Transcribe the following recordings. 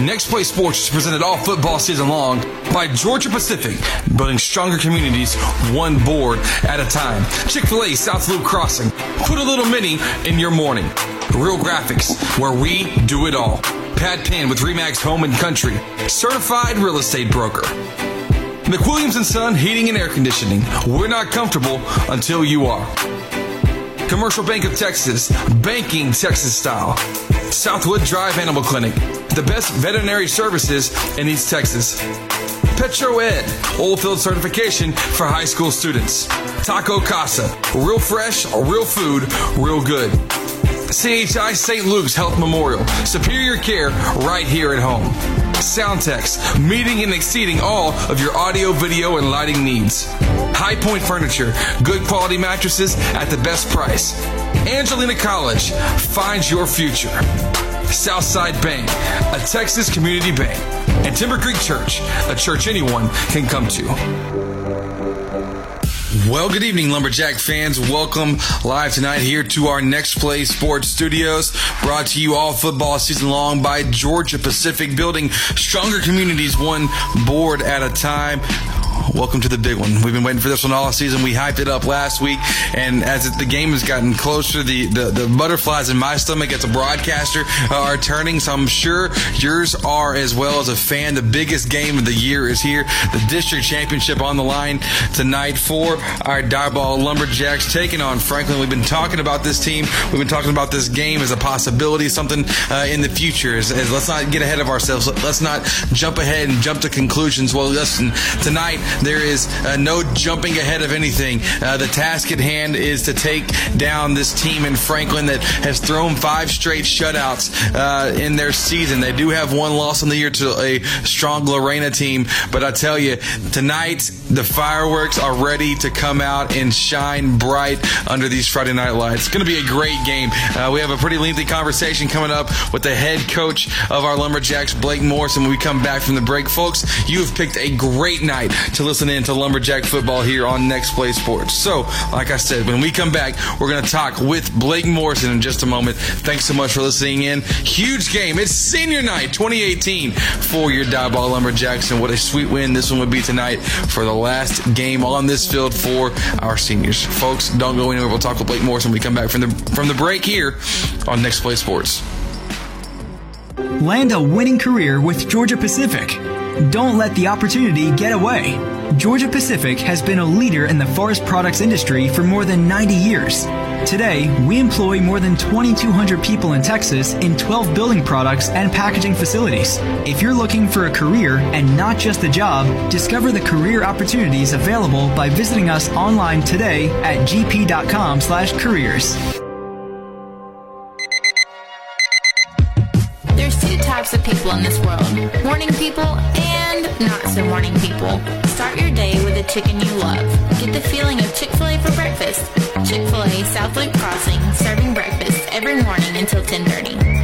Next Play Sports is presented all football season long by Georgia Pacific, building stronger communities one board at a time. Chick fil A South Loop Crossing. Put a little mini in your morning. Real Graphics, where we do it all. Pat Penn with Remax Home and Country, certified real estate broker. McWilliams and Son Heating and Air Conditioning. We're not comfortable until you are. Commercial Bank of Texas, banking Texas style. Southwood Drive Animal Clinic, the best veterinary services in East Texas. Petro Ed, Oilfield certification for high school students. Taco Casa, real fresh, real food, real good. CHI St. Luke's Health Memorial, superior care right here at home. Soundtex, meeting and exceeding all of your audio, video, and lighting needs. High Point Furniture, good quality mattresses at the best price. Angelina College, find your future. Southside Bank, a Texas community bank. And Timber Creek Church, a church anyone can come to. Well, good evening, Lumberjack fans. Welcome live tonight here to our Next Play Sports Studios, brought to you all football season long by Georgia Pacific, building stronger communities one board at a time. Welcome to the big one. We've been waiting for this one all season. We hyped it up last week, and as the game has gotten closer, the, the, the butterflies in my stomach as a broadcaster are turning. So I'm sure yours are as well as a fan. The biggest game of the year is here. The district championship on the line tonight for our Diboll Lumberjacks taking on Franklin. We've been talking about this team. We've been talking about this game as a possibility, something uh, in the future. Let's not get ahead of ourselves. Let's not jump ahead and jump to conclusions. Well, listen, tonight there is uh, no jumping ahead of anything. Uh, the task at hand is to take down this team in Franklin that has thrown five straight shutouts uh, in their season. They do have one loss on the year to a strong Lorena team, but I tell you, tonight the fireworks are ready to come out and shine bright under these Friday night lights. It's going to be a great game. Uh, we have a pretty lengthy conversation coming up with the head coach of our Lumberjacks, Blake Morrison, when we come back from the break. Folks, you have picked a great night to listen in to Lumberjack football here on Next Play Sports. So, like I said, when we come back, we're going to talk with Blake Morrison in just a moment. Thanks so much for listening in. Huge game. It's senior night 2018 for your Diboll Lumberjacks, and what a sweet win this one would be tonight for the last game on this field for our seniors. Folks, don't go anywhere. We'll talk with Blake Morrison when we come back from the from the break here on Next Play Sports. Land a winning career with Georgia Pacific. Don't let the opportunity get away. Georgia Pacific has been a leader in the forest products industry for more than 90 years. Today, we employ more than 2,200 people in Texas in 12 building products and packaging facilities. If you're looking for a career and not just a job, discover the career opportunities available by visiting us online today at gp.com/careers. There's two types of people in this world morning people and not so morning people. Start your day with a chicken you love. Get the feeling of Chick fil A for breakfast. Chick fil A South Lake Crossing, serving breakfast every morning until 1030.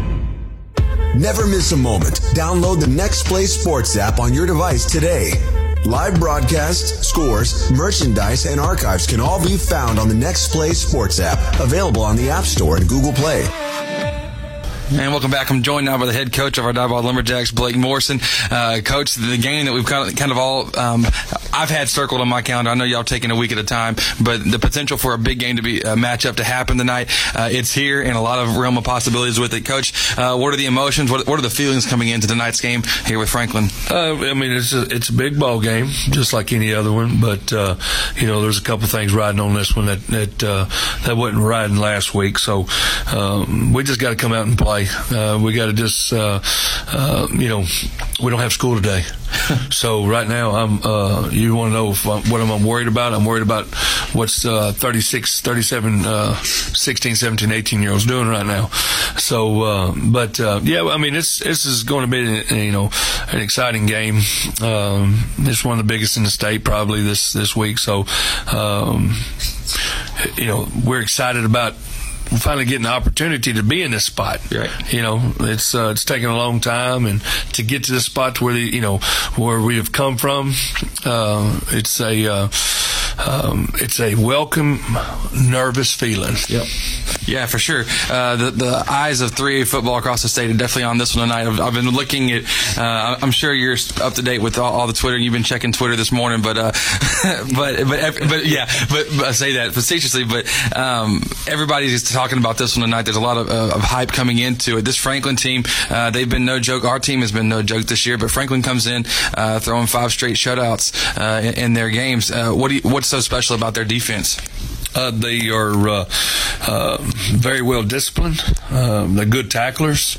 Never miss a moment. Download the Next Play Sports app on your device today. Live broadcasts, scores, merchandise, and archives can all be found on the Next Play Sports app, available on the App Store and Google Play. And welcome back. I'm joined now by the head coach of our Diboll Lumberjacks, Blake Morrison. Uh, coach, the game that we've kind of, kind of all, um, I've had circled on my calendar. I know y'all taking a week at a time, but the potential for a big game to be a matchup to happen tonight, uh, it's here and a lot of realm of possibilities with it. Coach, uh, what are the emotions? What, what, are the feelings coming into tonight's game here with Franklin? Uh, I mean, it's a, it's a big ball game, just like any other one, but, uh, you know, there's a couple of things riding on this one that, that, uh, that wasn't riding last week. So, um, we just got to come out and play. Uh, we got to just, uh, uh, you know, we don't have school today. so right now, I'm. Uh, you want to know if I'm, what I'm worried about? I'm worried about what's uh, 36, 37, uh, 16, 17, 18 year olds doing right now. so, uh, but uh, yeah, I mean, it's this is going to be you know an exciting game. Um, it's one of the biggest in the state probably this this week. So, um, you know, we're excited about finally getting the opportunity to be in this spot. Right. You know, it's uh, it's taken a long time, and to get to this spot where the, you know where we have come from, uh, it's a uh, um, it's a welcome, nervous feeling. Yep. Yeah, for sure. Uh, the the eyes of 3A football across the state are definitely on this one tonight. I've, I've been looking at. Uh, I'm sure you're up to date with all, all, the Twitter. You've been checking Twitter this morning, but uh, but but but yeah, but, but, I say that facetiously. But um, everybody's talking about this one tonight. There's a lot of, uh, of hype coming into it. This Franklin team, uh, they've been no joke. Our team has been no joke this year. But Franklin comes in uh, throwing five straight shutouts in, in, their games. what do you, what's so special about their defense? Uh, they are uh, uh, very well disciplined. Um, they're good tacklers.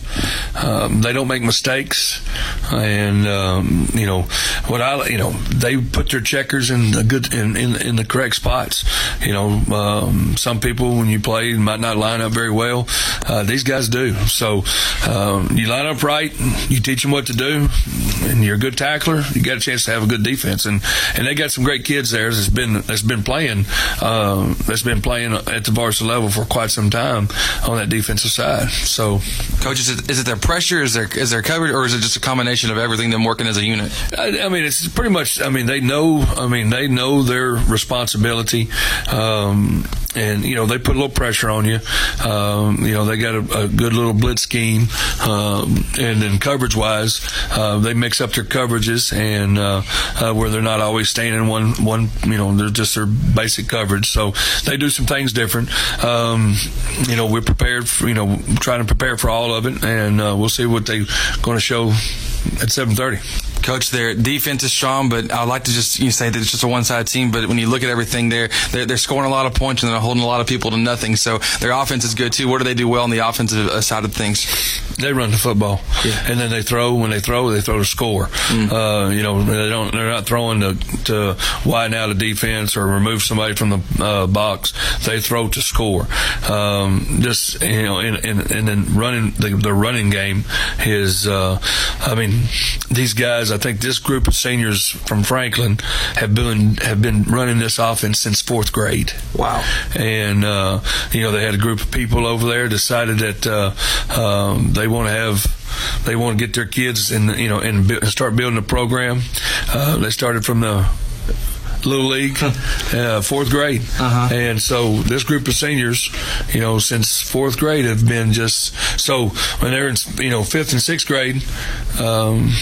Um, they don't make mistakes, and um, you know what I you know they put their checkers in the good in, in, in the correct spots. You know, um, some people when you play might not line up very well. Uh, these guys do. So um, you line up right, you teach them what to do, and you're a good tackler. You got a chance to have a good defense, and and they got some great kids there that's been that's been playing. That's been playing at the varsity level for quite some time on that defensive side. So, coach, is it, is it their pressure? Is there is there coverage, or is it just a combination of everything? Them working as a unit. I, I mean, it's pretty much. I mean, they know. I mean, they know their responsibility. Um, and you know they put a little pressure on you. Um, you know they got a, a, good little blitz scheme, um, and then coverage wise, uh, they mix up their coverages and uh, uh, where they're not always staying in one one. You know they're just their basic coverage, so they do some things different. Um, you know we're prepared. For, you know trying to prepare for all of it, and uh, we'll see what they're going to show at seven thirty. Coach, their defense is strong, but I'd like to just you say that it's just a one-sided team. But when you look at everything, there they're, they're, scoring a lot of points and they're holding a lot of people to nothing. So their offense is good too. What do they do well on the offensive uh, side of things? They run the football, yeah. and then they throw. When they throw, they throw to score. Mm. Uh, you know, they don't. They're not throwing to, to widen out a defense or remove somebody from the uh, box. They throw to score. Um, just you know, and, and, and then running the, the running game is. Uh, I mean, these guys I think this group of seniors from Franklin have been have been running this offense since fourth grade. Wow! And uh, you know they had a group of people over there decided that uh, um, they want to have they want to get their kids and you know and start building a program. Uh, they started from the little league, uh, fourth grade, uh-huh. and so this group of seniors, you know, since fourth grade have been just so when they're in you know fifth and sixth grade. Um,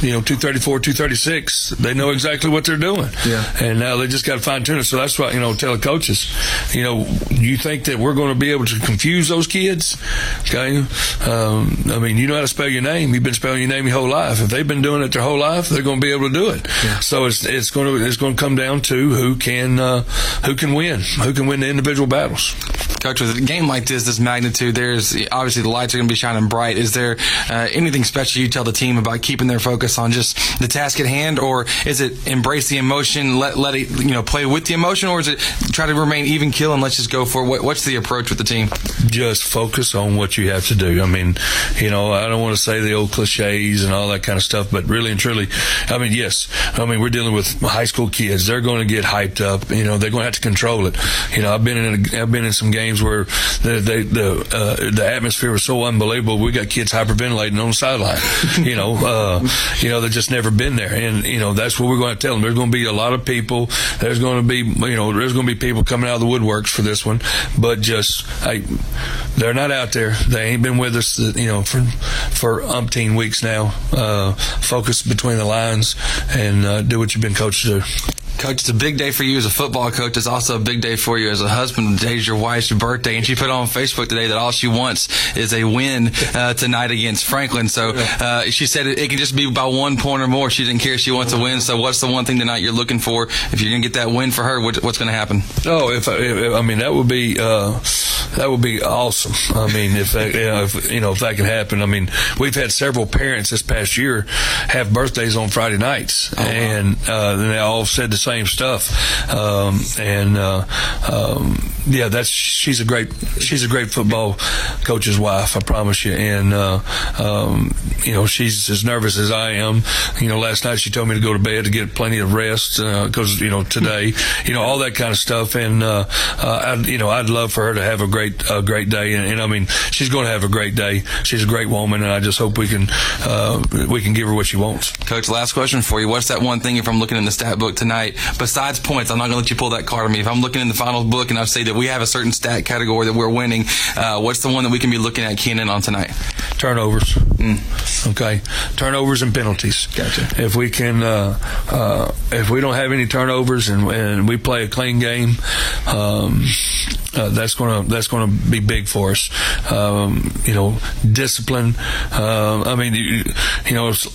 you know, 234, 236, they know exactly what they're doing. Yeah. And now they just got to fine tune it. So that's why, you know, tell the coaches, you know, you think that we're going to be able to confuse those kids? Okay. Um, I mean, you know how to spell your name. You've been spelling your name your whole life. If they've been doing it their whole life, they're going to be able to do it. Yeah. So it's, it's going to, it's going to come down to who can, uh, who can win, who can win the individual battles. Coach, with a game like this, this magnitude, there's obviously the lights are going to be shining bright. Is there uh, anything special you tell the team about keeping their focus on just the task at hand, or is it embrace the emotion, let let it you know play with the emotion, or is it try to remain even kill and let's just go for? What, what's the approach with the team? Just focus on what you have to do. I mean, you know, I don't want to say the old cliches and all that kind of stuff, but really and truly, I mean, yes, I mean we're dealing with high school kids. They're going to get hyped up. You know, they're going to have to control it. You know, I've been in a, I've been in some games where the the the, uh, the atmosphere was so unbelievable. We got kids hyperventilating on the sideline. you know, uh, you know, they've just never been there, and you know that's what we're going to tell them. There's going to be a lot of people. There's going to be you know there's going to be people coming out of the woodworks for this one, but just hey, they're not out there. They ain't been with us, you know, for for umpteen weeks now. Uh, focus between the lines and uh, do what you've been coached to do. Coach, it's a big day for you as a football coach. It's also a big day for you as a husband. Today's your wife's birthday, and she put on Facebook today that all she wants is a win uh, tonight against Franklin. So uh, she said it, it, can just be by one point or more. She didn't care. She wants a win. So what's the one thing tonight you're looking for? If you're going to get that win for her, what, what's going to happen? Oh, if, if, I mean that would be uh, that would be awesome. I mean, if, that, you know, if you know if that can happen. I mean, we've had several parents this past year have birthdays on Friday nights, oh, wow. and uh, they all said the same stuff. Um, and uh, um, yeah, that's she's a great she's a great football coach's wife. I promise you. And uh, um, you know, she's as nervous as I am. You know, last night she told me to go to bed to get plenty of rest because uh, you know today, you know, all that kind of stuff. And uh, uh, I'd, you know, I'd love for her to have a great great day. And, and I mean, she's going to have a great day. She's a great woman, and I just hope we can we can give her what she wants. Coach, last question for you. What's that one thing if I'm looking in the stat book tonight besides points? I'm not going to let you pull that card on me. If I'm looking in the finals book and I say that we have a certain stat category that we're winning, uh, what's the one that we can be looking at keying in on tonight? Turnovers. Mm. Okay, turnovers and penalties. Gotcha. If we can, uh, uh, if we don't have any turnovers and, and we play a clean game, um, uh, that's gonna that's gonna be big for us. Um, you know, discipline. Uh, I mean, you, you know it's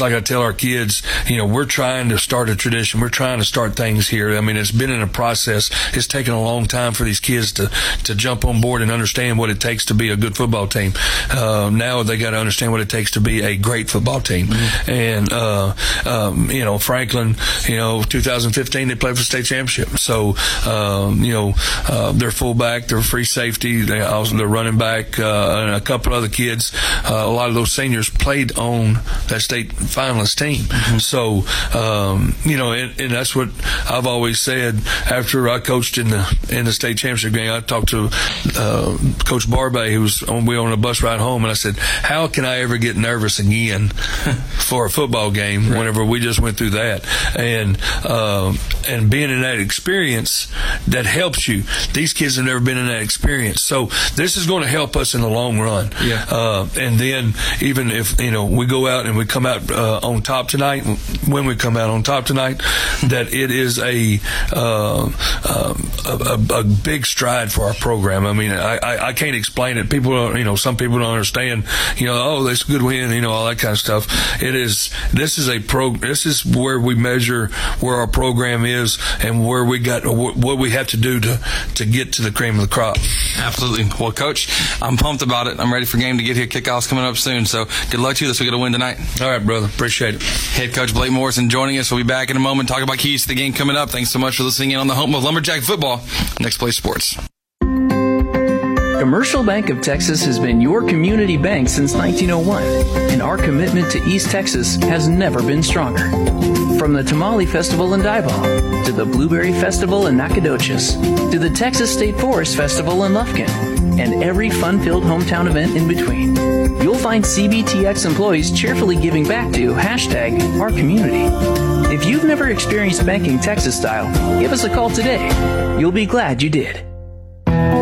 like I tell our kids, you know, we're trying to start a tradition. We're trying to start things here. I mean, it's been in a process. It's taken a long time for these kids to, to jump on board and understand what it takes to be a good football team. Uh, now they got to understand what it takes to be a great football team. Mm-hmm. And, uh, um, you know, Franklin, you know, 2015, they played for the state championship. So, um, you know, uh, their fullback, their free safety, they also, their running back, uh, and a couple other kids, uh, a lot of those seniors played on that state finalist team. Mm-hmm. So, um, you know, and, and, that's what I've always said. After I coached in the in the state championship game, I talked to uh, Coach Barbe, who was on we on a bus ride home, and I said, "How can I ever get nervous again for a football game? Right. Whenever we just went through that, and uh, and being in that experience, that helps you. These kids have never been in that experience, so this is going to help us in the long run. Yeah. Uh, and then even if you know we go out and we come out uh, on top tonight, when we come out on top tonight, that it is a, uh, um, a, a, big stride for our program. I mean, I, I, I, can't explain it. People, don't, you know, some people don't understand. You know, oh, that's a good win. You know, all that kind of stuff. It is. This is a pro. This is where we measure where our program is and where we got what we have to do to to get to the cream of the crop. Absolutely. Well, coach, I'm pumped about it. I'm ready for game to get here. Kickoff's coming up soon. So good luck to you. Let's get a win tonight. All right, brother. Appreciate it. Head coach Blake Morrison joining us. We'll be back in a moment. Talk about keys to the game coming up. Thanks so much for listening in on the home of Lumberjack football. Next Play Sports. Commercial Bank of Texas has been your community bank since 1901, and our commitment to East Texas has never been stronger. From the Tamale Festival in Diboll, to the Blueberry Festival in Nacogdoches, to the Texas State Forest Festival in Lufkin, and every fun-filled hometown event in between, you'll find CBTX employees cheerfully giving back to hashtag our community. If you've never experienced banking Texas style, give us a call today. You'll be glad you did.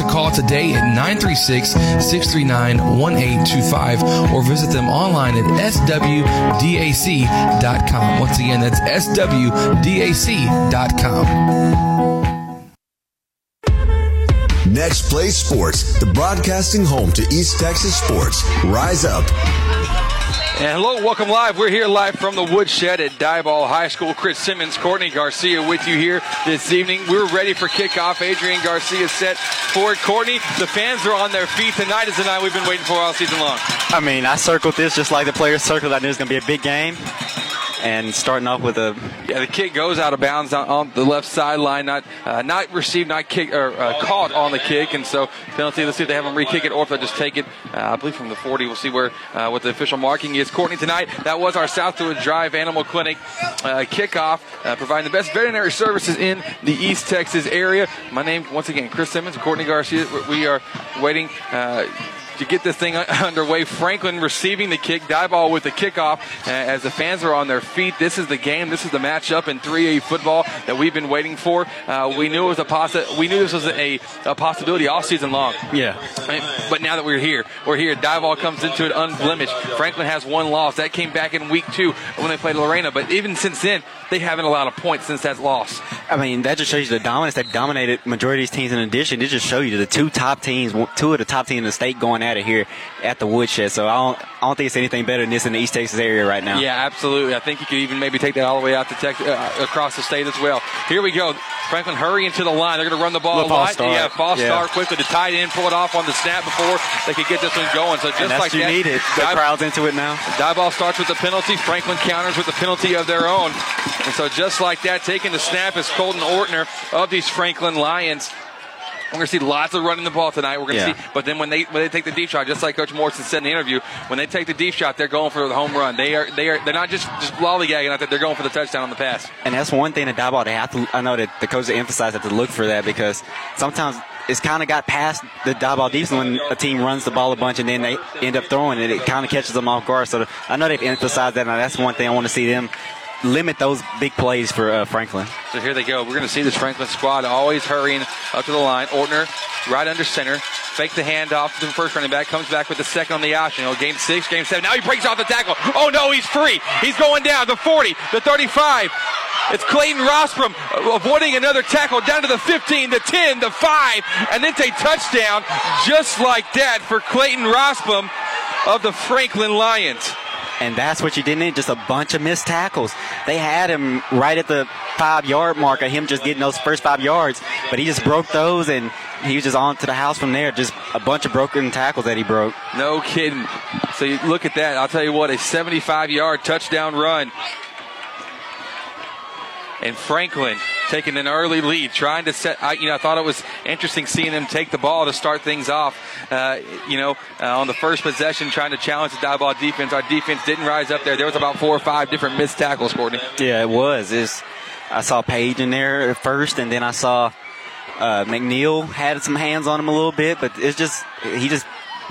a call today at 936 639 1825 or visit them online at swdac.com. Once again, that's swdac.com. Next Play Sports, the broadcasting home to East Texas sports. Rise up. And hello, welcome live. We're here live from the Woodshed at Diboll High School. Chris Simmons, Courtney Garcia with you here this evening. We're ready for kickoff. Adrian Garcia set for Courtney. The fans are on their feet. Tonight is the night we've been waiting for all season long. I mean, I circled this just like the players circled. I knew it was going to be a big game and starting off with a yeah the kick goes out of bounds on, the left sideline not uh, not received not kick or uh, caught on the kick and so penalty let's see if they have them re-kick it or if they just take it uh, I believe from the 40 we'll see where uh, what the official marking is. Courtney tonight that was our Southwood Drive Animal Clinic uh, kickoff uh, providing the best veterinary services in the East Texas area. My name once again Chris Simmons Courtney Garcia. We are waiting to get this thing underway. Franklin receiving the kick, Diboll with the kickoff as the fans are on their feet. This is the game. This is the matchup in 3A football that we've been waiting for. Uh, we knew it was a possi- We knew this was a, a possibility all season long. Yeah. But now that we're here, we're here. Diboll comes into it unblemished. Franklin has one loss. That came back in week two when they played Lorena. But even since then, they haven't allowed a point since that loss. I mean, that just shows you the dominance. They've dominated majority of these teams. In addition, it just shows you the two top teams, two of the top teams in the state going at it here at the Woodshed. So I don't, I don't think it's anything better than this in the East Texas area right now. Yeah, absolutely. I think you could even maybe take that all the way out to Texas, uh, across the state as well. Here we go. Franklin hurrying to the line. They're going to run the ball a lot. start. Yeah, false Yeah. start quickly to tight end, pull it off on the snap before they could get this one going. So just and that's like you that, need it. The Di- crowd's into it now. Diboll starts with the penalty. Franklin counters with the penalty of their own. And so just like that, taking the snap is Colton Ortner of these Franklin Lions. We're going to see lots of running the ball tonight. We're going to Yeah. see, but then when they when they take the deep shot, just like Coach Morrison said in the interview, when they take the deep shot, they're going for the home run. They are they are they're not just just lollygagging out there. They're going for the touchdown on the pass. And that's one thing that Diboll they have to. I know that the coach emphasized that to look for that because sometimes it's kind of got past the Diboll defense when a team runs the ball a bunch and then they end up throwing it. It kind of catches them off guard. So I know they've emphasized that. And that's one thing I want to see them limit those big plays for uh, Franklin. So here they go. We're going to see this Franklin squad always hurrying up to the line. Ortner right under center. Fake the handoff to the first running back. Comes back with the second on the option. Know, game six, game seven. Now he breaks off the tackle. Oh no, he's free. He's going down. The 40, the 35. It's Clayton Rostrom uh, avoiding another tackle down to the 15, the 10, the 5, and then a touchdown just like that for Clayton Rostrom of the Franklin Lions. And that's what you didn't need, just a bunch of missed tackles. They had him right at the five yard mark of him just getting those first five yards, but he just broke those and he was just on to the house from there. Just a bunch of broken tackles that he broke. No kidding. So you look at that. I'll tell you what, a 75 yard touchdown run. And Franklin taking an early lead, trying to set. I, you know, I thought it was interesting seeing them take the ball to start things off. Uh, you know, uh, on the first possession, trying to challenge the Diboll defense. Our defense didn't rise up there. There was about four or five different missed tackles, Courtney. Yeah, it was. It's, I saw Page in there first, and then I saw uh, McNeil had some hands on him a little bit, but it's just he just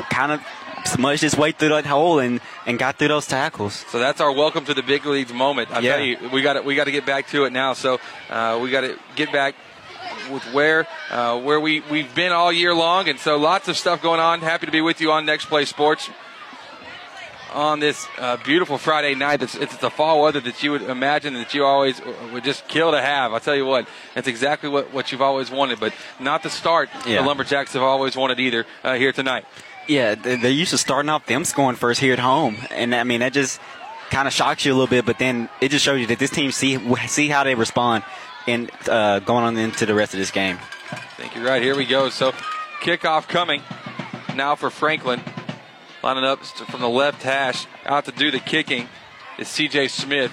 kind of smudged his way through that hole and, and got through those tackles. So that's our welcome to the big leagues moment. I Yeah. tell you, we got to we got to get back to it now. So uh, we got to get back with where uh, where we we've been all year long, and so lots of stuff going on. Happy to be with you on Next Play Sports on this uh, beautiful Friday night. It's, it's the fall weather that you would imagine that you always would just kill to have. I'll tell you what, it's exactly what, what you've always wanted, but not the start Yeah. the Lumberjacks have always wanted either uh, here tonight. Yeah, they- they're used to starting off them scoring first here at home, and I mean that just kind of shocks you a little bit. But then it just shows you that this team see see how they respond and uh, going on into the rest of this game. I think you're right. Here we go. So kickoff coming now for Franklin. Lining up from the left hash out to do the kicking is CJ Smith.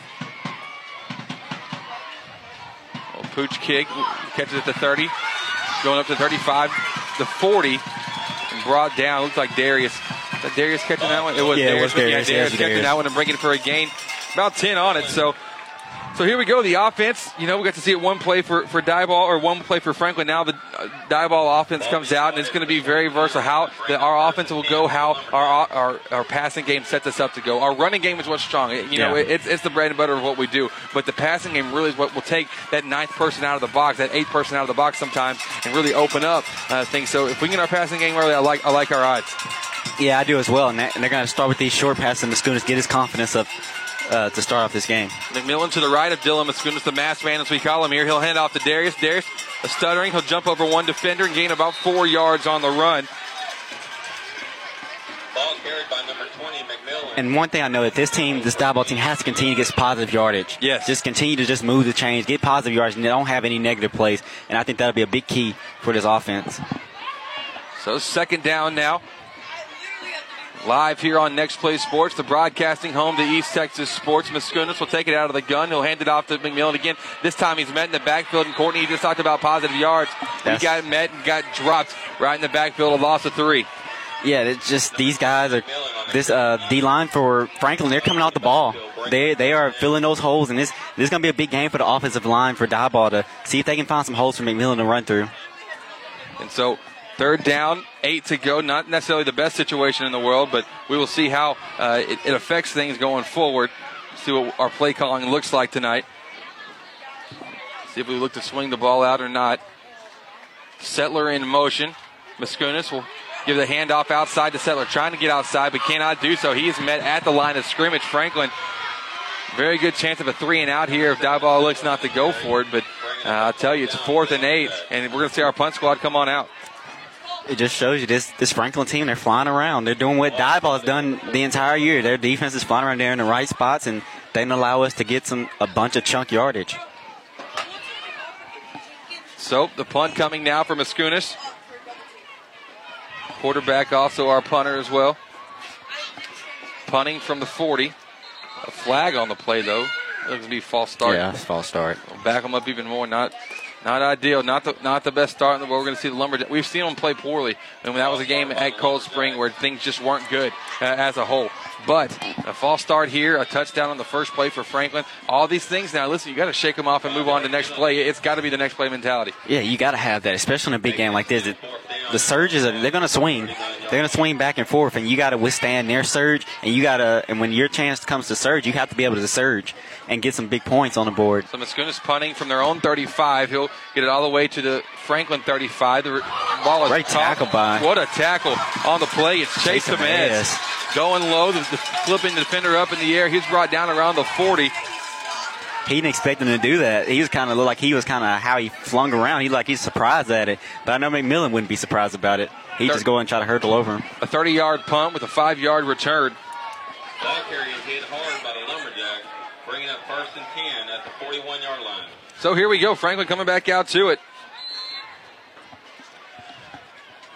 Pooch kick. Catches at the 30. Going up to 35. The 40. Brought down. Looks like Darius. Darius catching that one? It was Yeah, it Darius. was but yeah, Darius. Darius catching Darius. that one and bringing it for a gain. About 10 on it. So so here we go. The offense, you know, we got to see it one play for, for Diboll or one play for Franklin. Now the uh, Diboll offense comes out, and it's going to be very versatile. How the, our offense will go, how our, our our passing game sets us up to go. Our running game is what's strong. It- You know, Yeah. it's, it's the bread and butter of what we do. But the passing game really is what will take that ninth person out of the box, that eighth person out of the box sometimes, and really open up uh, things. So if we get our passing game early, I like I like our odds. Yeah, I do as well, and, that, and they're going to start with these short passes, and the students get his confidence up uh, to start off this game. McMillan to the right of Dylan Mascunas, the mass man as we call him here. He'll hand off to Darius. Darius, a stuttering. He'll jump over one defender and gain about four yards on the run. Ball carried by number 20, McMillan. And one thing I know that this team, this Diboll team, has to continue to get positive yardage. Yes. Just continue to just move the chains, get positive yardage, and they don't have any negative plays. And I think that'll be a big key for this offense. So second down now. Live here on Next Play Sports, the broadcasting home to East Texas Sports. Mascunas will take it out of the gun. He'll hand it off to McMillan again. This time he's met in the backfield, and Courtney he just talked about positive yards. That's- He got met and got dropped right in the backfield, a loss of three. Yeah, it's just these guys are this uh, D line for Franklin. They're coming out the ball. They they are filling those holes, and this this is going to be a big game for the offensive line for Diboll to see if they can find some holes for McMillan to run through. And so Third down, eight to go. Not necessarily the best situation in the world, but we will see how uh, it, it affects things going forward. See what our play calling looks like tonight. See if we look to swing the ball out or not. Settler in motion. Maskunis will give the handoff outside to Settler, trying to get outside, but cannot do so. He is met at the line of scrimmage. Franklin, very good chance of a three and out here if Diboll looks not to go for it, but uh, I'll tell you, it's fourth and eight, and we're going to see our punt squad come on out. It just shows you this this Franklin team. They're flying around. They're doing what Diboll has done the entire year. Their defense is flying around there in the right spots, and they can allow us to get some a bunch of chunk yardage. So the punt coming now for Maskunis. Quarterback also our punter as well. Punting from the 40. A flag on the play though. Looks to be false start. Yeah, false start. Back them up even more. Not not ideal. Not the not the best start in the world. We're going to see the Lumberjacks. We've seen them play poorly. Mean, that was a game at Cold Spring where things just weren't good uh, as a whole. But a false start here, a touchdown on the first play for Franklin. All these things now. Listen, you got to shake them off and move on to the next play. It's got to be the next play mentality. Yeah, you got to have that, especially in a big game like this. The surges are they're going to swing. They're going to swing back and forth, and you got to withstand their surge. And you got to, and when your chance comes to surge, you have to be able to surge and get some big points on the board. So Maskunis punting from their own 35. He'll get it all the way to the Franklin 35. The ball is Great tackle by. What a tackle on the play. It's Chase Jimenez. Going low, the, the, flipping the defender up in the air. He's brought down around the 40. He didn't expect him to do that. He was kind of looked like he was kind of how he flung around. He like he's surprised at it. But I know McMillan wouldn't be surprised about it. He'd just go and try to hurdle over him. A 30 yard punt with a five yard return. Ball carrier is hit hard by the Lumberjacks, bringing up first and 10 at the 41 yard line. So here we go. Franklin coming back out to it.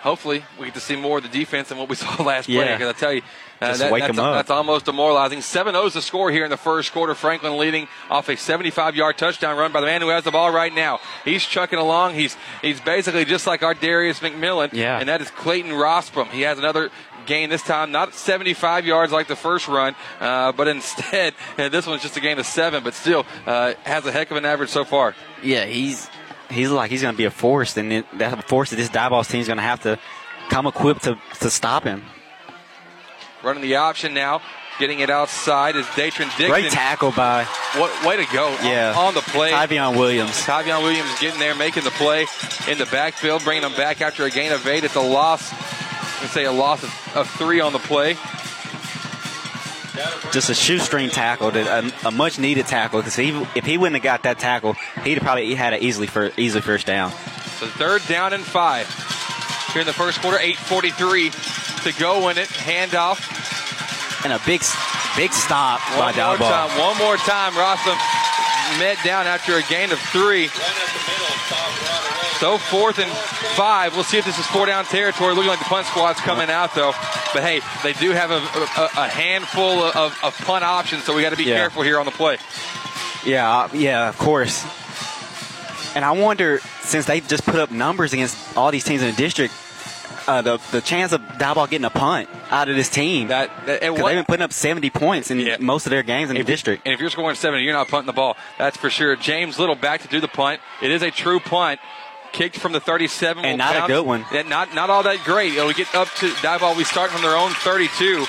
Hopefully, we get to see more of the defense than what we saw last play. Because I tell you, Just that- wake that's, 'em up. that's almost demoralizing. 7 0 is the score here in the first quarter. Franklin leading off a 75 yard touchdown run by the man who has the ball right now. He's chucking along. He's he's basically just like our Darius McMillan. Yeah. And that is Clayton Rostrom. He has another gain this time, not 75 yards like the first run, uh, but instead, uh, this one's just a gain of seven, but still uh, has a heck of an average so far. Yeah, he's he's like he's going to be a force, and it, that force that this Diboll's team is going to have to come equipped to to stop him. Running the option now. Getting it outside is Datron Dixon. Great tackle by What way to go Yeah. on the play. Tyvion Williams. Tavion Williams getting there, making the play in the backfield, bringing them back after a gain of eight. It's a loss. I'm gonna say a loss of, of three on the play. Just a shoestring tackle, a, um, a much needed tackle. Because he, if he wouldn't have got that tackle, he'd have probably had an easily for easily first down. So third down and five. Here in the first quarter, 8:43 to go in it. Handoff. And a big big stop by One more Diboll. time. One more time. Rossum met down after a gain of three. So fourth and five. We'll see if this is four down territory. Looking like the punt squad's coming out though. But hey, they do have a, a, a handful of, of punt options, so we got to be Yeah. careful here on the play. Yeah, uh, yeah, of course. And I wonder, since they just put up numbers against all these teams in the district, uh, the the chance of Diboll getting a punt out of this team. That, that they've been putting up 70 points in Yeah. most of their games in the If you- district. And if you're scoring 70, you're not punting the ball. That's for sure. James Little back to do the punt. It is a true punt. Kicked from the 37. And not a good one. Yeah, not not all that great. It'll get up to Diboll. We start from their own 32,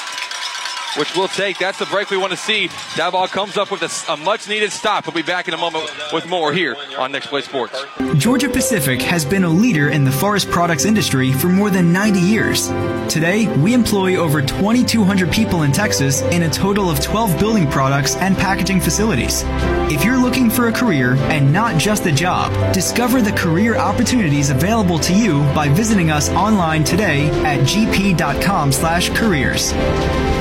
which we'll take. That's the break we want to see. Diboll comes up with a much needed stop. We'll be back in a moment with more here on Next Play Sports. Georgia Pacific has been a leader in the forest products industry for more than 90 years. Today, we employ over 2,200 people in Texas in a total of 12 building products and packaging facilities. If you're looking for a career and not just a job, discover the career opportunities available to you by visiting us online today at gp.com/careers.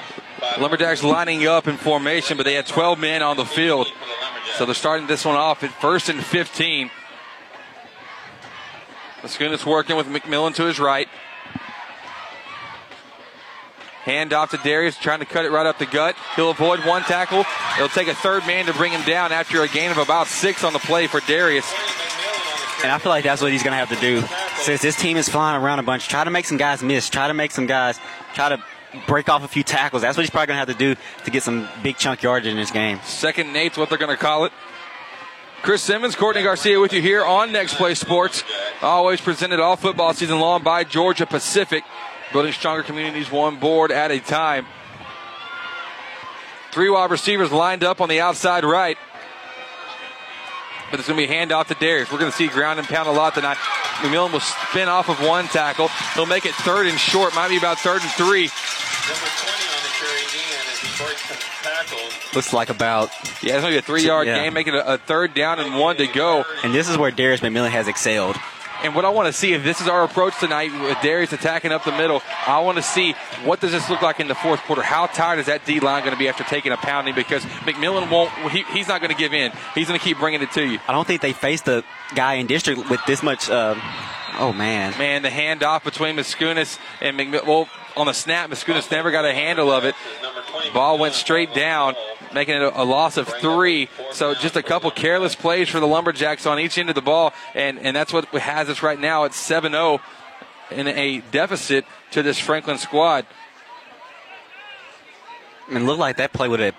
Lumberjacks lining up in formation, but they had 12 men on the field. So they're starting this one off at first and 15. Mascunas working with McMillan to his right. Hand off to Darius, trying to cut it right up the gut. He'll avoid one tackle. It'll take a third man to bring him down after a gain of about six on the play for Darius. And I feel like that's what he's going to have to do. Since this team is flying around a bunch, try to make some guys miss. Try to make some guys try to break off a few tackles. That's what he's probably going to have to do to get some big chunk yardage in this game. Second eight's what they're going to call it. Chris Simmons, Courtney Garcia with you here on Next Play Sports. Always presented all football season long by Georgia Pacific. Building stronger communities one board at a time. Three wide receivers lined up on the outside right. But it's going to be a handoff to Darius. We're going to see ground and pound a lot tonight. McMillan will spin off of one tackle. He'll make it third and short. Might be about third and three. Looks like about. Yeah, it's going to be a three yard Yeah. game, making a, a third down and one to go. And this is where Darius McMillan has excelled. And what I want to see, if this is our approach tonight with Darius attacking up the middle, I want to see what does this look like in the fourth quarter. How tired is that D line going to be after taking a pounding? Because McMillan won't. He, he's not going to give in. He's going to keep bringing it to you. I don't think they faced a guy in district with this much. Uh, oh man, Man, the handoff between Mascunas and McMillan. Well, on the snap, Mascunas never got a handle of it. Ball went straight down, making it a, a loss of three. So just a couple careless plays for the Lumberjacks on each end of the ball, and and that's what has us right now at 7-0 in a deficit to this Franklin squad. Mean, looked like that play would have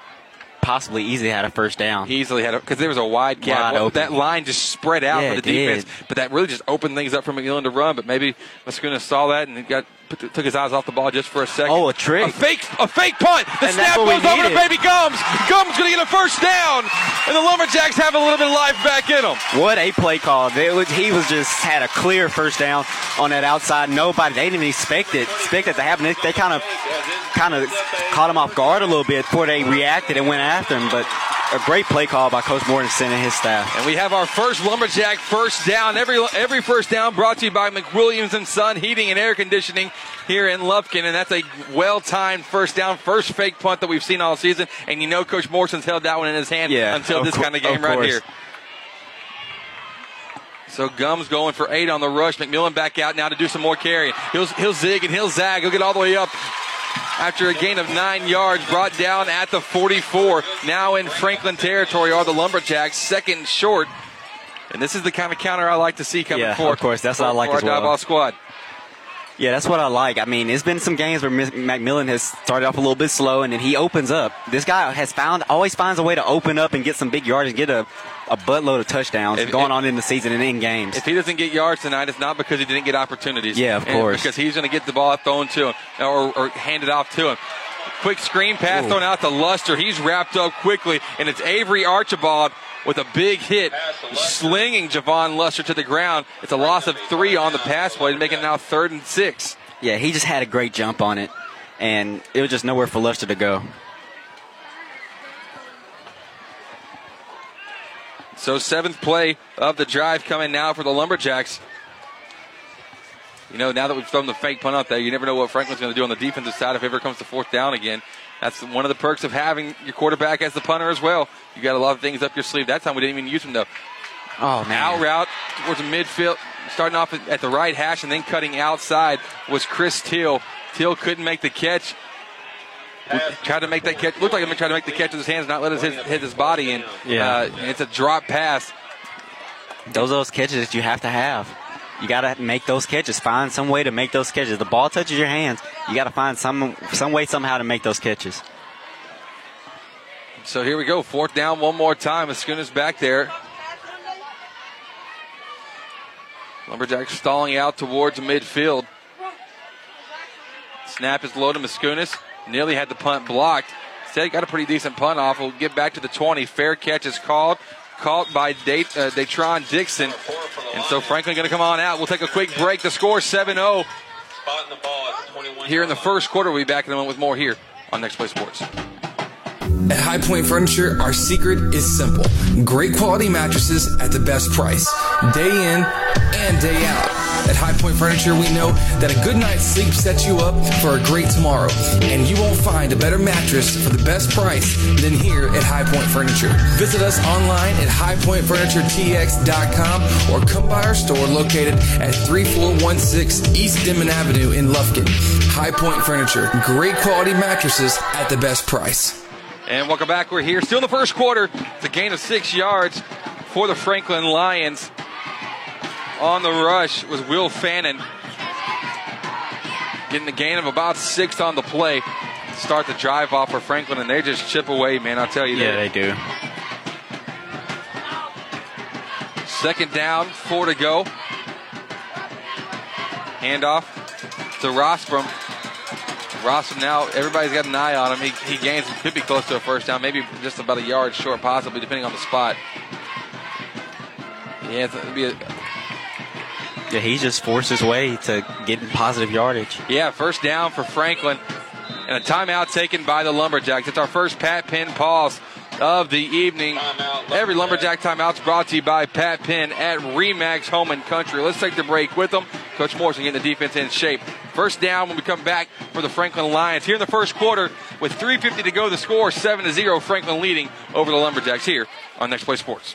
possibly easily had a first down. He easily had because there was a wide gap. Wide Well, open. that line just spread out Yeah, for the defense, did. but that really just opened things up for McMillan to run. But maybe Mascuna saw that and got put, took his eyes off the ball just for a second. Oh, a trick. A fake, a fake punt. The And snap goes over to. Baby Gums. Gums going to get a first down, and the Lumberjacks have a little bit of life back in them. What a play call! Was, he was just had a clear first down on that outside. Nobody, they didn't expect it, expect it to happen. They, they kind of, kind of caught him off guard a little bit before they reacted and went after him. But a great play call by Coach Morrison and his staff. And we have our first Lumberjack first down. Every every first down brought to you by McWilliams and Son Heating and Air Conditioning here in Lufkin. And that's a well-timed first down, first fake punt that we've seen all season. And you know Coach Morrison's held that one in his hand Yeah, until this cour- kind of game of right course. here. So Gums going for eight on the rush. McMillan back out now to do some more carrying. He'll, he'll zig and he'll zag. He'll get all the way up after a gain of nine yards, brought down at the 44. Now in Franklin territory are the Lumberjacks, second short. And this is the kind of counter I like to see coming Yeah, forward. of course. That's what I like as our well. ball squad. Yeah, that's what I like. I mean, it's been some games where McMillan has started off a little bit slow, and then he opens up. This guy has found always finds a way to open up and get some big yards and get a, a buttload of touchdowns If- going if- on in the season and in games. If he doesn't get yards tonight, it's not because he didn't get opportunities. Yeah, of course. Because he's going to get the ball thrown to him or, or handed off to him. Quick screen pass Ooh. thrown out to Luster. He's wrapped up quickly, and it's Avery Archibald with a big hit, slinging Javon Luster to the ground. It's a loss of three on the pass play, making it now third and six. Yeah, he just had a great jump on it, and it was just nowhere for Luster to go. So seventh play of the drive coming now for the Lumberjacks. You know, now that we've thrown the fake punt out there, you never know what Franklin's going to do on the defensive side if it ever comes to fourth down again. That's one of the perks of having your quarterback as the punter as well. You got a lot of things up your sleeve. That time we didn't even use him though. Oh man, Out route towards the midfield, starting off at- at the right hash and then cutting outside was Chris Till. Till couldn't make the catch. Tried to make that catch. Looked like he tried to make the catch with his hands, not let his hit, hit his body in. Yeah. Uh, and it's a drop pass. those are those catches that you have to have. You got to make those catches. Find some way to make those catches. The ball touches your hands. You got to find some some way somehow to make those catches. So here we go. Fourth down one more time. Mascuna's back there. Lumberjacks stalling out towards midfield. Snap is low to Mascunas. Nearly had the punt blocked. Instead, got a pretty decent punt off. We'll get back to the 20. Fair catch is called. Caught by Date, uh, Datron Dixon. And so Franklin going to come on out. We'll take a quick break. The score 7 0 Spotting the ball at the 21 here in the first quarter. We'll be back in a moment with more here on Next Play Sports. At High Point Furniture, our secret is simple great quality mattresses at the best price, day in and day out. At High Point Furniture, we know that a good night's sleep sets you up for a great tomorrow. And you won't find a better mattress for the best price than here at High Point Furniture. Visit us online at highpointfurnituretx.com or come by our store located at 3416 East Denman Avenue in Lufkin. High Point Furniture, great quality mattresses at the best price. And welcome back. We're here still in the first quarter. It's a gain of six yards for the Franklin Lions. On the rush was Will Fannin. Getting the gain of about six on the play. Start the drive off for Franklin, and they just chip away, man. I'll tell you Yeah, that. they do. Second down, four to go. Handoff to Rostrom. Rostrom now, everybody's got an eye on him. He, he gains, could be close to a first down, maybe just about a yard short, possibly, depending on the spot. Yeah, it'll be a, Yeah, he just forced his way to getting positive yardage. yeah, first down for Franklin. And a timeout taken by the Lumberjacks. It's our first Pat Penn pause of the evening. Every Lumberjack timeout's brought to you by Pat Penn at Remax Home and Country. Let's take the break with them. Coach Morrison getting the defense in shape. First down when we come back for the Franklin Lions here in the first quarter with 3.50 to go. The score 7 to 0. Franklin leading over the Lumberjacks here on Next Play Sports.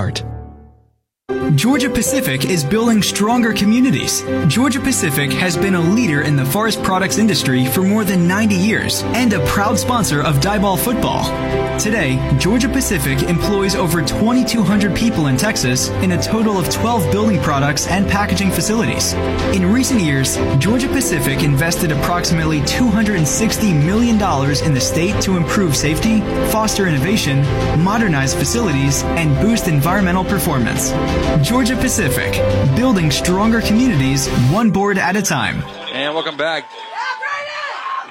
art. Georgia Pacific is building stronger communities. Georgia Pacific has been a leader in the forest products industry for more than 90 years and a proud sponsor of Diboll football. Today, Georgia Pacific employs over 2,200 people in Texas in a total of 12 building products and packaging facilities. In recent years, Georgia Pacific invested approximately $260 million in the state to improve safety, foster innovation, modernize facilities, and boost environmental performance. Georgia Pacific, building stronger communities one board at a time. And welcome back.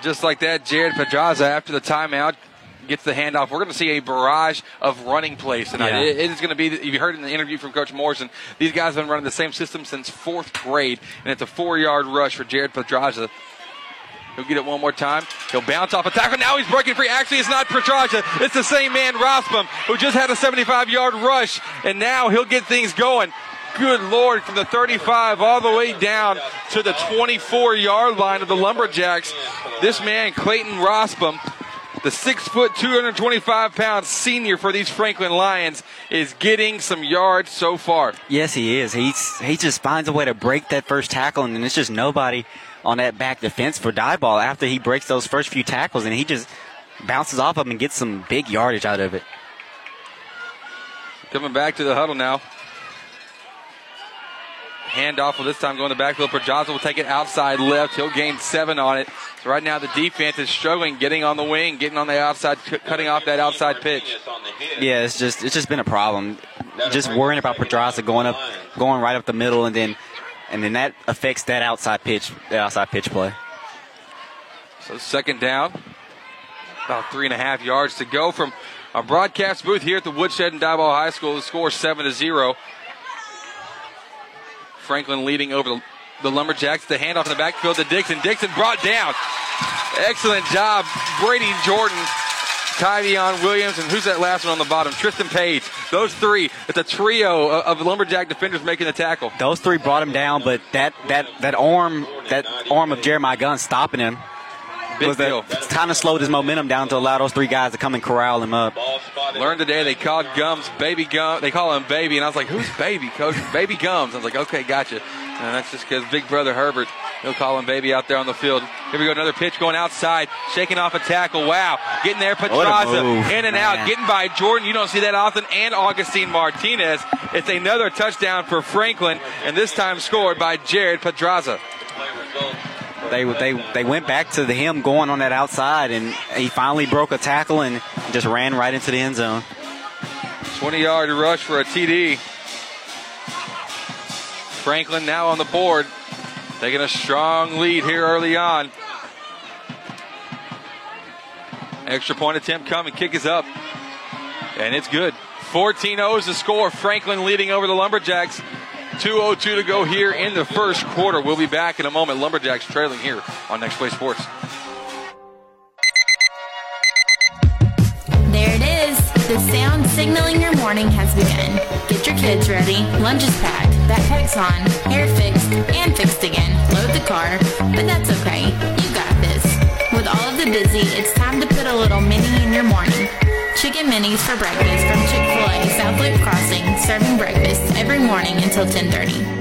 Just like that, Jared Pedraza after the timeout gets the handoff. We're going to see a barrage of running plays tonight. Yeah. It- it is going to be, if you heard in the interview from Coach Morrison, these guys have been running the same system since fourth grade, and it's a four yard rush for Jared Pedraza. He'll get it one more time. He'll bounce off a tackle. Now he's breaking free. Actually, it's not Pedraza. It's the same man, Rospum, who just had a 75 yard rush, and now he'll get things going. Good Lord, from the 35 all the way down to the 24 yard line of the Lumberjacks. This man, Clayton Rospum, the six foot, 225 pound senior for these Franklin Lions, is getting some yards so far. Yes, he is. He's he just finds a way to break that first tackle, and it's just nobody on that back defense for Diboll after he breaks those first few tackles, and he just bounces off of them and gets some big yardage out of it. Coming back to the huddle now. Handoff will this time go in the backfield. Pedraza will take it outside left. He'll gain seven on it. So right now the defense is struggling, getting on the wing, getting on the outside, c- cutting off that outside pitch. Yeah, it's just it's just been a problem. Just worrying about Pedraza going up, going right up the middle, and then and then that affects that outside pitch, that outside pitch play. So second down. About three and a half yards to go from our broadcast booth here at the Woodshed and Diboll High School. The score seven to zero. Franklin leading over the, the Lumberjacks. The handoff in the backfield to Dixon. Dixon brought down. Excellent job, Brady Jordan, Tavion Williams, and who's that last one on the bottom? Tristan Page. Those three. It's a trio of, of Lumberjack defenders making the tackle. Those three brought him down, but that that that arm that arm of Jeremiah Gunn stopping him was that kind of slowed his momentum down to allow those three guys to come and corral him up. Learned today they called Gums Baby Gum. They call him Baby, and I was like, "Who's Baby, Coach? Baby Gums." I was like, "Okay, gotcha." And that's just because Big Brother Herbert, he'll call him Baby out there on the field. Here we go, another pitch going outside, shaking off a tackle. Wow, getting there, What a Pedraza move, in and out, man. getting by Jordan. You don't see that often, and Augustine Martinez. It's another touchdown for Franklin, and this time scored by Jared Pedraza. They they they went back to the him going on that outside, and he finally broke a tackle and just ran right into the end zone. 20 yard rush for a TD. Franklin now on the board, taking a strong lead here early on. Extra point attempt coming. Kick is up. And it's good. 14 0 is the score. Franklin leading over the Lumberjacks. 2.02 to go here in the first quarter. We'll be back in a moment. Lumberjacks trailing here on Next Play Sports. The sound signaling your morning has begun. Get your kids ready. Lunch is packed. Backpack's on. Hair fixed and fixed again. Load the car. But that's okay. You got this. With all of the busy, it's time to put a little mini in your morning. Chicken minis for breakfast from Chick-fil-A South Loop Crossing, serving breakfast every morning until 1030.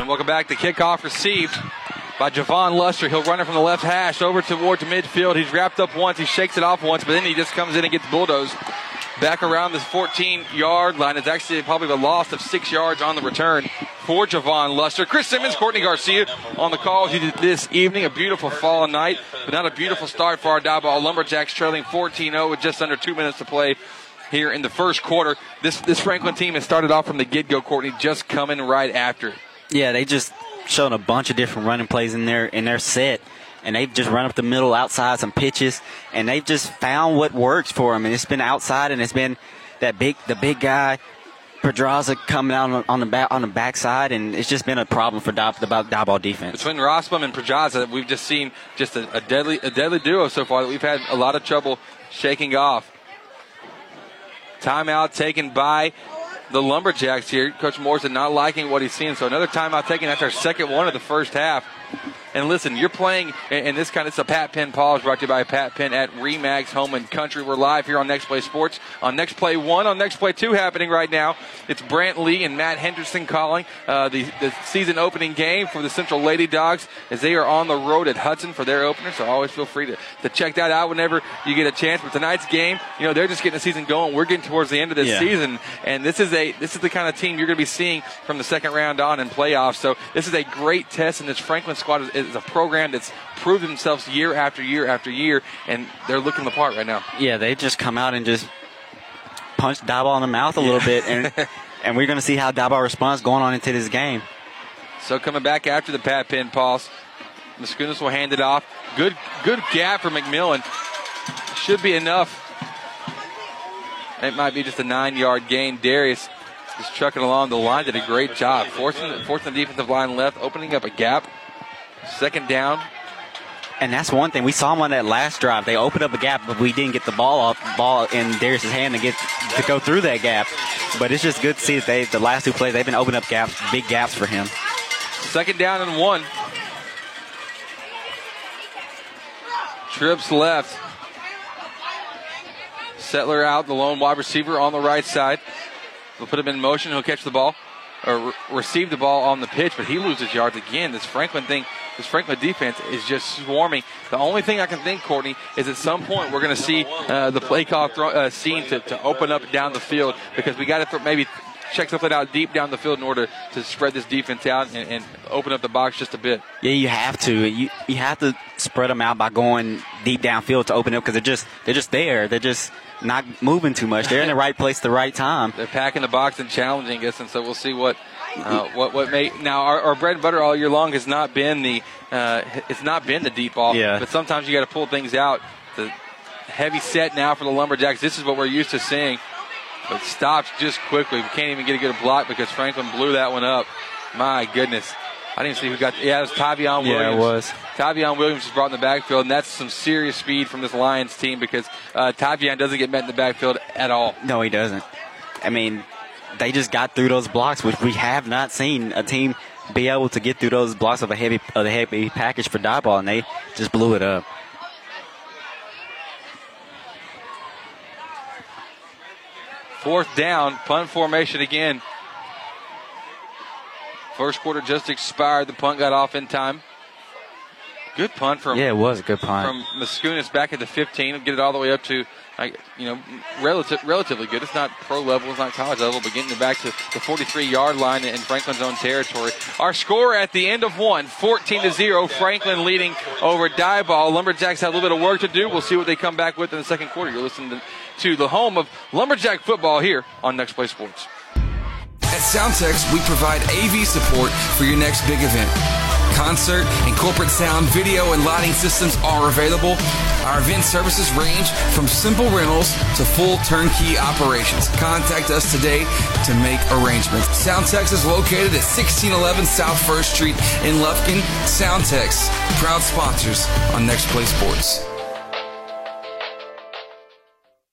And welcome back. The kickoff received by Javon Luster. He'll run it from the left hash over towards midfield. He's wrapped up once. He shakes it off once, but then he just comes in and gets bulldozed back around this 14 yard line. It's actually probably a loss of six yards on the return for Javon Luster. Chris Simmons, Courtney Garcia on the call this evening. A beautiful fall night, but not a beautiful start for our Diboll Lumberjacks, trailing 14 0 with just under two minutes to play here in the first quarter. This, this Franklin team has started off from the get go, Courtney, just coming right after. Yeah, they just shown a bunch of different running plays in their in their set, and they've just run up the middle, outside some pitches, and they've just found what works for them. And it's been outside, and it's been that big the big guy. Pedraza coming out on the back on the backside, and it's just been a problem for Dob, the Diboll defense. Between Rossbaum and Pedraza, we've just seen just a, a deadly a deadly duo so far that we've had a lot of trouble shaking off. Timeout taken by the Lumberjacks here. Coach Morrison not liking what he's seeing. So another timeout taken after our second one of the first half. And listen, you're playing, and this kind of, it's a Pat Penn pause brought to you by Pat Penn at Remax Home and Country. We're live here on Next Play Sports. On Next Play 1, on Next Play 2 happening right now. It's Brant Lee and Matt Henderson calling uh, the, the season opening game for the Central Lady Dogs as they are on the road at Hudson for their opener. So always feel free to, to check that out whenever you get a chance. But tonight's game, you know, they're just getting the season going. We're getting towards the end of this Yeah. season, and this is a this is the kind of team you're going to be seeing from the second round on in playoffs. So this is a great test, and this Franklin squad is, is a program that's proved themselves year after year after year, and they're looking the part right now. Yeah, they just come out and just punch Diboll in the mouth a little bit, and and we're going to see how Diboll responds going on into this game. So coming back after the Pat Penn pulse, Mascunas will hand it off. Good good gap for McMillan. Should be enough. It might be just a nine yard gain. Darius is trucking along the line. Did a great job. Forcing, forcing the defensive line left, opening up a gap. Second down. And that's one thing we saw them on that last drive. They opened up a gap, but we didn't get the ball off, ball in Darius's hand to get to go through that gap. But it's just good to see that they the last two plays they've been opening up gaps, big gaps for him. Second down and one. Trips left. Settler out, the lone wide receiver on the right side. We'll put him in motion. He'll catch the ball or re- receive the ball on the pitch, but he loses yards again. This Franklin thing, this Franklin defense is just swarming. The only thing I can think, Courtney, is at some point we're going to see uh, the play call throw, uh, scene to, to open up down the field because we got to th- maybe check something out deep down the field in order to spread this defense out and, and open up the box just a bit. Yeah, you have to. You you have to spread them out by going deep downfield to open up because they're just they're just there. They're just not moving too much. They're in the right place at the right time. They're packing the box and challenging us, and so we'll see what uh, what what may now our, our bread and butter all year long has not been the uh, it's not been the deep ball. Yeah. But sometimes you got to pull things out. The heavy set now for the Lumberjacks. This is what we're used to seeing. But stops just quickly. We can't even get a good block because Franklin blew that one up. My goodness. I didn't see who got. Yeah, it was Tavion Williams. Yeah, it was. Tavion Williams was brought in the backfield, and that's some serious speed from this Lions team because uh, Tavion doesn't get met in the backfield at all. No, he doesn't. I mean, they just got through those blocks, which we have not seen a team be able to get through those blocks of a heavy of a heavy package for Diboll, and they just blew it up. Fourth down, punt formation again. First quarter just expired. The punt got off in time. Good punt from Yeah, it was a good punt. from Mascunas back at the 15. Get it all the way up to, you know, relative, relatively good. It's not pro level, it's not college level, but getting it back to the 43 yard line in Franklin's own territory. Our score at the end of one, 14 to 0. Franklin leading over Diboll. Lumberjacks have a little bit of work to do. We'll see what they come back with in the second quarter. You're listening to, to the home of Lumberjack football here on Next Play Sports. At Soundtex, we provide AV support for your next big event. Concert and corporate sound, video, and lighting systems are available. Our event services range from simple rentals to full turnkey operations. Contact us today to make arrangements. Soundtex is located at 1611 South First Street in Lufkin. Soundtex, proud sponsors on Next Play Sports.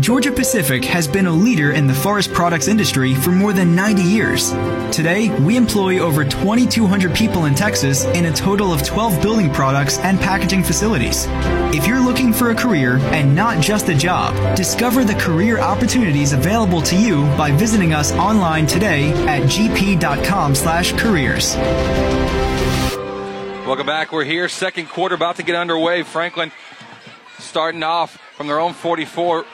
Georgia Pacific has been a leader in the forest products industry for more than 90 years. Today, we employ over 2,200 people in Texas in a total of 12 building products and packaging facilities. If you're looking for a career and not just a job, discover the career opportunities available to you by visiting us online today at gp.com/careers. Welcome back. We're here. Second quarter about to get underway. Franklin starting off from their own 44.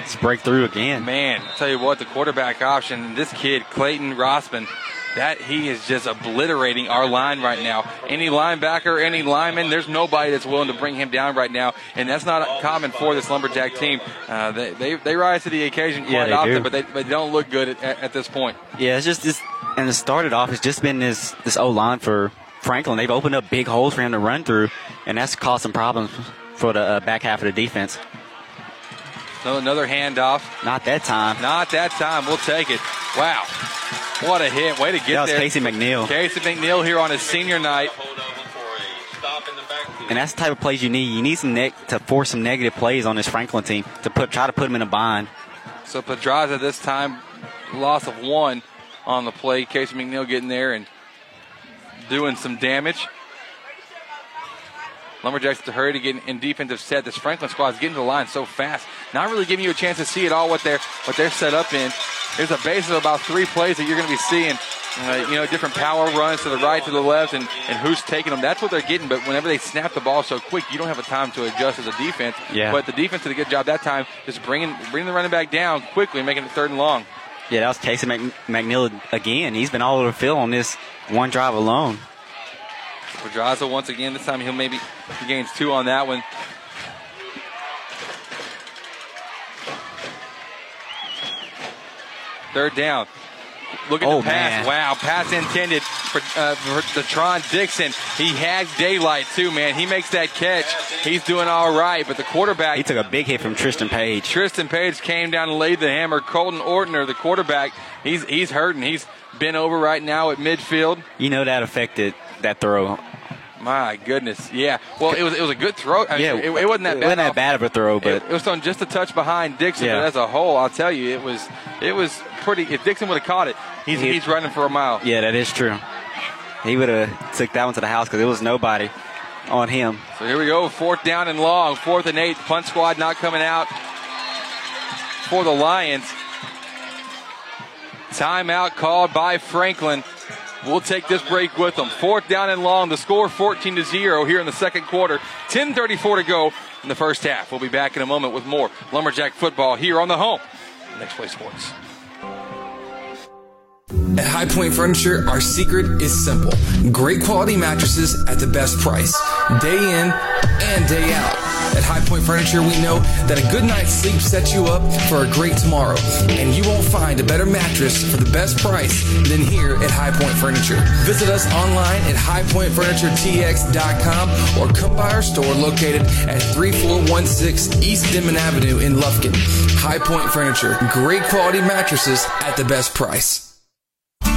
It's breakthrough again. Man, I tell you what, the quarterback option, this kid, Clayton Rossman, that he is just obliterating our line right now. Any linebacker, any lineman, there's nobody that's willing to bring him down right now, and that's not common for this lumberjack team. Uh, they, they they rise to the occasion quite Yeah, often, do. but they, but they don't look good at, at, at this point. Yeah, it's just this, and it started off. It's just been this this O line for Franklin. They've opened up big holes for him to run through, and that's caused some problems for the uh, back half of the defense. So another handoff. Not that time. Not that time. We'll take it. Wow. What a hit. Way to get That was there. Casey McNeil. Casey McNeil here on his senior night. And that's the type of plays you need. You need some ne- to force some negative plays on this Franklin team to put try to put them in a bind. So Pedraza this time, loss of one on the play. Casey McNeil getting there and doing some damage. Lumberjacks to hurry to get in defensive set. This Franklin squad is getting to the line so fast, not really giving you a chance to see at all what they're what they're set up in. There's a base of about three plays that you're going to be seeing. Uh, you know, different power runs to the right, to the left, and, and who's taking them. That's what they're getting. But whenever they snap the ball so quick, you don't have a time to adjust as a defense. Yeah. But the defense did a good job that time, just bringing bringing the running back down quickly, making it third and long. Yeah, that was Casey Mc- McNeil again. He's been all over the field on this one drive alone. Pedraza once again. This time he'll maybe he gains two on that one. Third down. Look at Oh, the pass. man. Wow, pass intended for, uh, for Detron Dixon. He had daylight too, man. He makes that catch. He's doing all right, but the quarterback. He took a big hit from Tristan Page. Tristan Page came down and laid the hammer. Colton Ortner, the quarterback, he's he's hurting. He's bent over right now at midfield. You know that affected that throw. My goodness, yeah. Well, it was it was a good throw. I mean, Yeah, it, it wasn't that bad. it wasn't that bad of a throw, but it, it was on just a touch behind Dixon, Yeah. but as a whole, I'll tell you, it was it was pretty. If Dixon would have caught it, he's He- he's running for a mile. yeah, that is true. He would have took that one to the house because there was nobody on him. So here we go, fourth down and long, fourth and eight. Punt squad not coming out for the Lions. Timeout called by Franklin. We'll take this break with them. Fourth down and long. The score 14 to 0 here in the second quarter. 10:34 to go in the first half. We'll be back in a moment with more Lumberjack football here on the home. Next Play Sports. At High Point Furniture, our secret is simple. Great quality mattresses at the best price, day in and day out. At High Point Furniture, we know that a good night's sleep sets you up for a great tomorrow. And you won't find a better mattress for the best price than here at High Point Furniture. Visit us online at highpointfurnituretx.com or come by our store located at 3416 East Denman Avenue in Lufkin. High Point Furniture, great quality mattresses at the best price.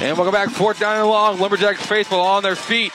And welcome back, fourth down and long. Lumberjacks faithful on their feet.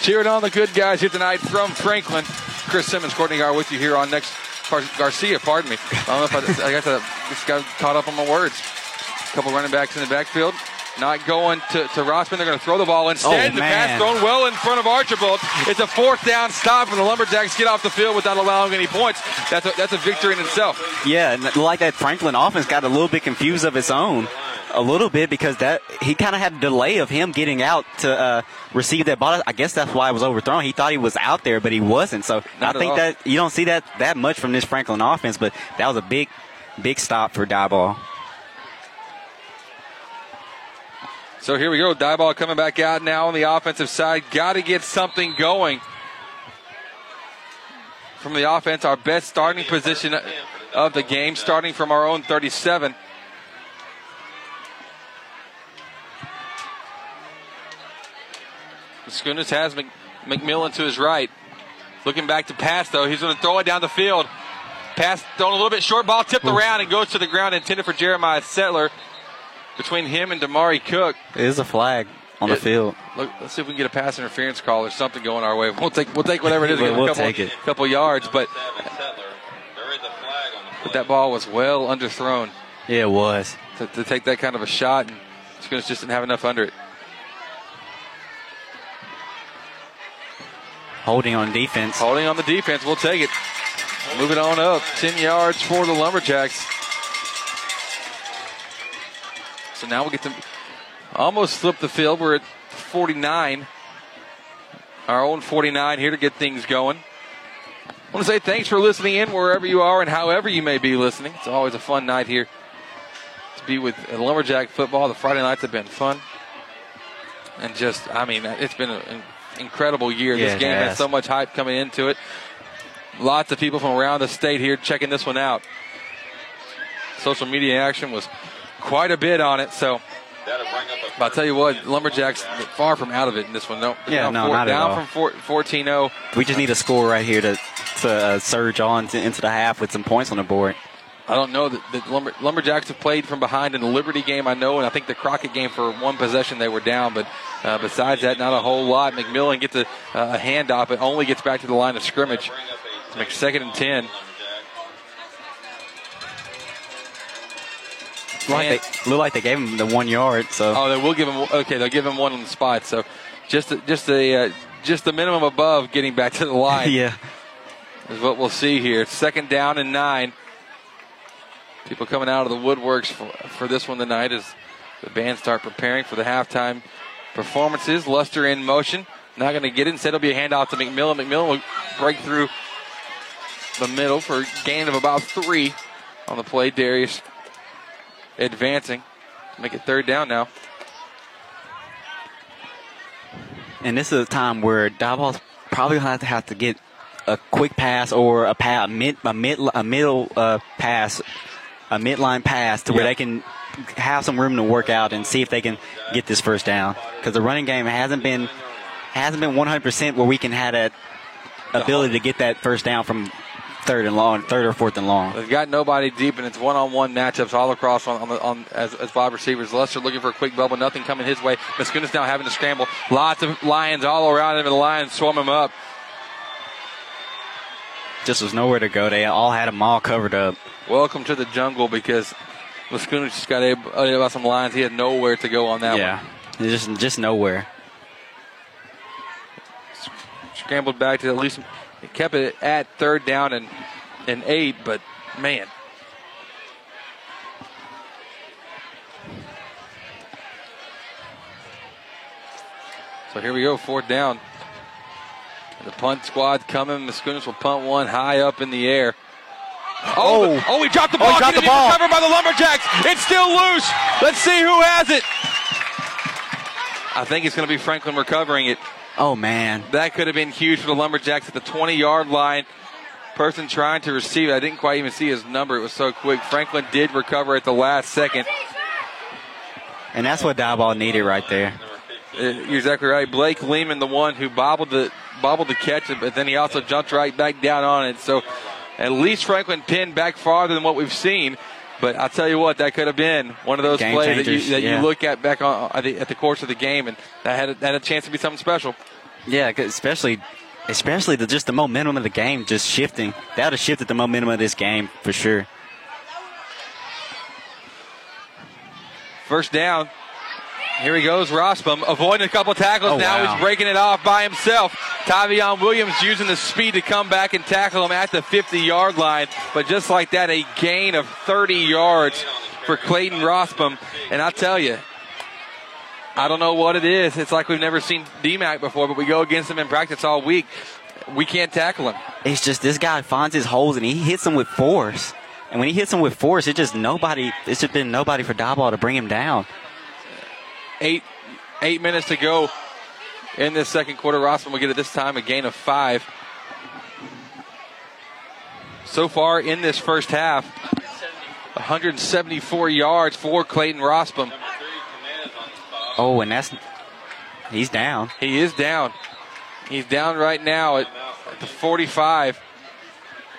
Cheering on the good guys here tonight from Franklin. Chris Simmons, Courtney Gar with you here on next. Gar- Garcia, pardon me. I don't know if I, I got to, just got caught up on my words. A couple running backs in the backfield. Not going to, to Rossman. They're going to throw the ball instead. Oh, the pass thrown well in front of Archibald. It's a fourth down stop, and the Lumberjacks get off the field without allowing any points. That's a, that's a victory in itself. Yeah, and like that Franklin offense got a little bit confused of its own. A little bit because that he kind of had a delay of him getting out to uh, receive that ball. I guess that's why it was overthrown. He thought he was out there, but he wasn't. So Not I think all. that you don't see that that much from this Franklin offense, but that was a big, big stop for Diboll. So here we go. Diboll coming back out now on the offensive side. Got to get something going from the offense. Our best starting position of the game, starting from our own 37. Schooners has Mc, McMillan to his right. Looking back to pass, though. He's going to throw it down the field. Pass thrown a little bit short ball, tipped hmm. around and goes to the ground, intended for Jeremiah Settler. Between him and Damari Cook. It is a flag on the field. Look, let's see if we can get a pass interference call or something going our way. We'll take we'll take whatever it is. We'll- give them a we'll couple, take it. couple yards, but but that ball was well underthrown Yeah, it was. to, to take that kind of a shot, and Schooners just didn't have enough under it. Holding on defense. Holding on the defense, we'll take it. Moving on up, ten yards for the Lumberjacks. So now we get to almost flip the field. We're at 49. Our own 49 here to get things going. I want to say thanks for listening in wherever you are and however you may be listening. It's always a fun night here to be with Lumberjack football. The Friday nights have been fun. And just, I mean, it's been incredible year. Yeah, this game has has. so much hype coming into it. Lots of people from around the state here checking this one out. Social media action was quite a bit on it, so but I'll tell you what, Lumberjacks far from out of it in this one. No, Yeah, down no, four- not at down all. from four- 14-0. We just need a score right here to to uh, surge on to, into the half with some points on the board. I don't know that the Lumber, Lumberjacks have played from behind in the Liberty game. I know, and I think the Crockett game for one possession they were down, but uh, besides that, not a whole lot. McMillan gets a, a handoff, but only gets back to the line of scrimmage to make second and ten. Like they, look like they gave him the one yard. So Oh, they will give him. Okay, they'll give him one on the spot. So just just a uh, just the minimum above getting back to the line. yeah, is what we'll see here. Second down and nine. People coming out of the woodworks for, for this one tonight as the band start preparing for the halftime performances. Luster in motion. Not going to get it. Instead, it'll be a handoff to McMillan. McMillan will break through the middle for a gain of about three on the play. Darius advancing. Make it third down now. and this is a time where Diboll's probably have to have to get a quick pass or a pass, a mid, a mid, a middle uh, pass, a midline pass to where Yeah. they can have some room to work out and see if they can get this first down. Because the running game hasn't been hasn't been 100% where we can have that ability to get that first down from third and long, third or fourth and long. They've got nobody deep, and it's one-on-one matchups all across on, on, the, on as, as wide receivers. Luster looking for a quick bubble, nothing coming his way. Mascunas now having to scramble. Lots of lions all around him, and the lions swarm him up. Just was nowhere to go. They all had them all covered up. Welcome to the jungle because Mascunas just got able, uh, about some lions. He had nowhere to go on that Yeah. one. just just nowhere. Scrambled back to at least kept it at third down and and eight, but man. So here we go, fourth down. The punt squad coming. The Schooners will punt one high up in the air. Oh, oh, oh he dropped the ball. Oh, he ball. dropped the it be ball. recovered by the Lumberjacks. It's still loose. Let's see who has it. I think it's going to be Franklin recovering it. Oh man, That could have been huge for the Lumberjacks at the 20 yard line. Person trying to receive it. I didn't quite even see his number. It was so quick. Franklin did recover at the last second. and that's what Diboll needed right there. Uh, You're exactly right. Blake Lehman, the one who bobbled the bobbled the catch, but then he also jumped right back down on it. So at least Franklin pinned back farther than what we've seen. But I'll tell you what, that could have been one of those Game plays that, you, that yeah. you look at back on at the, at the course of the game, and that had a, that had a chance to be something special. Yeah, especially especially the, just the momentum of the game just shifting. That would have shifted the momentum of this game for sure. First down. Here he goes, Rossbaum, avoiding a couple tackles. Oh, now wow. he's breaking it off by himself. Tavion Williams using the speed to come back and tackle him at the 50 yard line. But just like that, a gain of 30 yards for Clayton Rossbaum. And I tell you, I don't know what it is. It's like we've never seen DMAC before, but we go against him in practice all week. We can't tackle him. It's just this guy finds his holes and he hits them with force. And when he hits them with force, it just nobody. It's just been nobody for Diboll to bring him down. Eight eight minutes to go in this second quarter. Rossman will get it this time a gain of five. So far in this first half, 174 yards for Clayton Rossbaum. Oh, and that's he's down. He is down. He's down right now at, at the 45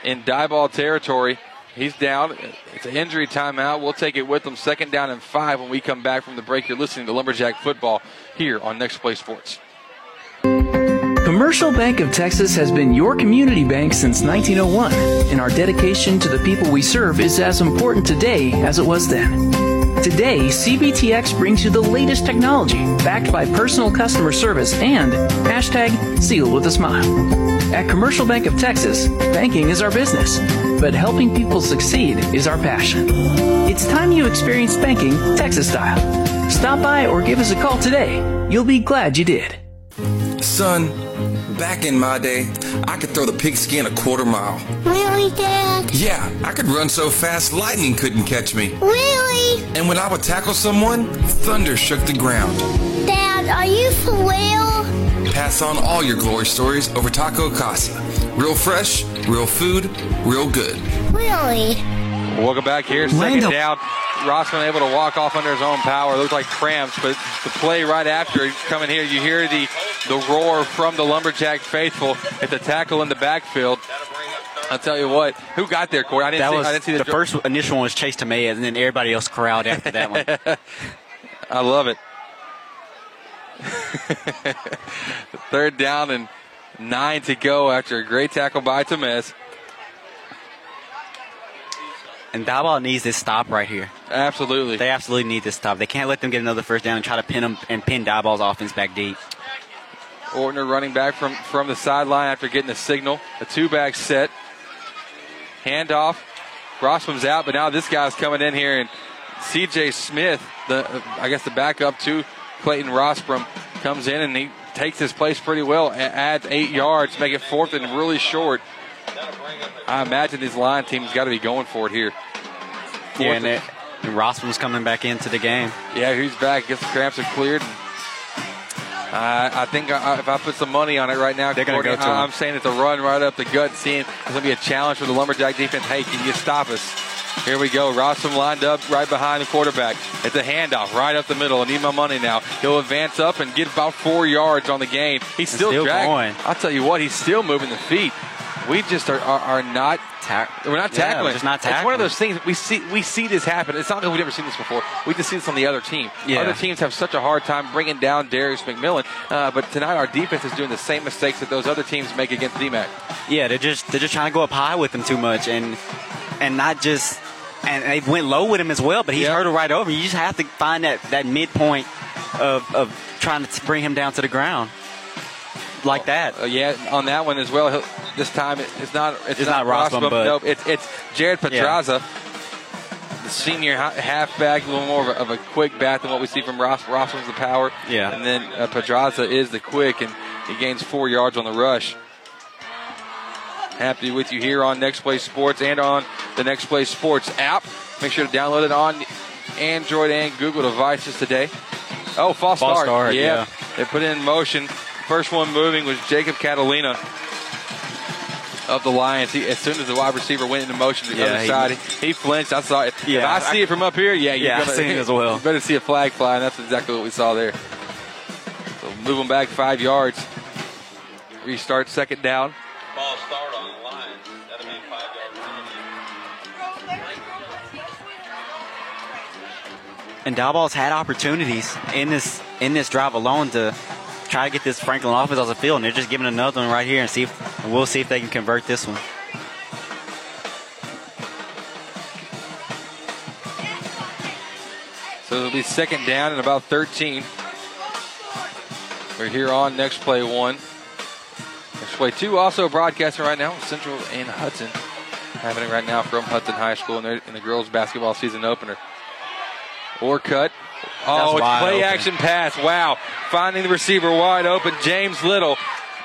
in Diboll territory. He's down. It's an injury timeout. We'll take it with them. Second down and five when we come back from the break. You're listening to Lumberjack Football here on Next Play Sports. Commercial Bank of Texas has been your community bank since 1901, and our dedication to the people we serve is as important today as it was then. Today, CBTX brings you the latest technology backed by personal customer service and hashtag sealed with a smile. At Commercial Bank of Texas, banking is our business, but helping people succeed is our passion. It's time you experienced banking Texas style. Stop by or give us a call today. You'll be glad you did. Son, back in my day, I could throw the pigskin a quarter mile. Really, Dad? Yeah, I could run so fast lightning couldn't catch me. Really? And when I would tackle someone, thunder shook the ground. Dad, are you for real? Pass on all your glory stories over Taco Casa. Real fresh, real food, real good. Really? Welcome back here. Second Lando- down. Rossman able to walk off under his own power. Looked like cramps, but the play right after coming here, you hear the, the roar from the Lumberjack faithful at the tackle in the backfield. I'll tell you what, who got there, Corey? I didn't, That see, was I didn't see the, the, dr- first initial one was Chase Tomei, and then everybody else corralled after that one. I love it. Third down and nine to go after a great tackle by Temez. And Diboll needs this stop right here. Absolutely. They absolutely need this stop. They can't let them get another first down and try to pin them and pin Diboll's offense back deep. Ortner running back from, from the sideline after getting the signal. A two back set. Handoff. Rossman's out, but now this guy's coming in here, and CJ Smith, the I guess the backup to Clayton Rossbrum, comes in and he takes his place pretty well. Adds eight yards, make it fourth and really short. I imagine these line teams got to be going for it here. Yeah, and, it, and Rossman's coming back into the game. Yeah, he's back. Gets the cramps are cleared. Uh, I think I, if I put some money on it right now, They're Courtney, go. I'm saying it's a run right up the gut. Seeing it's going to be a challenge for the Lumberjack defense. Hey, can you stop us? Here we go. Rossum lined up right behind the quarterback. It's a handoff right up the middle. I need my money now. He'll advance up and get about four yards on the gain. He's still, still going. I'll tell you what, he's still moving the feet. We just are, are, are not Tack- we're not Yeah, tackling. just not It's one of those things we see. We see this happen. It's not like we've never seen this before. We just see this on the other team. Yeah. Other teams have such a hard time bringing down Darius McMillan, uh, but tonight our defense is doing the same mistakes that those other teams make against DMAC. Yeah, they're just they're just trying to go up high with him too much, and and not just and they went low with him as well. But he's Yeah. hurdled right over. You just have to find that that midpoint of, of trying to bring him down to the ground like that. Uh, yeah, on that one as well. He'll, this time it, it's not it's, It's not Rossman, but- nope, it's it's Jared Pedraza, the senior halfback, a little more of a, of a quick bat than what we see from Ross. Rossman's the power, Yeah. and then uh, Pedraza is the quick, and he gains four yards on the rush. Happy with you here on Next Play Sports and on the Next Play Sports app. Make sure to download it on Android and Google devices today. Oh, false, False start. start, yeah. They put it in motion. First one moving was Jacob Catalina of the Lions. He, as soon as the wide receiver went into motion to the Yeah, other he- side, he flinched. I saw it. Yeah, if I, I- see it from up here, yeah, Yeah, gonna, seen it as well. You better see a flag fly, and that's exactly what we saw there. So move them back five yards. Restart second down. Ball start on the line. That'll be five yards. And Diboll's had opportunities in this in this drive alone to try to get this Franklin offense off the field, and they're just giving another one right here and see if and we'll see if they can convert this one. So it'll be second down and about 13. We're here on next play one. Play two also broadcasting right now. Central and Hudson happening right now from Hudson High School in, their, in the girls basketball season opener. Or cut. Oh, it's play open. action pass. Wow. Finding the receiver wide open. James Little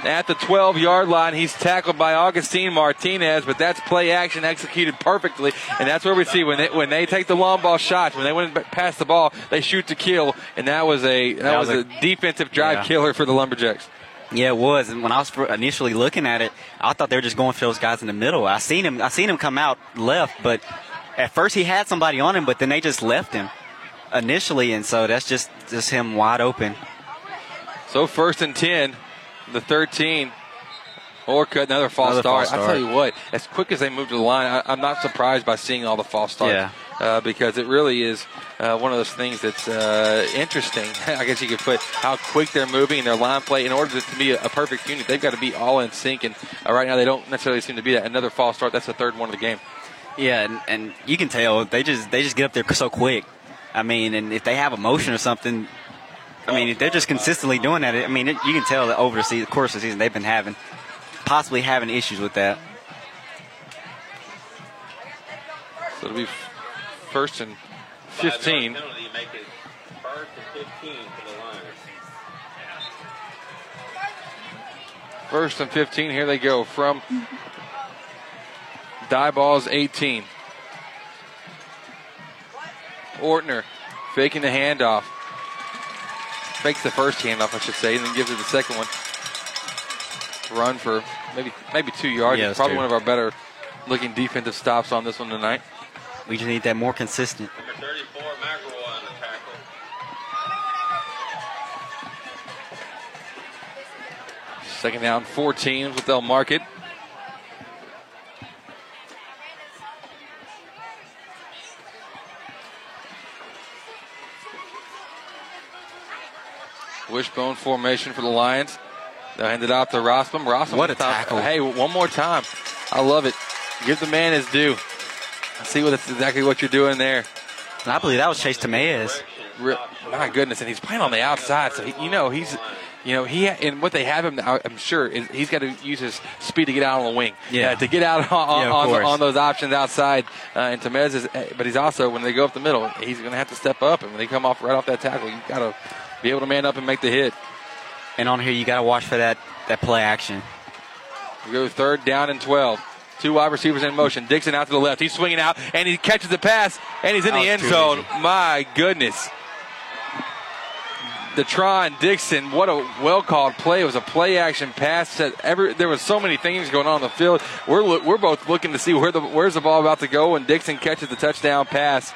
at the 12 yard line. He's tackled by Augustine Martinez, but that's play action executed perfectly. And that's where we see when they, when they take the long ball shots, when they went past the ball, they shoot to kill. And that was a, that, That was, was a, defensive drive yeah. killer for the Lumberjacks. Yeah, it was. And when I was initially looking at it, I thought they were just going for those guys in the middle. I seen him. I seen him come out left, but at first he had somebody on him, but then they just left him initially, and so that's just just him wide open. So first and 10, the 13. Orcutt, another false Another start. false I tell you what, as quick as they move to the line, I, I'm not surprised by seeing all the false starts. Yeah. Uh, because it really is uh, one of those things that's uh, interesting. I guess you could put how quick they're moving and their line play. In order to be a, perfect unit, they've got to be all in sync. And uh, right now, they don't necessarily seem to be that. Another false start. That's the third one of the game. Yeah, and, and you can tell they just they just get up there so quick. I mean, and if they have a motion or something, I mean, if they're just consistently doing that. I mean, it, you can tell that over the season, course of the season, they've been having possibly having issues with that. So it'll be first and 15. Penalty, you make it first and 15 for the Lions. First and 15. Here they go from Diboll's 18. Ortner faking the handoff. Fakes the first handoff, I should say, and then gives it the second one. Run for maybe maybe two yards. Yeah, It's it's probably two. one of our better looking defensive stops on this one tonight. We just need that more consistent. Number 34, McElroy on the tackle. Second down, 14 is what they'll mark it. Wishbone formation for the Lions. They'll hand it out to Rossum. Rossum What a with time- tackle. Hey, one more time. I love it. Give the man his due. See what exactly what you're doing there. And I believe that was Chase Tamaez. Re- My goodness, and he's playing on the outside, so he, you know he's, you know he and what they have him. I'm sure is he's got to use his speed to get out on the wing. Yeah. to get out on, Yeah, on, on those options outside. Uh, and Temez is, but he's also when they go up the middle, he's going to have to step up, and when they come off right off that tackle, you've got to be able to man up and make the hit. And on here, you got to watch for that that play action. We go third down and 12. Two wide receivers in motion. Dixon out to the left. He's swinging out, and he catches the pass, and he's in That the end zone. easy. My goodness. Detron Dixon, what a well called play. It was a play action pass. Every, there was so many things going on on the field. We're, loo- we're both looking to see where the, where's the ball about to go, and Dixon catches the touchdown pass.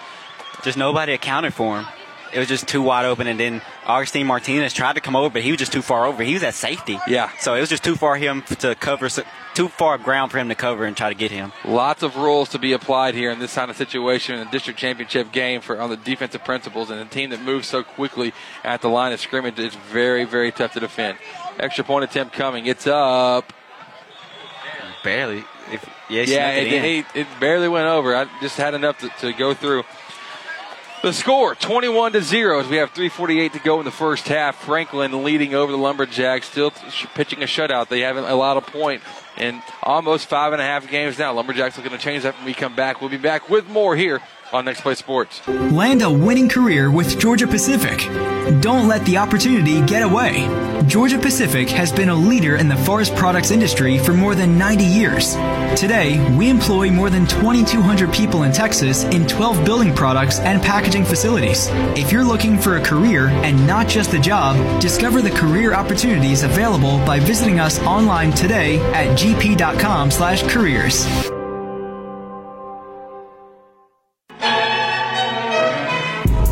Just nobody accounted for him. It was just too wide open, and then Augustine Martinez tried to come over, but he was just too far over. He was at safety. Yeah. So it was just too far him to cover, too far ground for him to cover and try to get him. Lots of rules to be applied here in this kind of situation in a district championship game for on the defensive principles and a team that moves so quickly at the line of scrimmage. It's very, very tough to defend. Extra point attempt coming. It's up. Barely. If, yeah, yeah, it, it it, it barely went over. I just had enough to, to go through. The score 21 to 0 as we have 348 to go in the first half. Franklin leading over the Lumberjacks, still pitching a shutout. They haven't allowed a point in almost five and a half games now. Lumberjacks looking to change that when we come back. We'll be back with more here on Next Play Sports. Land a winning career with Georgia Pacific. Don't let the opportunity get away. Georgia Pacific has been a leader in the forest products industry for more than 90 years. Today, we employ more than 2,200 people in Texas in 12 building products and packaging facilities. If you're looking for a career and not just a job, discover the career opportunities available by visiting us online today at gp.com/careers.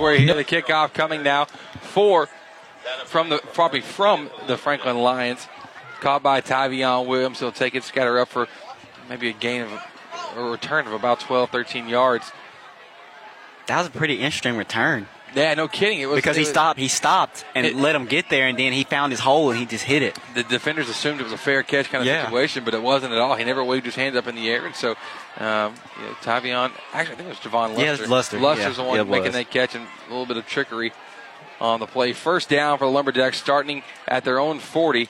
We're here. The kickoff coming now for from the probably from the Franklin Lions. Caught by Tavion Williams. He'll take it, scatter up for maybe a gain of a return of about 12, 13 yards. That was a pretty interesting return. Yeah, no kidding. It was because he was- stopped. He stopped and It- let him get there, and then he found his hole and he just hit it. The defenders assumed it was a fair catch kind of Yeah. situation, but it wasn't at all. He never waved his hands up in the air, and so um, you know, Tavion. Actually, I think it was Javon Luster. Yeah, was Luster. Luster's Yeah, the one it making was. that catch, and a little bit of trickery on the play. First down for the Lumberjacks, starting at their own 40.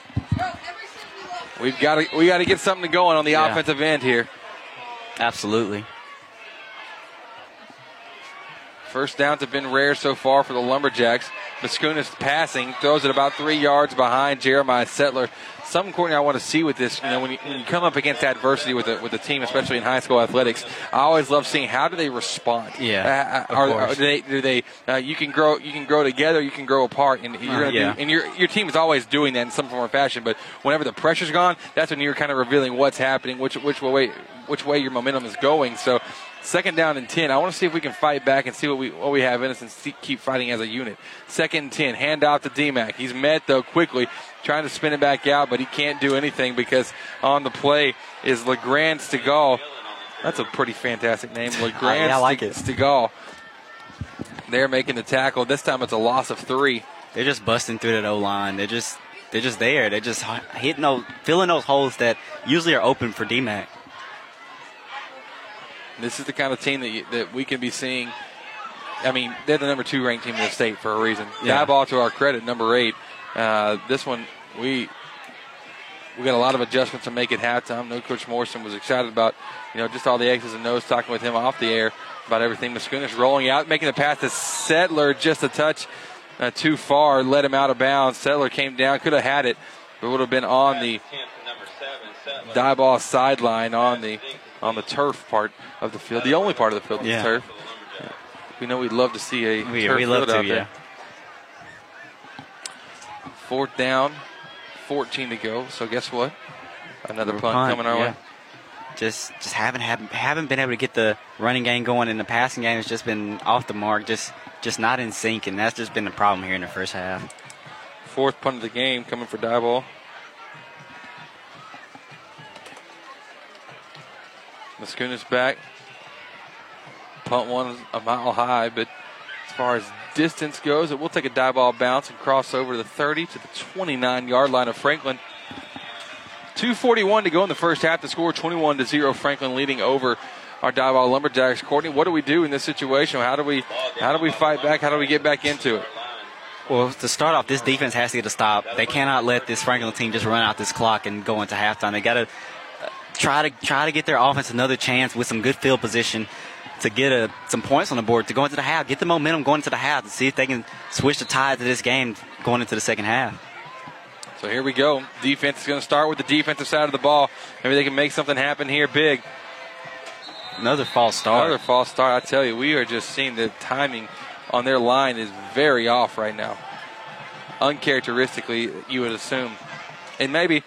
We've got to we got to get something going on the Yeah. offensive end here. Absolutely. First downs have been rare so far for the Lumberjacks. Mascunas passing, throws it about three yards behind Jeremiah Settler. Something, Courtney, I want to see with this, you know, when you, when you come up against adversity with a, with a team, especially in high school athletics, I always love seeing how do they respond. Yeah, Uh, of are, course. are they, do they? Uh, you can grow, you can grow together, you can grow apart, and you're Uh, gonna yeah. do, and your your team is always doing that in some form or fashion. But whenever the pressure's gone, that's when you're kind of revealing what's happening, which which way which way your momentum is going. So. Second down and ten. I want to see if we can fight back and see what we what we have in us and see, keep fighting as a unit. Second and ten. Hand off to DMAC. He's met though quickly, trying to spin it back out, but he can't do anything because on the play is Legrand Stegall. That's a pretty fantastic name, Legrand Yeah, I like Ste- it. Stegall. They're making the tackle. This time it's a loss of three. They're just busting through that O line. They're just they're just there. They're just hitting those, filling those holes that usually are open for DMAC. This is the kind of team that you, that we can be seeing. I mean, they're the number two ranked team in the state for a reason. Yeah. Diboll to our credit, number eight. Uh, this one, we we got a lot of adjustments to make it halftime. No, Coach Morrison was excited about you know just all the X's and O's, talking with him off the air about everything. Mascunas rolling out, making the pass to Settler, just a touch uh, too far, let him out of bounds. Settler came down, could have had it, but would have been on the Diboll sideline on the on the turf part of the field, the only part of the field Yeah. that's turf. We know we'd love to see a We- turf we love field to, out there. Fourth down, 14 to go. So guess what? Another punt, Punt, coming our yeah. way. Just just haven't, haven't haven't been able to get the running game going, and the passing game has just been off the mark. Just just not in sync, and that's just been the problem here in the first half. Fourth punt of the game coming for die ball. Mascunas back. Punt one a mile high, but as far as distance goes, it will take a Diboll bounce and cross over to the 30 to the 29 yard line of Franklin. 241 to go in the first half. The score 21 to 0. Franklin leading over our Diboll Lumberjacks. Courtney, what do we do in this situation? How do we how do we fight back? How do we get back into it? Well, to start off, this defense has to get a stop. They cannot let this Franklin team just run out this clock and go into halftime. They got to try to try to get their offense another chance with some good field position to get a, some points on the board to go into the half, get the momentum going into the half, to see if they can switch the tide to this game going into the second half. So here we go. Defense is going to start with the defensive side of the ball. Maybe they can make something happen here big. Another false start. Another false start. I tell you, we are just seeing the timing on their line is very off right now. Uncharacteristically, you would assume. And maybe,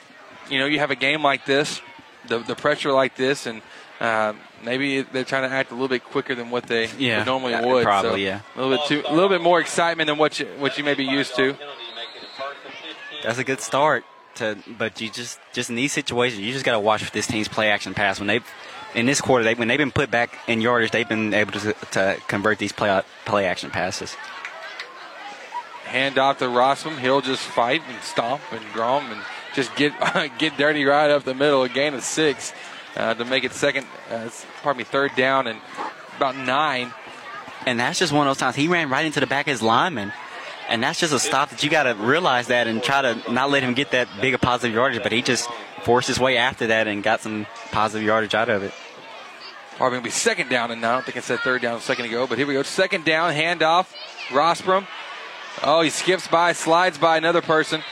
you know, you have a game like this, the, the pressure like this, and Uh, maybe they're trying to act a little bit quicker than what they Yeah, normally would. probably, so yeah. A little bit too, a little bit more excitement than what you what you may be used to. That's a good start. To, but you just just in these situations, you just got to watch for this team's play action pass. When they in this quarter, they when they've been put back in yardage, they've been able to, to convert these play play action passes. Hand off to Rostrom. He'll just fight and stomp and drum and just get get dirty right up the middle. A gain of six uh, to make it second. Uh, pardon me, third down and about nine. And that's just one of those times he ran right into the back of his lineman. And that's just a stop that you got to realize that and try to not let him get that big a positive yardage. But he just forced his way after that and got some positive yardage out of it. Probably going to be second down, and I don't think I said third down a second ago, but here we go. Second down, handoff. Rostrom. Oh, he skips by, slides by another person.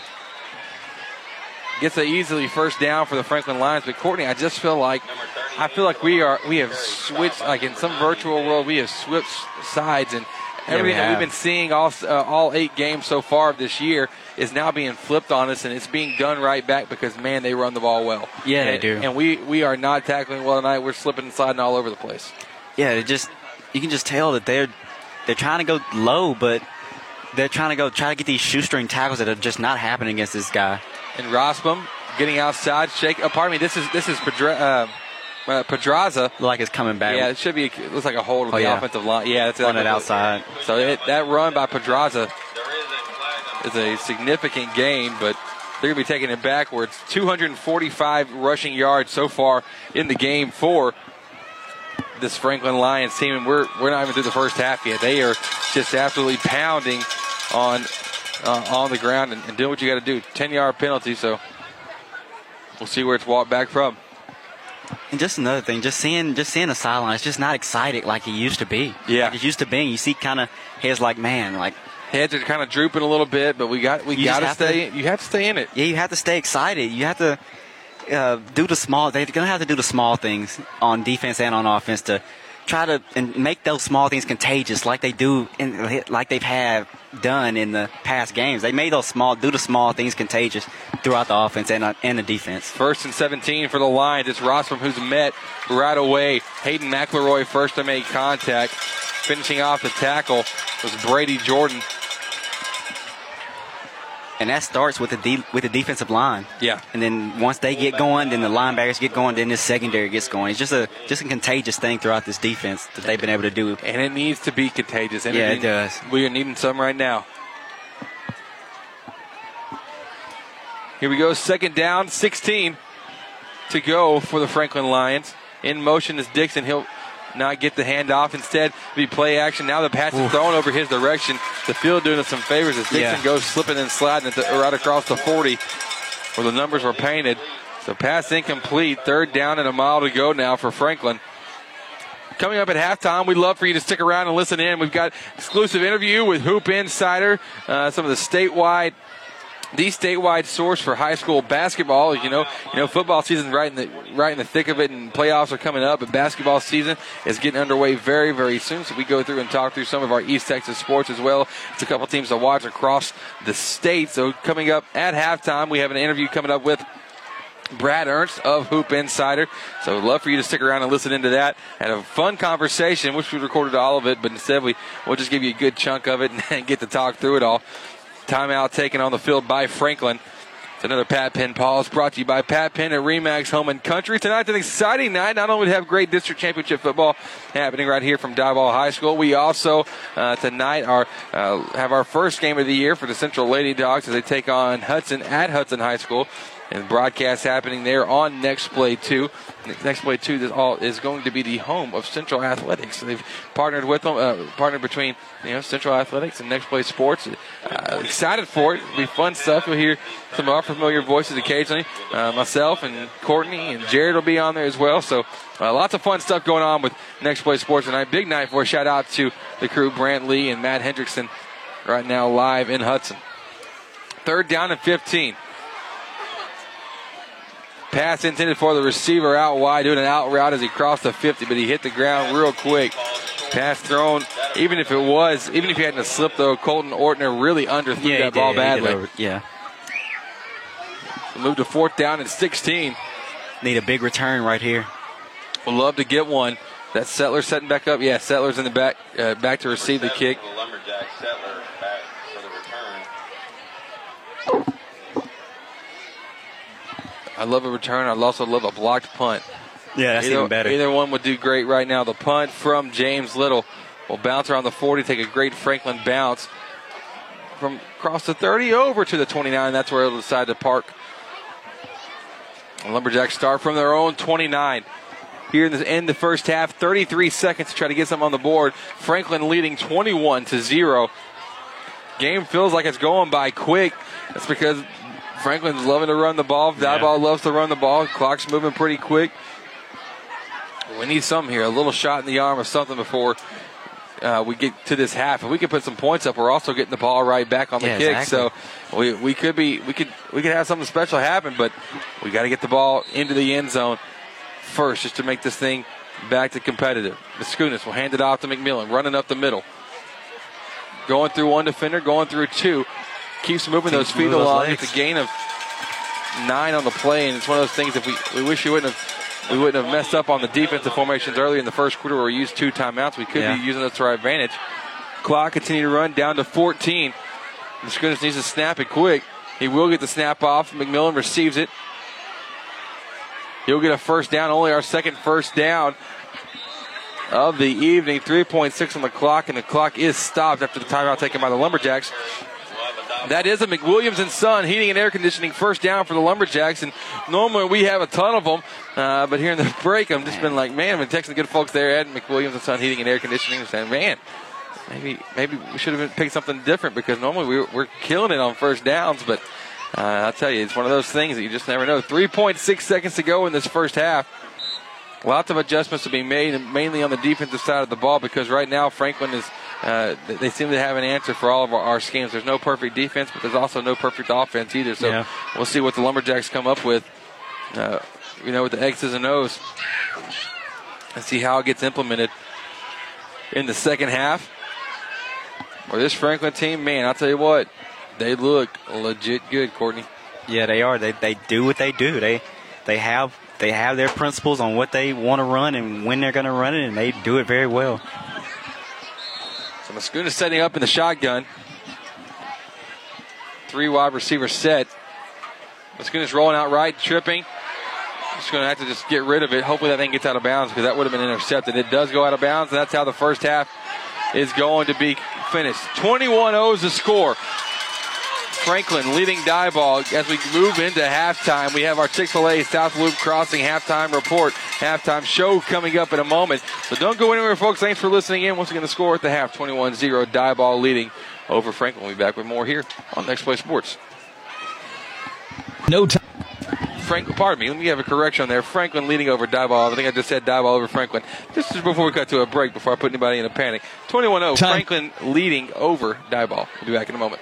Gets a easily first down for the Franklin Lions. But Courtney, I just feel like I feel like we are we have switched like in some virtual world we have switched sides and Yeah, we everything that we've been seeing all uh, all eight games so far of this year is now being flipped on us and it's being done right back because man they run the ball well. Yeah, they do. And we we are not tackling well tonight. We're slipping and sliding all over the place. Yeah, it just you can just tell that they're they're trying to go low, but they're trying to go try to get these shoestring tackles that are just not happening against this guy. And Rostrom getting outside, shake. Oh, pardon me. This is this is Pedra, uh, uh, Pedraza. Like it's coming back. Yeah, it should be. It looks like a hold of Oh, the yeah. offensive line. Yeah, that's On it outside. So it, that run by Pedraza is a significant gain, but they're going to be taking it backwards. 245 rushing yards so far in the game for this Franklin Lions team, and we're we're not even through the first half yet. They are just absolutely pounding on uh, on the ground and, and doing what you got to do. 10 yard penalty, so we'll see where it's walked back from. And just another thing, just seeing just seeing the sideline, it's just not excited like it used to be. Yeah. like it used to be. You see, kind of heads like man, like Heads are kind of drooping a little bit, but we got we got to stay. you have to stay in it. yeah, you have to stay excited. You have to uh, do the small. They're gonna have to do the small things on defense and on offense to try to and make those small things contagious, like they do, like they've had done in the past games. They made those small, do the small things contagious throughout the offense and uh, and the defense. First and 17 for the Lions. It's Rostrom who's met right away. Hayden McElroy first to make contact. Finishing off the tackle was Brady Jordan. And that starts with the de- with the defensive line. Yeah. And then once they get going, then the linebackers get going, then the secondary gets going. It's just a just a contagious thing throughout this defense that they've been able to do. And it needs to be contagious. And Yeah, it need- does. We are needing some right now. Here we go. Second down, 16 to go for the Franklin Lions. In motion is Dixon. He'll not get the handoff. Instead, be play action. Now the pass is thrown over his direction. The field doing us some favors as Dixon Yeah. goes slipping and sliding at the, right across the 40 where the numbers were painted. So pass incomplete. Third down and a mile to go now for Franklin. Coming up at halftime, we'd love for you to stick around and listen in. We've got exclusive interview with Hoop Insider, uh, some of the statewide, the statewide source for high school basketball. You know, you know, football season right in the right in the thick of it, and playoffs are coming up. and basketball season is getting underway very, very soon. So we go through and talk through some of our East Texas sports as well. It's a couple teams to watch across the state. So coming up at halftime, we have an interview coming up with. Brad Ernst of Hoop Insider. So I'd love for you to stick around and listen into that. Had a fun conversation. Wish we recorded all of it, but instead we we'll just give you a good chunk of it and get to talk through it all. Timeout taken on the field by Franklin. It's another Pat Penn pause brought to you by Pat Penn at Remax Home and Country. Tonight's an exciting night. Not only do we have great district championship football happening right here from Diboll High School, we also uh, tonight are uh, have our first game of the year for the Central Lady Dogs as they take on Hudson at Hudson High School. And broadcast happening there on Next Play 2. Next Play 2 is, all, is going to be the home of Central Athletics. They've partnered with them, uh, partnered between you know Central Athletics and Next Play Sports. Uh, excited for it. It'll be fun stuff. You'll hear some of our familiar voices occasionally. Uh, myself and Courtney and Jared will be on there as well. So uh, lots of fun stuff going on with Next Play Sports tonight. Big night for a shout out to the crew, Brant Lee and Matt Hendrickson, right now live in Hudson. Third down and 15. Pass intended for the receiver out wide, doing an out route as he crossed the 50, but he hit the ground real quick. Pass thrown, even if it was, even if he hadn't slipped though, Colton Ortner really underthrew Yeah, that ball did. Did badly. yeah. Move to fourth down and 16. Need a big return right here. Would love to get one. That Settler setting back up. Yeah, Settler's in the back, uh, back to receive the kick. The Lumberjack Settler back for the return. I love a return. I also love a blocked punt. Yeah, that's either, even better. Either one would do great right now. The punt from James Little will bounce around the 40, take a great Franklin bounce from across the 30 over to the 29. That's where it'll decide to park. And Lumberjacks start from their own 29. Here in the end the first half, 33 seconds to try to get something on the board. Franklin leading 21 to 0. Game feels like it's going by quick. That's because Franklin's loving to run the ball. Diboll loves to run the ball. Clock's moving pretty quick. We need something here, a little shot in the arm or something before uh, we get to this half. If we can put some points up, we're also getting the ball right back on the Yeah, kick. exactly. So we, we could be we could we could have something special happen, but we got to get the ball into the end zone first, just to make this thing back to competitive. Mascunas will hand it off to McMillan, running up the middle, going through one defender, going through two, keeps moving Keeps those feet moving along. It's a gain of nine on the play, and it's one of those things. If we we wish we wouldn't have. We wouldn't have messed up on the defensive formations earlier in the first quarter where we used two timeouts. We could Yeah. be using those to our advantage. Clock continue to run down to 14. The Mascunas needs to snap it quick. He will get the snap off. McMillan receives it. He'll get a first down, only our second first down of the evening. 3.6 on the clock, and the clock is stopped after the timeout taken by the Lumberjacks. That is a McWilliams and Son heating and air conditioning first down for the Lumberjacks. And normally we have a ton of them, uh, but here in the break, I'm just been like, man, I've been texting the good folks there at McWilliams and Son heating and air conditioning, and saying, man, maybe maybe we should have picked something different because normally we, we're killing it on first downs, but uh, I'll tell you, it's one of those things that you just never know. 3.6 seconds to go in this first half. Lots of adjustments to be made, mainly on the defensive side of the ball, because right now Franklin is. Uh, they- seem to have an answer for all of our, our schemes. There's no perfect defense, but there's also no perfect offense either. So Yeah. we'll see what the Lumberjacks come up with. Uh, you know, with the X's and O's, and see how it gets implemented in the second half. Or this Franklin team, man, I'll tell you what, they look legit good, Courtney. Yeah, they are. They they do what they do. They they have they have their principles on what they want to run and when they're going to run it, and they do it very well. So setting up in the shotgun. Three wide receiver set. Mascuna's rolling out right, tripping. Just going to have to just get rid of it. Hopefully that thing gets out of bounds because that would have been intercepted. It does go out of bounds, and that's how the first half is going to be finished. 21 0 is the score. Franklin leading Diboll as we move into halftime. We have our Chick fil A South Loop Crossing halftime report, halftime show coming up in a moment. So don't go anywhere, folks. Thanks for listening in. Once again, the score at the half 21 0, Diboll leading over Franklin. We'll be back with more here on Next Play Sports. No time. Frank, pardon me. Let me have a correction there. Franklin leading over Diboll. I think I just said Diboll over Franklin. This is before we cut to a break, before I put anybody in a panic. 21-0. Time. Franklin leading over Diboll. We'll be back in a moment.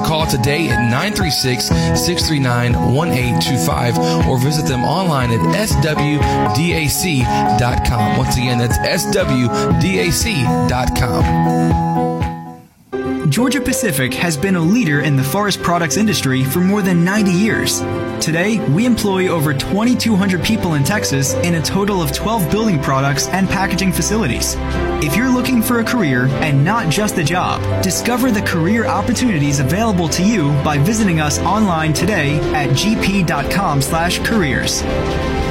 call today at 936 639 1825 or visit them online at swdac.com. Once again, that's swdac.com. Georgia Pacific has been a leader in the forest products industry for more than 90 years. Today, we employ over 2,200 people in Texas in a total of 12 building products and packaging facilities. If you're looking for a career and not just a job, discover the career opportunities available to you by visiting us online today at gp.com/careers.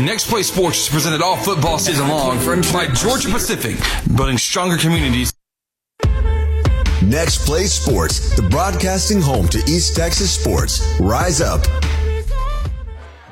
Next Play Sports is presented all football season long by Georgia Pacific, building stronger communities. Next Play Sports, the broadcasting home to East Texas sports. Rise up.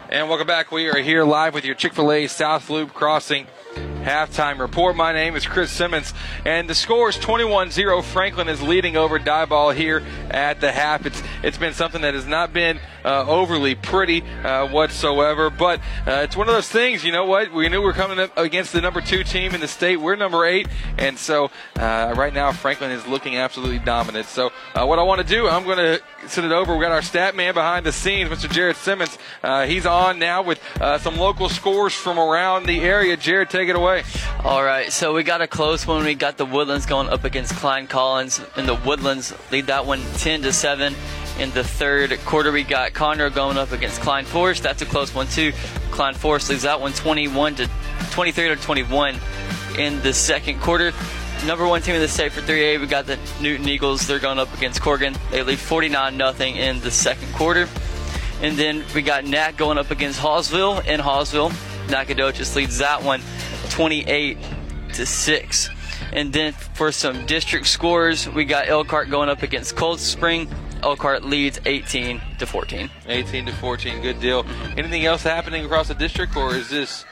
And welcome back. We are here live with your Chick fil A South Loop Crossing halftime report. My name is Chris Simmons, and the score is 21-0. Franklin is leading over Diboll here at the half. It's it's been something that has not been uh, overly pretty uh, whatsoever, but uh, it's one of those things. You know what? We knew we were coming up against the number two team in the state. We're number eight, and so uh, right now Franklin is looking absolutely dominant. So uh, what I want to do, I'm going to send it over. We got our stat man behind the scenes, Mr. Jared Simmons. Uh, he's on now with some local scores from around the area. Jared, take it away. All right, so we got a close one. We got the Woodlands going up against Klein Collins, and the Woodlands lead that one 10 to 7. In the third quarter, we got Conroe going up against Klein Forest. That's a close one too. Klein Forest leads that one 21 to 23 to 21. In the second quarter, number one team in the state for 3A, we got the Newton Eagles. They're going up against Corrigan. They lead 49 nothing in the second quarter. And then we got Nat going up against Hallsville in Hallsville. Nacogdoches leads that one 28 to 6. And then for some district scores, we got Elkhart going up against Cold Spring. Elkhart leads 18 to 14. 18 to 14, good deal. Anything else happening across the district, or is this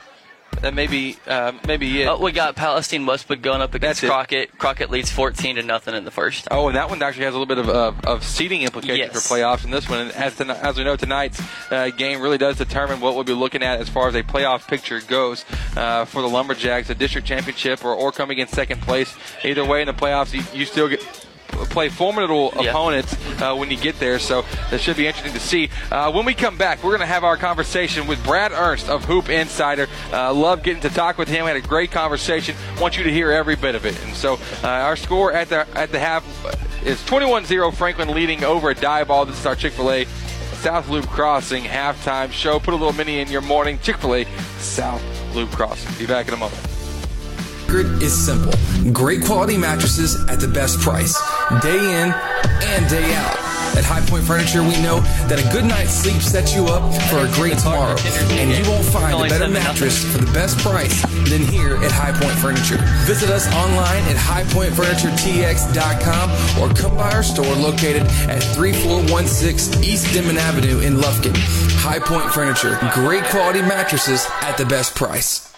that maybe uh, maybe it. Uh, we got Palestine Westwood going up against Crockett. Crockett leads 14 to nothing in the first. Oh, and that one actually has a little bit of, uh, of seeding implications yes. for playoffs in this one. And as, to, as we know, tonight's uh, game really does determine what we'll be looking at as far as a playoff picture goes uh, for the Lumberjacks, a district championship or, or coming in second place. Either way in the playoffs, you, you still get play formidable yeah. opponents uh, when you get there. So that should be interesting to see. Uh, when we come back, we're going to have our conversation with Brad Ernst of Hoop Insider. Uh, love getting to talk with him. We Had a great conversation. Want you to hear every bit of it. And so uh, our score at the at the half is 21-0. Franklin leading over a Diboll. This is our Chick Fil A. South Loop Crossing halftime show. Put a little mini in your morning. Chick fil A South Loop Crossing. Be back in a moment secret is simple great quality mattresses at the best price, day in and day out. At High Point Furniture, we know that a good night's sleep sets you up for a great tomorrow. And you won't find a better mattress for the best price than here at High Point Furniture. Visit us online at highpointfurnituretx.com or come by our store located at 3416 East Denman Avenue in Lufkin. High Point Furniture, great quality mattresses at the best price.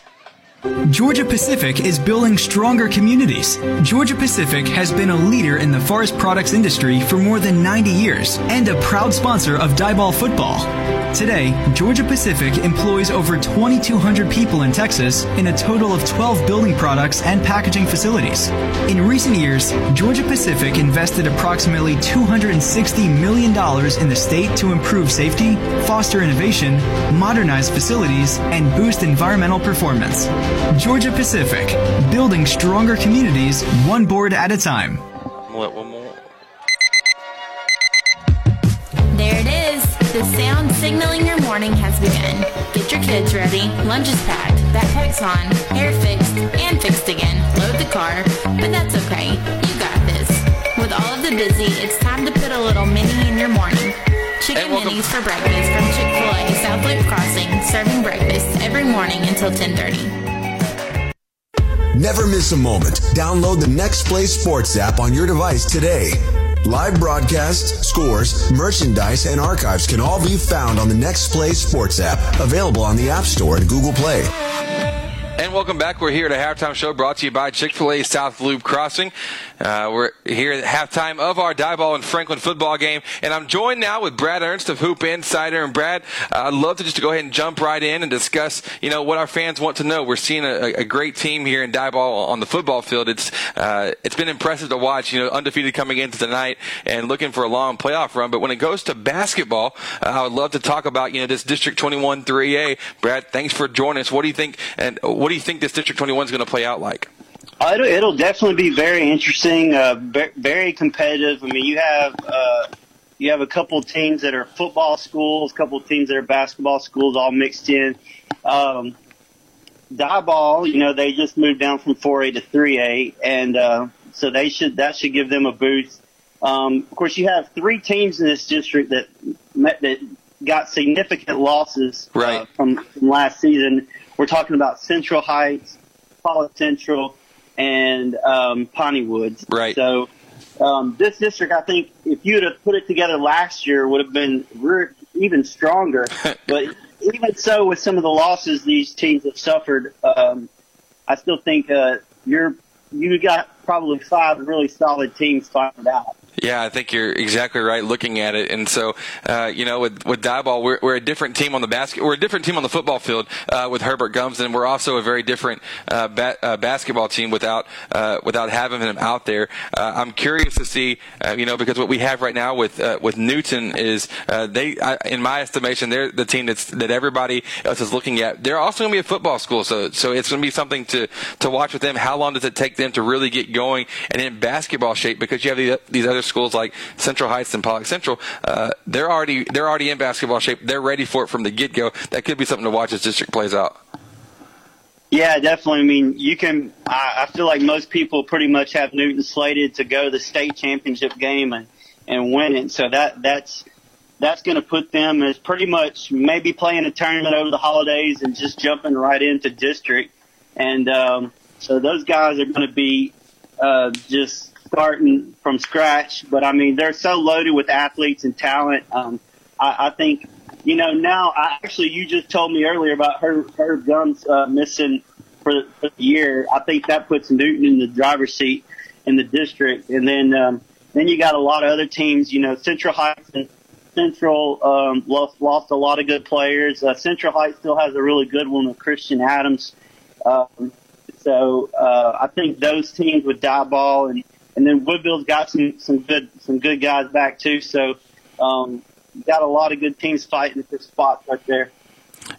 Georgia Pacific is building stronger communities. Georgia Pacific has been a leader in the forest products industry for more than 90 years and a proud sponsor of Diboll football. Today, Georgia Pacific employs over 2,200 people in Texas in a total of 12 building products and packaging facilities. In recent years, Georgia Pacific invested approximately $260 million in the state to improve safety, foster innovation, modernize facilities, and boost environmental performance. Georgia Pacific, building stronger communities one board at a time. There it is. The sound signaling your morning has begun. Get your kids ready. Lunch is packed. Backpack's on. Hair fixed and fixed again. Load the car. But that's okay. You got this. With all of the busy, it's time to put a little mini in your morning. Chicken minis for breakfast from Chick-fil-A South Loop Crossing, serving breakfast every morning until 1030. Never miss a moment. Download the Next Play Sports app on your device today. Live broadcasts, scores, merchandise, and archives can all be found on the Next Play Sports app, available on the App Store and Google Play. And welcome back. We're here at a halftime show brought to you by Chick fil A South Loop Crossing. Uh, we're here at halftime of our Diboll and Franklin football game, and I'm joined now with Brad Ernst of Hoop Insider. And Brad, uh, I'd love to just go ahead and jump right in and discuss, you know, what our fans want to know. We're seeing a, a great team here in Diboll on the football field. It's uh, it's been impressive to watch. You know, undefeated coming into tonight and looking for a long playoff run. But when it goes to basketball, I would love to talk about you know this District 21 3A. Brad, thanks for joining us. What do you think? And what do you think this District 21 is going to play out like? Uh, it'll, it'll definitely be very interesting, uh, very competitive. I mean, you have uh, you have a couple of teams that are football schools, a couple of teams that are basketball schools, all mixed in. Um, Diboll, you know, they just moved down from 4A to 3A, and uh, so they should that should give them a boost. Um, of course, you have three teams in this district that met, that got significant losses right. uh, from, from last season. We're talking about Central Heights, Pollok Central, and um, Piney Woods. Right. So um, this district, I think, if you would have put it together last year, would have been re- even stronger. but even so, with some of the losses these teams have suffered, um, I still think uh, you're you got probably five really solid teams fighting out. Yeah, I think you're exactly right looking at it. And so, uh, you know, with, with Diboll, we're, we're a different team on the basket. We're a different team on the football field, uh, with Herbert Gums, and we're also a very different, uh, ba- uh, basketball team without, uh, without having him out there. Uh, I'm curious to see, you know, because what we have right now with, with Newton is, they, I, in my estimation, they're the team that's, that everybody else is looking at. They're also going to be a football school. So, so it's going to be something to, to watch with them. How long does it take them to really get going and in basketball shape? Because you have these, these other schools like Central Heights and Pollok Central, uh, they're already they're already in basketball shape. They're ready for it from the get go. That could be something to watch as district plays out. Yeah, definitely. I mean, you can. I, I feel like most people pretty much have Newton slated to go to the state championship game and and win it. So that that's that's going to put them as pretty much maybe playing a tournament over the holidays and just jumping right into district. And um, so those guys are going to be uh, just starting from scratch. But I mean, they're so loaded with athletes and talent. Um, I, I think, you know, now I actually, you just told me earlier about her, her guns, uh, missing for the, for the year. I think that puts Newton in the driver's seat in the district. And then, um, then you got a lot of other teams, you know, Central Heights and Central, um, lost, lost a lot of good players. Uh, Central Heights still has a really good one with Christian Adams. Um, so, uh, I think those teams with Diboll and, and then Woodville's got some some good some good guys back too. So um, got a lot of good teams fighting for spots right there.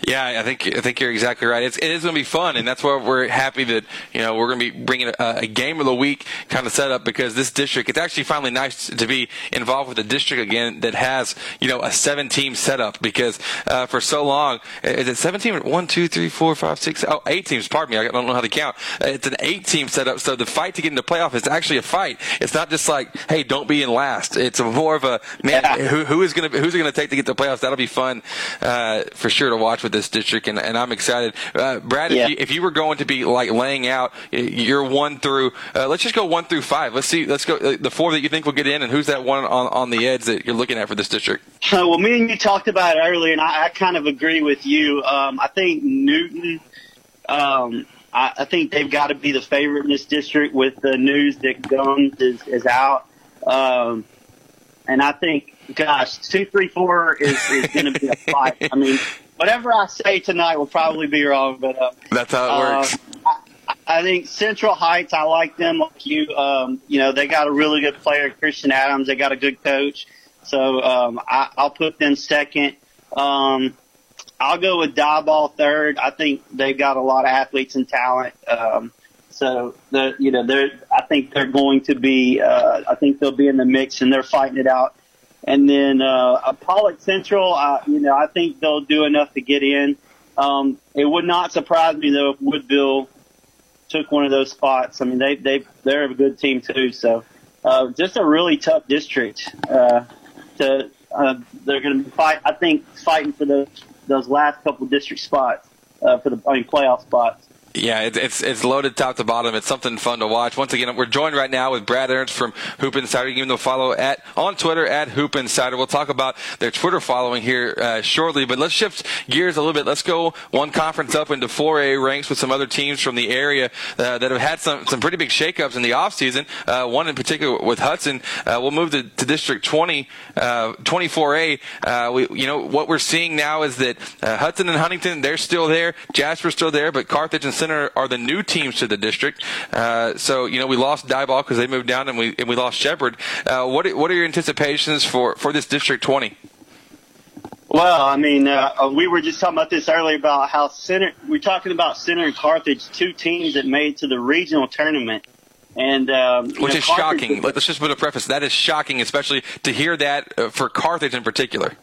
Yeah, I think I think you're exactly right. It's, it is going to be fun, and that's why we're happy that you know we're going to be bringing a, a game of the week kind of setup because this district. It's actually finally nice to be involved with a district again that has you know a seven team setup because uh, for so long is it seven team? One, two, three, four, five, six, oh, eight teams. Pardon me, I don't know how to count. Uh, it's an eight team setup, so the fight to get into the playoff is actually a fight. It's not just like hey, don't be in last. It's more of a man. Yeah. Who, who is going to who's it going to take to get to the playoffs? That'll be fun uh, for sure to watch with this district, and, and I'm excited. Uh, Brad, Yeah. if, you, if you were going to be like laying out your one through, uh, let's just go one through five. Let's see, let's go uh, the four that you think will get in, and who's that one on, on the edge that you're looking at for this district? Uh, well, me and you talked about it earlier, and I, I kind of agree with you. Um, I think Newton. Um, I, I think they've got to be the favorite in this district with the news that Guns is, is out. Um, and I think, gosh, two, three, four is, is going to be a fight. I mean, whatever I say tonight will probably be wrong, but uh, That's how it uh, works. I think Central Heights, I like them like you. Um, you know, they got a really good player, Christian Adams. They got a good coach. So um, I, I'll put them second. Um, I'll go with Diboll third. I think they've got a lot of athletes and talent. Um, so the you know they're I think they're going to be uh, I think they'll be in the mix and they're fighting it out. And then uh, Pollok Central, uh, you know I think they'll do enough to get in. Um, it would not surprise me though if Woodville took one of those spots. I mean they they they're a good team too. So uh, just a really tough district. Uh, to uh, they're going to fight. I think fighting for those those last couple district spots uh, for the I mean playoff spots. Yeah, it, it's it's loaded top to bottom. It's something fun to watch. Once again, we're joined right now with Brad Ernst from Hoop Insider. You can follow at on Twitter at Hoop Insider. We'll talk about their Twitter following here uh, shortly, but let's shift gears a little bit. Let's go one conference up into 4A ranks with some other teams from the area uh, that have had some some pretty big shakeups in the offseason. Uh, one in particular with Hudson. Uh, we'll move to, to District 20, uh, 24A. Uh, we you know what we're seeing now is that uh, Hudson and Huntington they're still there. Jasper's still there, but Carthage and Center are the new teams to the district. Uh, so you know we lost Diboll because they moved down, and we and we lost Shepherd. Uh, what what are your anticipations for for this District 20? Well, I mean, uh, we were just talking about this earlier about how Center. We're talking about Center and Carthage, two teams that made to the regional tournament, and um, Which know, is Carthage- shocking. Let's just put a preface. That is shocking, especially to hear that uh, for Carthage in particular.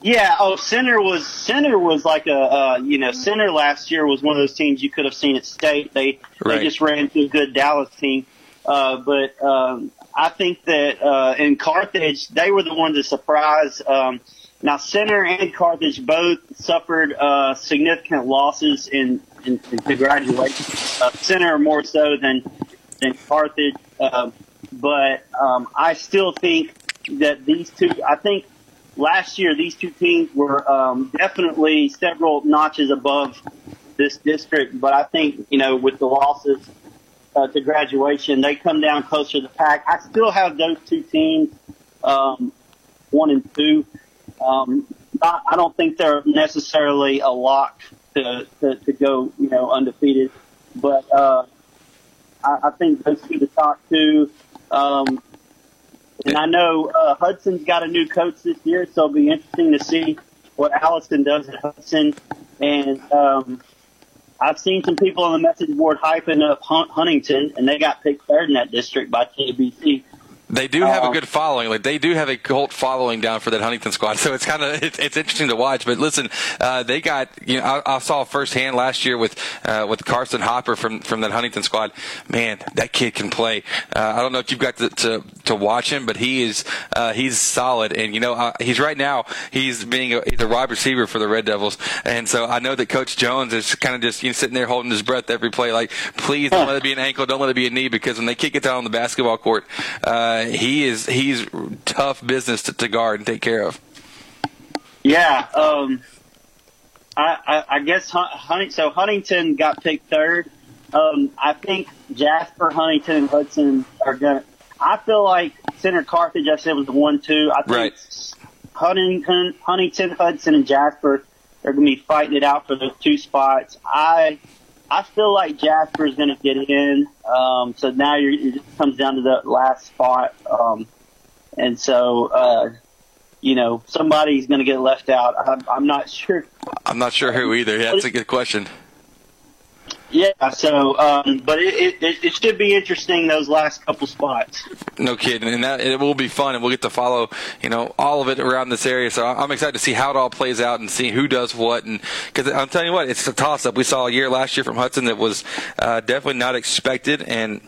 Yeah. Oh, Center was Center was like a uh, you know Center last year was one of those teams you could have seen at state. They Right. they just ran into a good Dallas team, uh, but um, I think that uh, in Carthage they were the ones that surprised. Um, now Center and Carthage both suffered uh, significant losses in in, in the graduation. Uh, Center more so than than Carthage, uh, but um, I still think that these two. I think last year these two teams were um, definitely several notches above this district, but I think you know with the losses uh, to graduation, they come down closer to the pack. I still have those two teams, um, one and two. Um, I, don't think they're necessarily a lock to, to, to go, you know, undefeated, but uh, I, I think those two, the top two. Um, and I know uh, Hudson's got a new coach this year, so it'll be interesting to see what Allison does at Hudson. And um, I've seen some people on the message board hyping up Hun- Huntington, and they got picked third in that district by KBC. They do have a Um, good following. Like they do have a cult following down for that Huntington squad. So it's kind of it's, it's interesting to watch. But listen, uh, they got you know I, I saw firsthand last year with uh, with Carson Hopper from from that Huntington squad. Man, that kid can play. Uh, I don't know if you've got to to, to watch him, but he is uh, he's solid. And you know uh, he's right now he's being a, he's a wide receiver for the Red Devils. And so I know that Coach Jones is kind of just you know, sitting there holding his breath every play. Like please don't let it be an ankle, don't let it be a knee, because when they kick it down on the basketball court, uh, he is he's tough business to, to guard and take care of. Yeah, um, I, I, I guess Hun- Hunting, so Huntington got picked third. Um, I think Jasper, Huntington, and Hudson are gonna. I feel like Center Carthage, I said was the one two. I think Right. Huntington, Huntington, Hudson, and Jasper are gonna be fighting it out for those two spots. I I feel like Jasper is gonna get in. Um, so now it just comes down to the last spot. Um, and so uh, you know somebody's gonna get left out. I'm, I'm not sure. I'm not sure who either. Yeah, that's a good question. Yeah. So, um, but it, it it should be interesting those last couple spots. No kidding, and that it will be fun, and we'll get to follow, you know, all of it around this area. So I'm excited to see how it all plays out and see who does what. And because I'm telling you what, it's a toss-up. We saw a year last year from Hudson that was uh, definitely not expected, and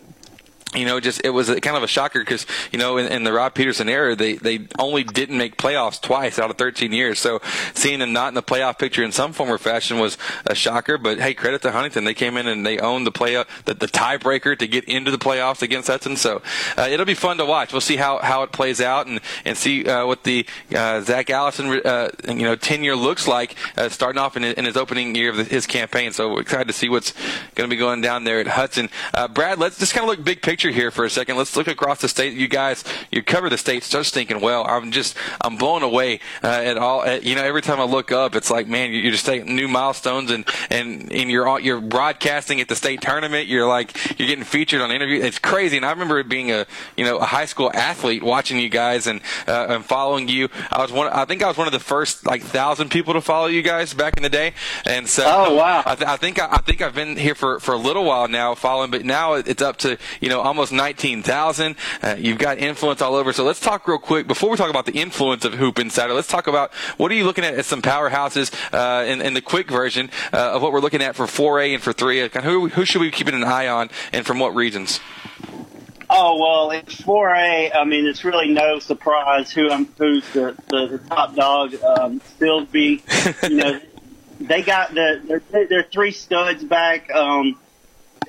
you know, just it was kind of a shocker because you know in, in the Rob Peterson era, they they only didn't make playoffs twice out of 13 years. So seeing them not in the playoff picture in some form or fashion was a shocker. But hey, credit to Huntington, they came in and they owned the playoff, the, the tiebreaker to get into the playoffs against Hudson. So uh, it'll be fun to watch. We'll see how, how it plays out and and see uh, what the uh, Zach Allison uh, you know tenure looks like uh, starting off in, in his opening year of the, his campaign. So excited to see what's going to be going down there at Hudson. Uh, Brad, let's just kind of look big picture here for a second. Let's look across the state. You guys, you cover the state so thinking, well. I'm just, I'm blown away uh, at all. At, you know, every time I look up, it's like, man, you're just taking new milestones, and and and you're all- you're broadcasting at the state tournament. You're like, you're getting featured on interviews. It's crazy. And I remember being a, you know, a high school athlete watching you guys and uh, and following you. I was one. I think I was one of the first like thousand people to follow you guys back in the day. And so, Oh, wow. I, th- I think I, I think I've been here for, for a little while now following, but now it's up to you know almost nineteen thousand. Uh, you've got influence all over. So let's talk real quick before we talk about the influence of Hoop Insider. Let's talk about what are you looking at as some powerhouses uh, in, in the quick version uh, of what we're looking at for 4A and for 3A. Kind of Who who should we be keeping an eye on, and from what regions? Oh well, in 4A, I mean, it's really no surprise who I'm, who's the, the, the top dog. Um, Silsbee, you know, they got the they're, they're three studs back. Um,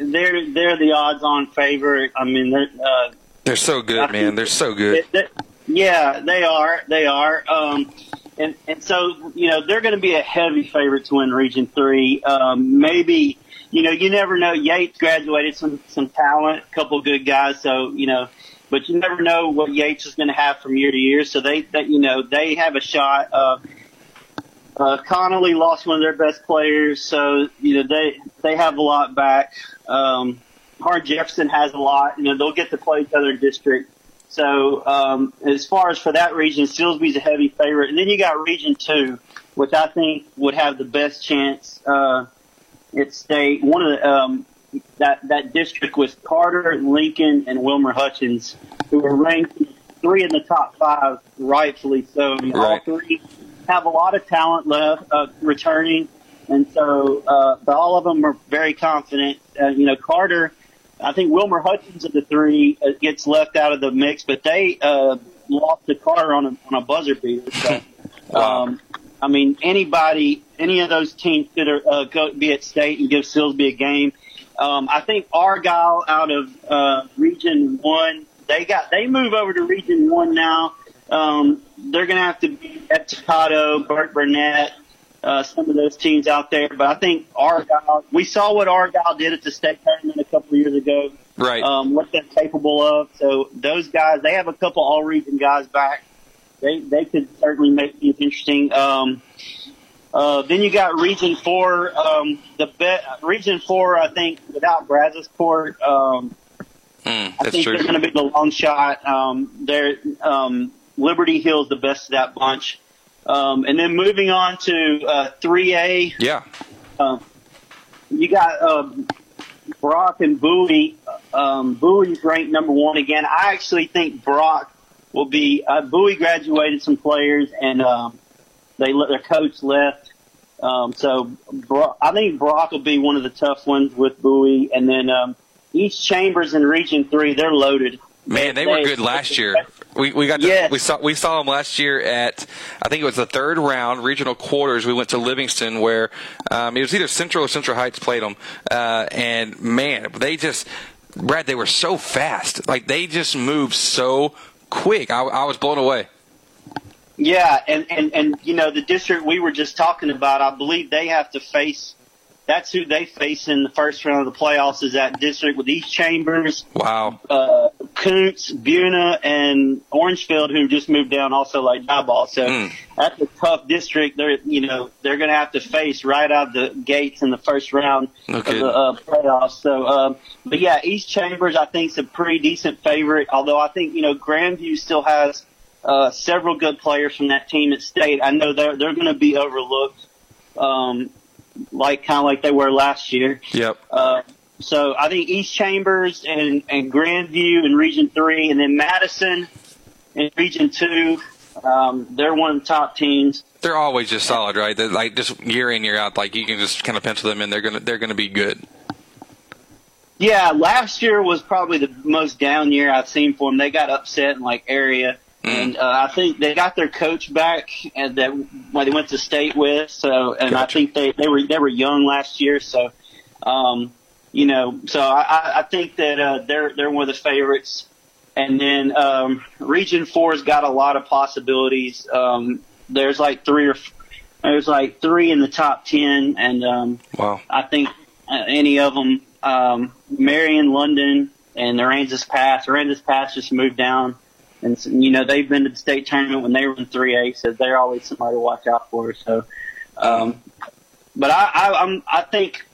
they're they're the odds-on favorite. I mean, they're uh, They're so good, man. They're so good. they- they- yeah, they are. They are. Um, and and so you know they're going to be a heavy favorite to win Region Three. Um, maybe you know you never know. Yates graduated some some talent, a couple good guys. So you know, but you never know what Yates is going to have from year to year. So they that you know they have a shot. Uh, uh, Connally lost one of their best players, so you know they they have a lot back. Um, Hardin-Jefferson has a lot. You know they'll get to play each other in district. So um, as far as for that region, Silsbee's a heavy favorite, and then you got Region Two, which I think would have the best chance uh, at state. One of the um, that that district was Carter, Lincoln, and Wilmer Hutchins, who were ranked three in the top five, rightfully so. Mean, All Right. three have a lot of talent left uh, returning, and so uh, but all of them are very confident. Uh, you know, Carter. I think Wilmer Hutchins of the three uh, gets left out of the mix, but they uh, lost to Carter on a, on a buzzer beater. So, um, I mean, anybody, any of those teams could uh, go be at state and give Silsbee a game. Um, I think Argyle out of uh, Region One, they got they move over to Region One now. Um, they're going to have to beat Estacado, Burt Burnett, uh, some of those teams out there. But I think Argyle, we saw what Argyle did at the state tournament a couple of years ago. Right. Um, what they're capable of. So those guys, they have a couple all region guys back. They they could certainly make things interesting. Um, uh, then you got Region Four. Um, the bet Region Four, I think, without Brazosport, um, Mm, I think true. they're going to be the long shot. Um, they're um, Liberty Hill's the best of that bunch. Um, and then moving on to uh, 3A, Yeah. um, you got um, Brock and Bowie. Um, Bowie's ranked number one again. I actually think Brock will be. Uh, Bowie graduated some players, and um, they let their coach left. Um, so Brock, I think Brock will be one of the tough ones with Bowie, and then um, East Chambers in Region Three. They're loaded. Man, they were good last year. We we got to, Yes. we saw we saw them last year at I think it was the third round regional quarters. We went to Livingston where um, it was either Central or Central Heights played them, uh, and man, they just Brad they were so fast. Like they just moved so quick. I, I was blown away. Yeah, and, and, and you know the district we were just talking about. I believe they have to face. That's who they face in the first round of the playoffs. Is that district with East Chambers, Wow. uh, Kountze, Buna, and Orangefield, who just moved down, also like Diboll. So Mm. that's a tough district. They're you know they're going to have to face right out of the gates in the first round No of the uh, playoffs. So, um, but yeah, East Chambers I think is a pretty decent favorite. Although I think you know Grandview still has uh, several good players from that team at state. I know they're they're going to be overlooked, um, like kind of like they were last year. Yep. Uh, so I think East Chambers and, and Grandview in Region Three, and then Madison in Region Two. Um, they're one of the top teams. They're always just solid, right? They're like just year in year out. Like you can just kind of pencil them in. They're gonna they're gonna be good. Yeah, last year was probably the most down year I've seen for them. They got upset in like area, and uh, I think they got their coach back and that when they went to state with. So, and I think they they were they were young last year. So, um, you know, so I, I- I think that uh, they're they're one of the favorites. And then um, Region Four's got a lot of possibilities. Um, there's like three or there's like three in the top ten, and um, Wow. I think uh, any of them, um, Marion, London, and Aransas Pass. Aransas Pass just moved down, and you know they've been to the state tournament when they were in 3A, so they're always somebody to watch out for. So, um, but I, I, I'm, I think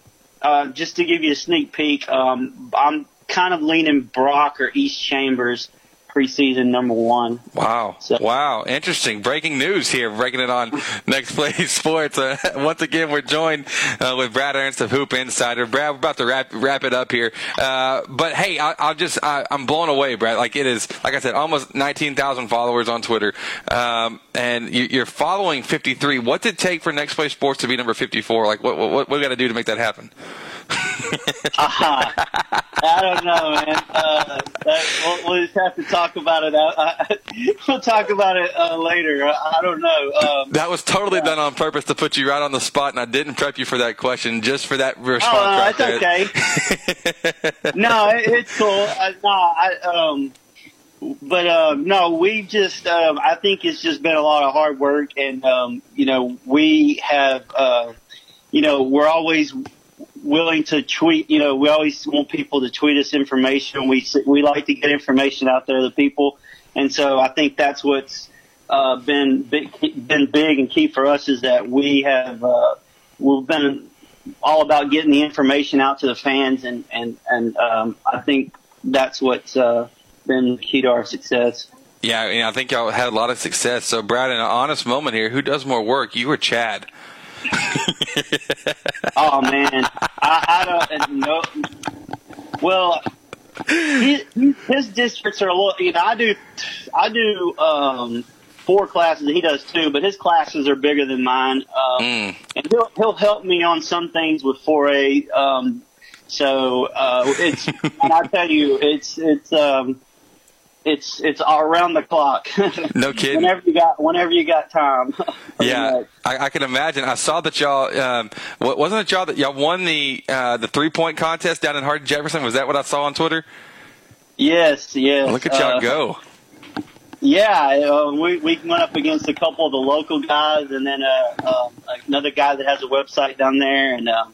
uh, just to give you a sneak peek, um, I'm kind of leaning Brock or East Chambers preseason number one. Wow. Wow. Interesting. Breaking news here. Breaking it on Next Play Sports. Uh, once again, we're joined uh, with Brad Ernst of Hoop Insider. Brad, we're about to wrap, wrap it up here. Uh, but hey, I, I'll just, I, I'm blown away, Brad. Like it is, like I said, almost 19,000 followers on Twitter. Um, and you, you're following 53. What's it take for Next Play Sports to be number 54? Like what, what, what we got to do to make that happen? Uh, I don't know, man. Uh, that, we'll, we'll, just have to talk about it. Uh, we'll talk about it uh, later. I, I, don't know. Um, that was totally yeah. done on purpose to put you right on the spot, and I didn't prep you for that question, just for that response. Oh, no, right it's okay. no, it, it's cool. Uh, no, I um but uh, no, we just um, I think it's just been a lot of hard work, and um, you know we have uh, you know we're always willing to tweet. You know we always want people to tweet us information. We we like to get information out there to people, and so I think that's what's uh, been big, been big and key for us is that we have uh, we've been all about getting the information out to the fans, and and and um, I think that's what's uh, been key to our success. Yeah, I, think y'all had a lot of success. So, Brad, in an honest moment here, who does more work, you or Chad? oh man, I, I don't know. Well, his, his districts are a little. You know, I do, I do um, four classes. He does two, but his classes are bigger than mine. Um, mm. And he'll he'll help me on some things with 4A. Um, so uh, it's, and I tell you, it's it's. Um, it's it's around the clock. No kidding. whenever you got whenever you got time. yeah, I, I, can imagine. I saw that y'all um, wasn't it y'all that y'all won the uh, the three point contest down in Hardin Jefferson. Was that what I saw on Twitter? Yes, yes. Look at y'all uh, go. Yeah, uh, we we went up against a couple of the local guys, and then uh, um, another guy that has a website down there, and um,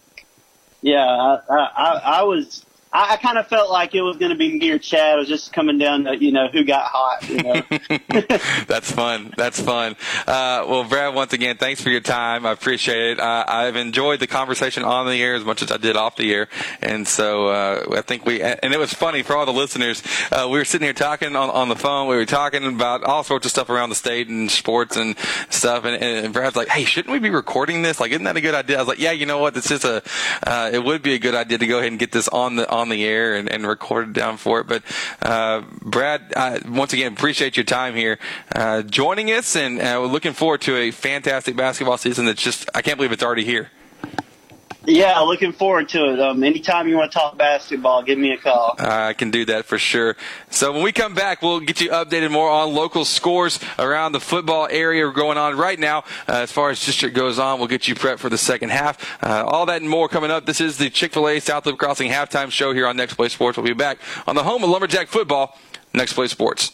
yeah, I, I, I was I, I kind of felt like it was going to be me or Chad. It was just coming down to you know who got hot. You know? That's fun. That's fun. Uh, well, Brad, once again, thanks for your time. I appreciate it. Uh, I've enjoyed the conversation on the air as much as I did off the air, and so uh, I think we. And it was funny for all the listeners. Uh, we were sitting here talking on, on the phone. We were talking about all sorts of stuff around the state and sports and stuff. And, and Brad's like, "Hey, shouldn't we be recording this? Like, isn't that a good idea?" I was like, "Yeah, you know what? This is a. Uh, it would be a good idea to go ahead and get this on the on." On the air and, and recorded down for it. But uh, Brad, uh, once again, appreciate your time here, uh, joining us, and uh, we're looking forward to a fantastic basketball season. That's just I can't believe it's already here. Yeah, looking forward to it. Um, anytime you want to talk basketball, give me a call. I can do that for sure. So when we come back, we'll get you updated more on local scores around the football area going on right now. Uh, as far as district goes on, we'll get you prepped for the second half. Uh, all that and more coming up. This is the Chick-fil-A South Loop Crossing halftime show here on Next Play Sports. We'll be back on the home of Lumberjack football, Next Play Sports.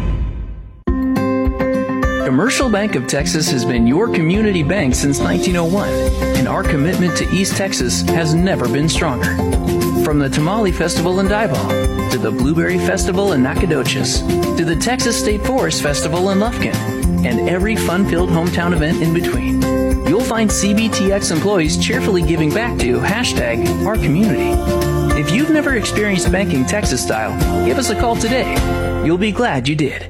Commercial Bank of Texas has been your community bank since 1901, and our commitment to East Texas has never been stronger. From the Tamale Festival in Diboll, to the Blueberry Festival in Nacogdoches, to the Texas State Forest Festival in Lufkin, and every fun-filled hometown event in between, you'll find CBTX employees cheerfully giving back to hashtag our community. If you've never experienced banking Texas style, give us a call today. You'll be glad you did.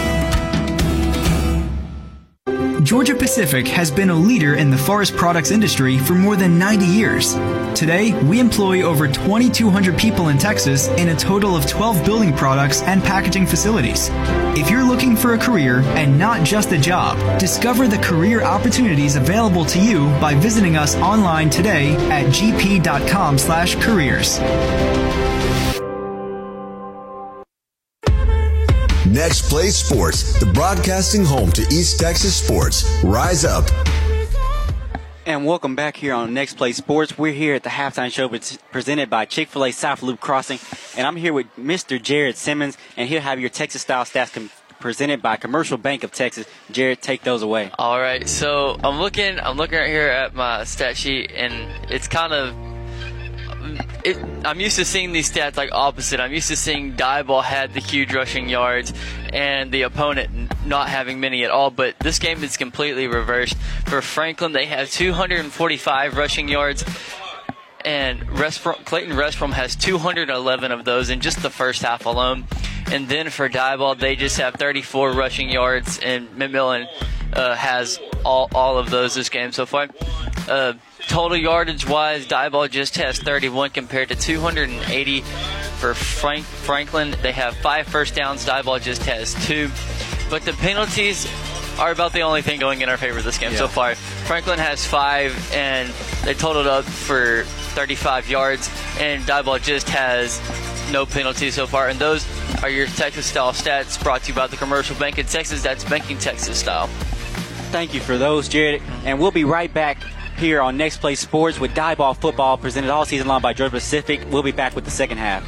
Georgia Pacific has been a leader in the forest products industry for more than 90 years. Today, we employ over 2,200 people in Texas in a total of 12 building products and packaging facilities. If you're looking for a career and not just a job, discover the career opportunities available to you by visiting us online today at gp.com/careers. Next Play Sports, the broadcasting home to East Texas sports. Rise up. And welcome back here on Next Play Sports. We're here at the halftime show presented by Chick fil A South Loop Crossing. And I'm here with Mr. Jared Simmons, and he'll have your Texas style stats com- presented by Commercial Bank of Texas. Jared, take those away. All right. So I'm looking, I'm looking right here at my stat sheet, and it's kind of it, I'm used to seeing these stats like opposite. I'm used to seeing Diboll had the huge rushing yards and the opponent not having many at all. But this game is completely reversed. For Franklin, they have 245 rushing yards. And Rostrom, Clayton Rostrom has 211 of those in just the first half alone. And then for Diboll, they just have 34 rushing yards, and McMillan uh, has all, all of those this game so far. Uh, total yardage wise, Diboll just has 31 compared to 280 for Frank, Franklin. They have five first downs. Diboll just has two. But the penalties are about the only thing going in our favor this game yeah. so far. Franklin has five, and they totaled up for 35 yards, and Diboll just has no penalties so far. And those are your Texas style stats brought to you by the Commercial Bank in Texas. That's Banking Texas style. Thank you for those, Jared. And we'll be right back here on Next Play Sports with Diboll Football, presented all season long by Georgia Pacific. We'll be back with the second half.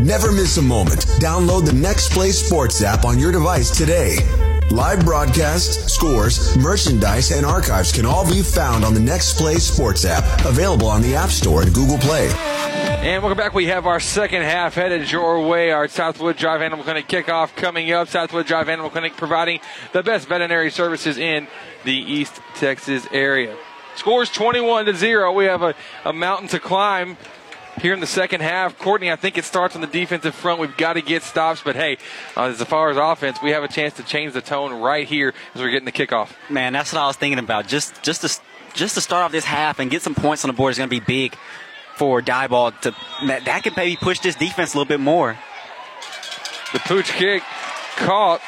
Never miss a moment. Download the Next Play Sports app on your device today. Live broadcasts, scores, merchandise, and archives can all be found on the Next Play Sports app, available on the App Store and Google Play. And welcome back. We have our second half headed your way. Our Southwood Drive Animal Clinic kickoff coming up. Southwood Drive Animal Clinic providing the best veterinary services in the East Texas area. Scores 21 to 0. We have a, a mountain to climb here in the second half. Courtney, I think it starts on the defensive front. We've got to get stops, but hey, uh, as far as offense, we have a chance to change the tone right here as we're getting the kickoff. Man, that's what I was thinking about. Just just to just to start off this half and get some points on the board is going to be big for Diboll. To that, that could maybe push this defense a little bit more. The pooch kick caught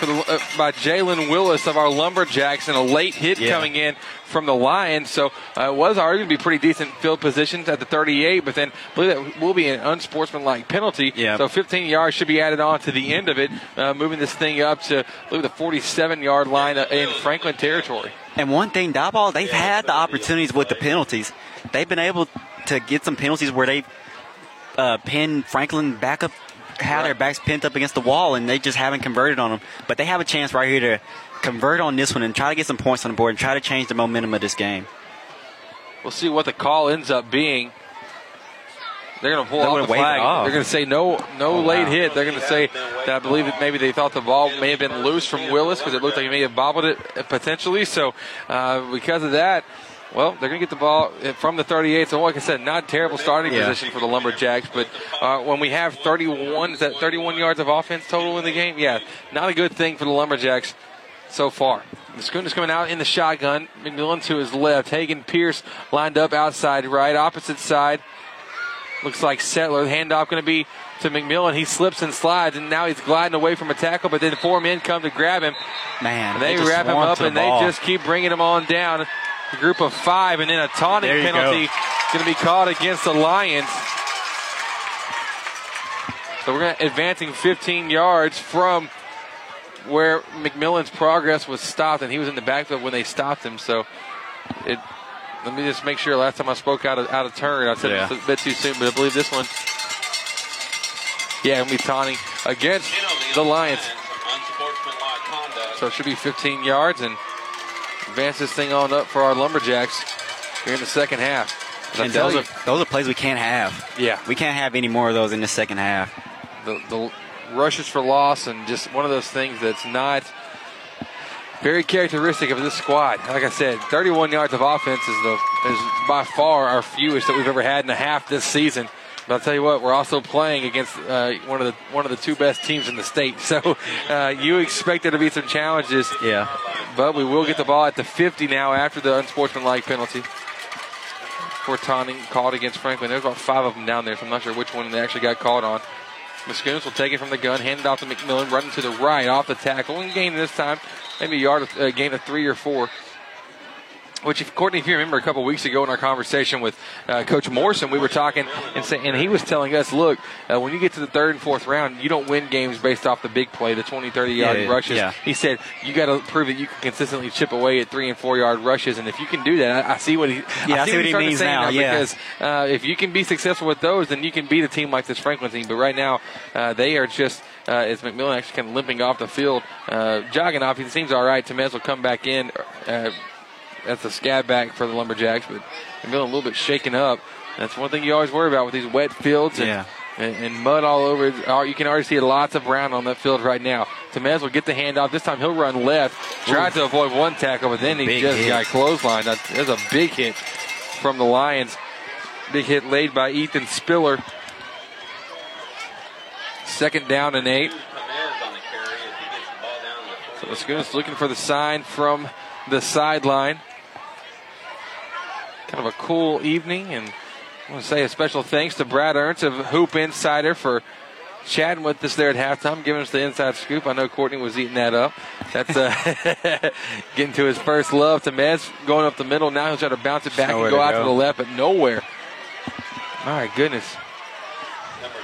the, uh, by Jalen Willis of our Lumberjacks and a late hit yeah. coming in from the Lions. So uh, it was already going to be pretty decent field positions at the 38, but then I believe that will be an unsportsmanlike penalty. Yeah. So 15 yards should be added on to the end of it, uh, moving this thing up to I believe the 47 yard line uh, in Franklin territory. And one thing, Diboll, they've had the opportunities with the penalties. They've been able to get some penalties where they've uh, pinned Franklin back up had their backs pinned up against the wall, and they just haven't converted on them. But they have a chance right here to convert on this one and try to get some points on the board and try to change the momentum of this game. We'll see what the call ends up being. They're going to pull off the flag. They're going to say no, no oh, late wow. hit. They're going to say that I believe that maybe they thought the ball may have been loose from Willis because it looked like he may have bobbled it uh, potentially. So uh, because of that, well, they're going to get the ball from the 38. So, like I said, not terrible starting yeah. position for the Lumberjacks. But uh, when we have 31, is that 31 yards of offense total in the game? Yeah, not a good thing for the Lumberjacks so far. The Schooners coming out in the shotgun. McMillan to his left. Hagan Pierce lined up outside right, opposite side. Looks like Settler. The handoff going to be to McMillan. He slips and slides, and now he's gliding away from a tackle, but then four men come to grab him. Man, they, they wrap him up, the and ball. they just keep bringing him on down. A group of five, and then a taunting penalty go. going to be called against the Lions. So we're going to advancing 15 yards from where McMillan's progress was stopped, and he was in the backfield when they stopped him. So it. Let me just make sure. Last time I spoke out of out of turn, I said Yeah. it's a bit too soon, but I believe this one. Yeah, it'll be taunting against the Lions. So it should be 15 yards and advance this thing on up for our Lumberjacks here in the second half. And I And tell those you, are those are plays we can't have. Yeah. we can't have any more of those in the second half. the, the rushes for loss and just one of those things that's not very characteristic of this squad. Like I said, 31 yards of offense is the is by far our fewest that we've ever had in a half this season. But I'll tell you what, we're also playing against uh, one of the one of the two best teams in the state. So uh, you expect there to be some challenges. Yeah. But we will get the ball at the 50 now after the unsportsmanlike penalty. For taunting called against Franklin. There's about five of them down there, so I'm not sure which one they actually got called on. Muskunis will take it from the gun, hand it off to McMillan, running to the right off the tackle, and gain this time maybe a yard, uh, gain of three or four. Which, if Courtney, if you remember, a couple weeks ago in our conversation with uh, Coach Morrison, we were talking and say, and he was telling us, look, uh, when you get to the third and fourth round, you don't win games based off the big play, the 20, 30 yard Yeah, rushes. yeah. He said you got to prove that you can consistently chip away at three and four yard rushes, and if you can do that, I, I see what he, Yeah, I see what he's he means now, yeah. Because uh, if you can be successful with those, then you can beat a team like this Franklin team. But right now, uh, they are just uh, as McMillan actually kind of limping off the field, uh, jogging off. He seems all right. Temez will come back in. That's a scab back for the Lumberjacks, but McMillan a little bit shaken up. That's one thing you always worry about with these wet fields and, Yeah. and, and mud all over. Uh, You can already see lots of brown on that field right now. Temez will get the handoff. This time he'll run left, try to avoid one tackle, but then he just hit. got clotheslined. That's, a big hit from the Lions. Big hit laid by Ethan Spiller. Second down and eight. So Laskunas looking for the sign from the sideline. Kind of a cool evening, and I want to say a special thanks to Brad Ernst of Hoop Insider for chatting with us there at halftime, giving us the inside scoop. I know Courtney was eating that up. That's uh, getting to his first love. To Mez going up the middle. Now he'll try to bounce it back Nowhere and go to out go. to the left, but nowhere. My goodness.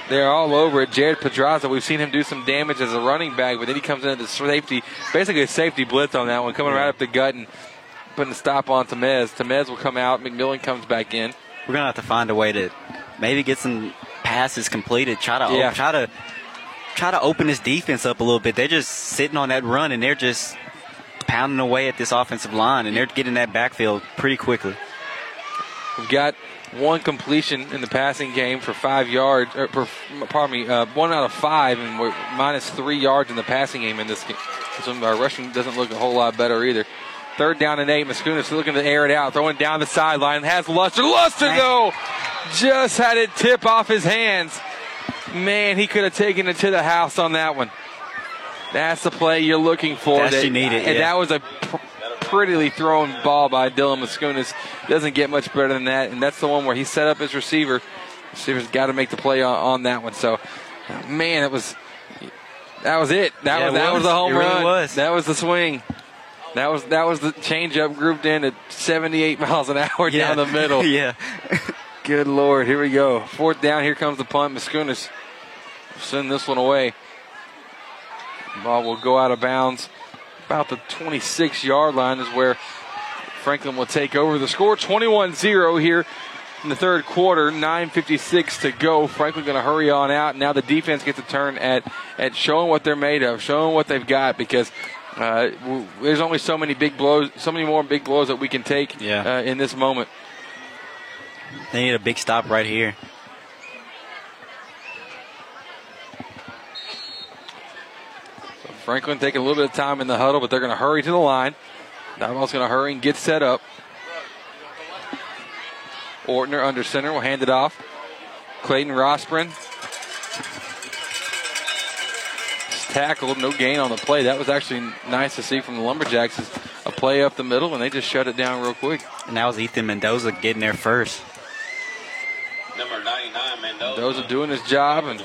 They're all over it. Jared Pedraza, we've seen him do some damage as a running back, but then he comes into the safety, basically a safety blitz on that one, coming right up the gut and putting a stop on Temez. Temez will come out. McMillan comes back in. We're gonna have to find a way to maybe get some passes completed. Try to Yeah. try to try to open this defense up a little bit. They're just sitting on that run and they're just pounding away at this offensive line and they're getting that backfield pretty quickly. We've got one completion in the passing game for five yards. Or, per, pardon me, uh, one out of five, and we're minus three yards in the passing game in this game. So our rushing doesn't look a whole lot better either. Third down and eight. Mascunas looking to air it out, throwing down the sideline. Has Luster. Luster though, just had it tip off his hands. Man, he could have taken it to the house on that one. That's the play you're looking for. That's you need it, And yeah. that was a pr- prettily thrown ball by Dylan Mascunas. Doesn't get much better than that. And that's the one where he set up his receiver. Receiver's got to make the play on, on that one. So, man, it was that was it. That Yeah, was it that was was. the home It really run. was. That was the swing. That was that was the changeup grouped in at 78 miles an hour Yeah. down the middle. yeah. Good lord, here we go. Fourth down, here comes the punt. Mascunas send this one away. Ball will go out of bounds. About the 26 yard line is where Franklin will take over. The score 21 0 here in the third quarter. 9.56 to go. Franklin going to hurry on out. Now the defense gets a turn at, at showing what they're made of, showing what they've got because. Uh, w- there's only so many big blows, so many more big blows that we can take Yeah. uh, in this moment. They need a big stop right here. Franklin taking a little bit of time in the huddle, but they're going to hurry to the line. Diboll's going to hurry and get set up. Ortner under center will hand it off. Clayton Rostrom. Tackled, no gain on the play. That was actually nice to see from the Lumberjacks. Is a play up the middle, and they just shut it down real quick. And that was Ethan Mendoza getting there first. Number 99, Mendoza Doza doing his job, and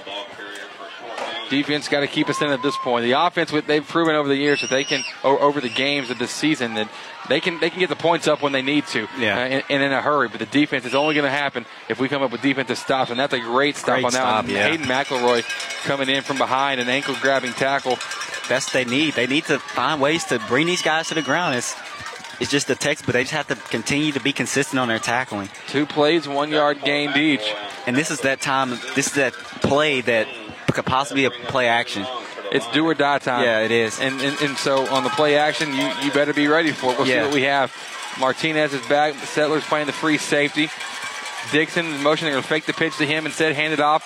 defense got to keep us in at this point. The offense, they've proven over the years that they can, over the games of this season, that they can they can get the points up when they need to, Yeah. uh, and, and in a hurry. But the defense is only going to happen if we come up with defensive stops, and that's a great stop Great on that stop, one. yeah. Hayden McElroy coming in from behind, an ankle grabbing tackle. That's they need. They need to find ways to bring these guys to the ground. It's it's just the text, but they just have to continue to be consistent on their tackling. Two plays, one yard gained each. And this is that time. This is that play that could possibly be a play action. It's do or die time. Yeah, it is. And, and and so on the play action, you, you better be ready for it. We'll Yeah. see what we have. Martinez is back. Settlers playing the free safety. Dixon is motioning to fake the pitch to him instead hand it off.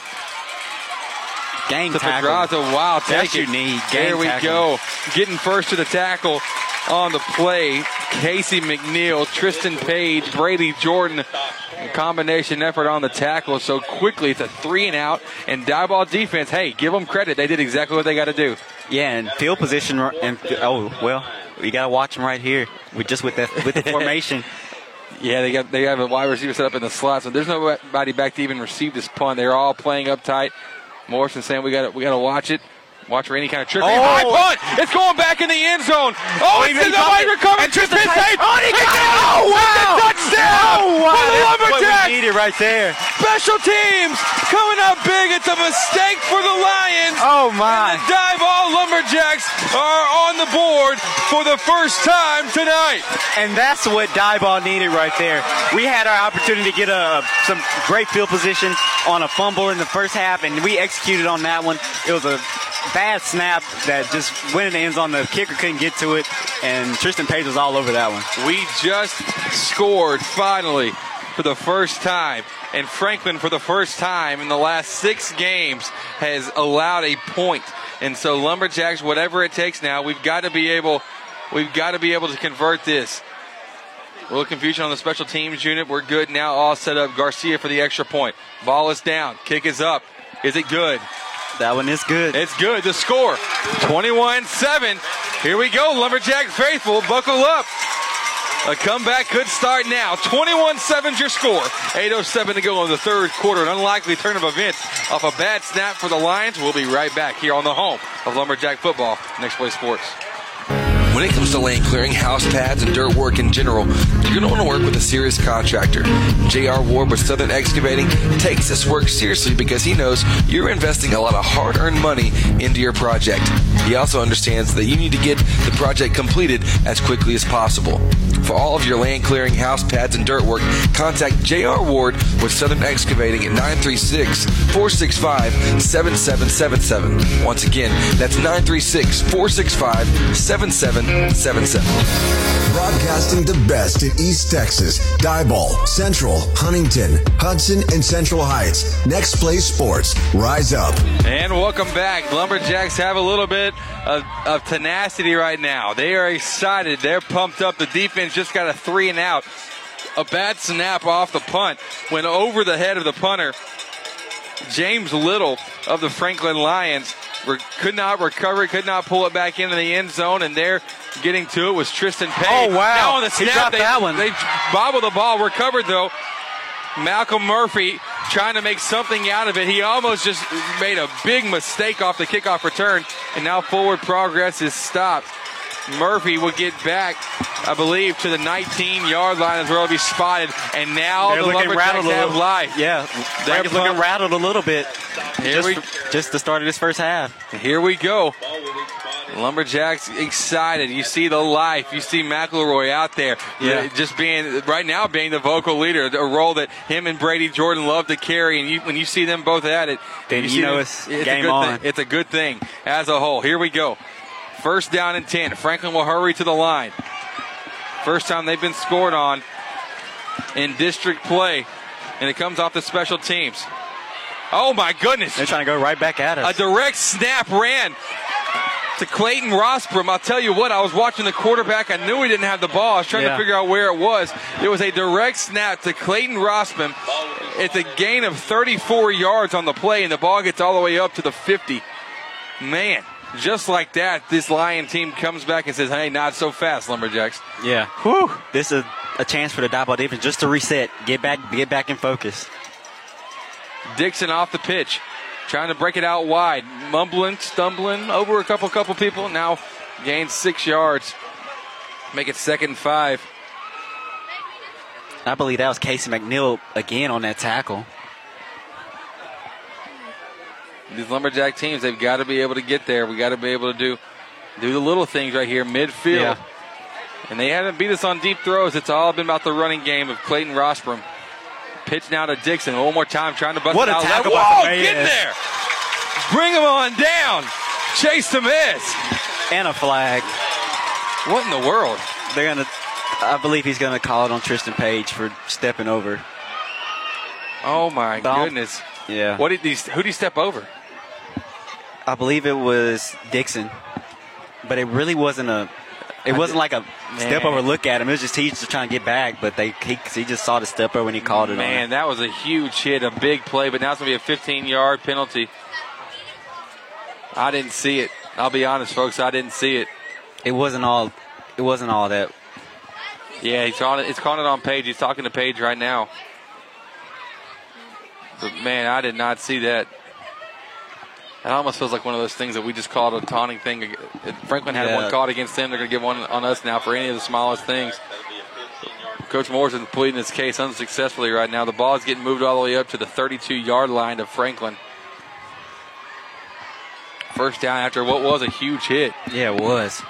Gang to tackle. Pedraza. Wow, That's take what it. need. There we tackle. go. Getting first to the tackle on the play. Casey McNeil, Tristan Page, Brady Jordan. A combination effort on the tackle so quickly. It's a three and out. And Diboll defense, hey, give them credit. They did exactly what they got to do. Yeah, and field position. And oh well, we gotta watch them right here. We just with that with the formation. Yeah, they got they have a wide receiver set up in the slot, so there's nobody back to even receive this punt. They're all playing up tight. Morrison saying we got we got to watch it. Watch for any kind of trick. Oh! High punt! It's going back in the end zone. Oh, Oh, it's in the wide recovery. And Tristan Page. Oh, he It's got it. in. Oh, With oh, the wow. touchdown Oh, wow. for the That's we Lumberjacks. needed right there. Special teams coming up big. It's a mistake for the Lions. Oh my! And the Diboll Lumberjacks are on the board for the first time tonight. And that's what die ball needed right there. We had our opportunity to get a some great field position on a fumble in the first half, and we executed on that one. It was a bad snap that just went in the end zone. The kicker couldn't get to it, and Tristan Page was all over that one. We just scored finally for the first time. And Franklin, for the first time in the last six games, has allowed a point. And so Lumberjacks, whatever it takes now, we've got to be able, we've got to be able to convert this. A little confusion on the special teams unit. We're good now. All set up. Garcia for the extra point. Ball is down. Kick is up. Is it good? That one is good. It's good. The score 21 7. Here we go. Lumberjack faithful. Buckle up. A comeback could start now. 21 7 your score. 8.07 to go in the third quarter. An unlikely turn of events off a bad snap for the Lions. We'll be right back here on the home of Lumberjack football. Next Play Sports. When it comes to land clearing, house pads, and dirt work in general, you're going to want to work with a serious contractor. J.R. Ward with Southern Excavating takes this work seriously because he knows you're investing a lot of hard earned money into your project. He also understands that you need to get the project completed as quickly as possible. For all of your land clearing, house pads, and dirt work, contact J.R. Ward with Southern Excavating at 936 465 7777. Once again, that's 936 465 7777. Broadcasting the best in East Texas, Diboll, Central, Huntington, Hudson, and Central Heights. Next Play Sports. Rise up. And welcome back. Lumberjacks have a little bit of, of tenacity right now. They are excited. They're pumped up. The defense just got a three and out. A bad snap off the punt went over the head of the punter. James Little of the Franklin Lions re- could not recover, could not pull it back into the end zone, and there getting to it was Tristan Page. Oh, wow. Now on the He snap, dropped they, that one. they bobbled the ball, recovered though. Malcolm Murphy trying to make something out of it. He almost just made a big mistake off the kickoff return, and now forward progress is stopped. Murphy will get back, I believe, to the 19 yard line as well be spotted. And now They're the Lumberjacks have little. life. Yeah, They're looking rattled a little bit. Here just, we- just the start of this first half. Here we go. Lumberjacks excited. You see the life. You see McElroy out there. Yeah. Uh, just being, right now, being the vocal leader, a role that him and Brady Jordan love to carry. And you, when you see them both at it, Then you see know them- it's a game good on. Thing. It's a good thing as a whole. Here we go. First down and 10. Franklin will hurry to the line. First time they've been scored on in district play. And it comes off the special teams. Oh, my goodness. They're trying to go right back at us. A direct snap ran to Clayton Rostrom. I'll tell you what, I was watching the quarterback. I knew he didn't have the ball. I was trying Yeah. to figure out where it was. It was a direct snap to Clayton Rostrom. It's a gain of 34 yards on the play, and the ball gets all the way up to the 50. Man, just like that, this Lion team comes back and says, hey, not so fast, Lumberjacks. Yeah. Whew. This is a chance for the Diboll defense just to reset, get back, get back in focus. Dixon off the pitch, trying to break it out wide, mumbling, stumbling over a couple couple people. Now gains six yards, make it second and five. I believe that was Casey McNeil again on that tackle. These lumberjack teams, they've got to be able to get there. We got to be able to do do the little things right here, midfield. Yeah. And they haven't beat us on deep throws. It's all been about the running game of Clayton Rostrom. Pitch now to Dixon. One more time, trying to bust What it a out. tackle Whoa, Reyes. get there! Bring him on down. Chase the miss. And a flag. What in the world? They're gonna. I believe he's gonna call it on Tristan Page for stepping over. Oh my Bump. goodness. Yeah. What did these? Who did he step over? I believe it was Dixon, but it really wasn't a. It wasn't like a step over look at him. It was just he was just trying to get back, but they he, he just saw the step over when he called it. Man, that was a huge hit, a big play, but now it's going to be a 15 yard penalty. I didn't see it. I'll be honest, folks. I didn't see it. It wasn't all. It wasn't all that. Yeah, he's on it. He's calling it on Page. He's talking to Page right now. But man, I did not see that. It almost feels like one of those things that we just called a taunting thing. Franklin had Yeah. one caught against them. They're going to give one on us now for any of the smallest things. Coach Morrison pleading his case unsuccessfully right now. The ball is getting moved all the way up to the 32 yard line of Franklin. First down after what was a huge hit. Yeah, it was.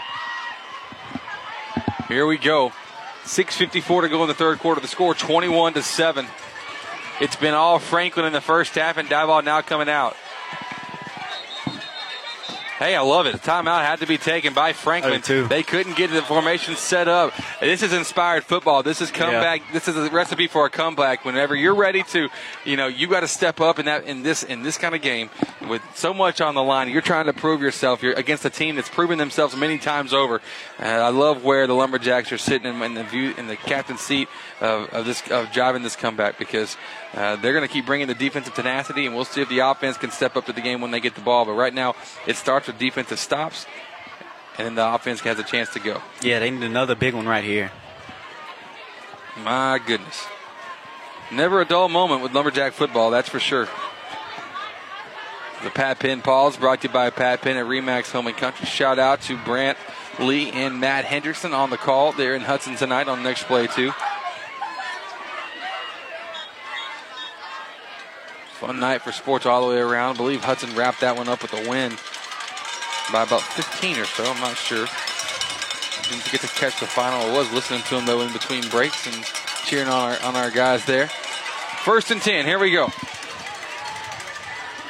Here we go. 6.54 to go in the third quarter. The score 21 to 7. It's been all Franklin in the first half, and Diboll now coming out. Hey, I love it. The timeout had to be taken by Franklin. Too. They couldn't get the formation set up. This is inspired football. This is comeback. This is a recipe for a comeback. Whenever you're ready to, you know, you got to step up in that in this in this kind of game with so much on the line. You're trying to prove yourself. You're against a team that's proven themselves many times over. Uh, I love where the Lumberjacks are sitting in, in the view in the captain's seat of, of this of driving this comeback because uh, they're going to keep bringing the defensive tenacity, and we'll see if the offense can step up to the game when they get the ball. But right now, it starts with defensive stops, and then the offense has a chance to go. Yeah, they need another big one right here. My goodness. Never a dull moment with Lumberjack football, that's for sure. The Pat Penn Pause brought to you by Pat Penn at Remax Home and Country. Shout out to Brant Lee and Matt Hendrickson on the call. They're in Hudson tonight on next play, too. Fun night for sports all the way around. I believe Hudson wrapped that one up with a win by about 15 or so. I'm not sure. Didn't get to catch the final. I was listening to him though in between breaks and cheering on our on our guys there. First and ten. Here we go.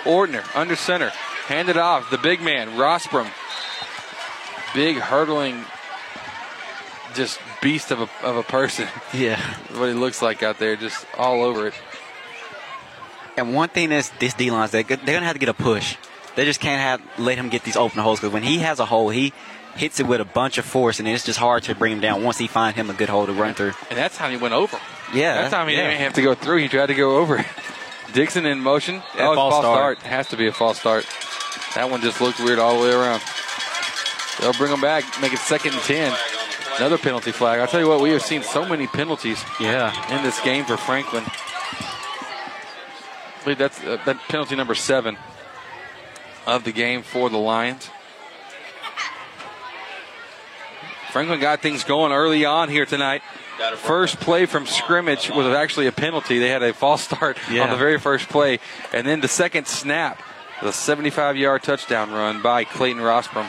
Ordner under center, handed off the big man Rostrom. Big hurdling, just beast of a of a person. Yeah. what he looks like out there, just all over it. And one thing is this D line is they they're gonna have to get a push. They just can't have let him get these open holes because when he has a hole, he hits it with a bunch of force, and it's just hard to bring him down once he finds him a good hole to run through. And that's how he went over. Yeah, that's how he yeah. didn't have to go through. He tried to go over. Dixon in motion. Yeah, oh, false false start. start. Has to be a false start. That one just looked weird all the way around. They'll bring him back, make it second and ten. Another penalty flag. I'll tell you what, we have seen so many penalties Yeah. in this game for Franklin. I believe that's uh, that penalty number seven of the game for the Lions. Franklin got things going early on here tonight. First play from scrimmage was actually a penalty. They had a false start Yeah. on the very first play. And then the second snap, the 75 yard touchdown run by Clayton Rostrom.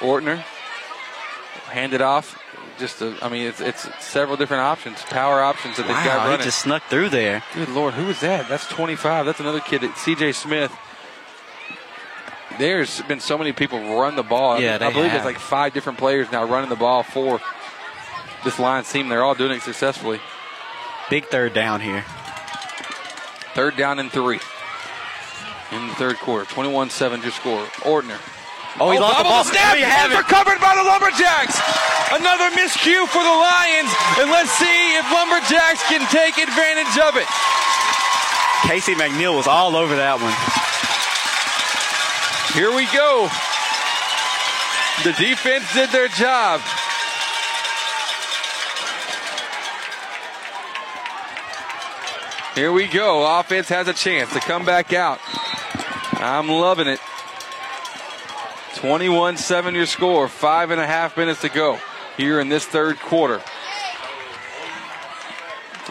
Ortner handed off. Just, a, I mean, it's, it's several different options, power options that they've got running. he just snuck through there. Good Lord, who is that? That's 25. That's another kid, CJ Smith. There's been so many people run the ball. Yeah, I they believe have. there's like five different players now running the ball for this Lions team. They're all doing it successfully. Big third down here. Third down and three in the third quarter. 21 7 your score. Ordner. Oh, he lost the ball. snap. You have recovered by the Lumberjacks. Another miscue for the Lions. And let's see if Lumberjacks can take advantage of it. Casey McNeil was all over that one. Here we go. The defense did their job. Here we go. Offense has a chance to come back out. I'm loving it. 21 7 your score. Five and a half minutes to go here in this third quarter.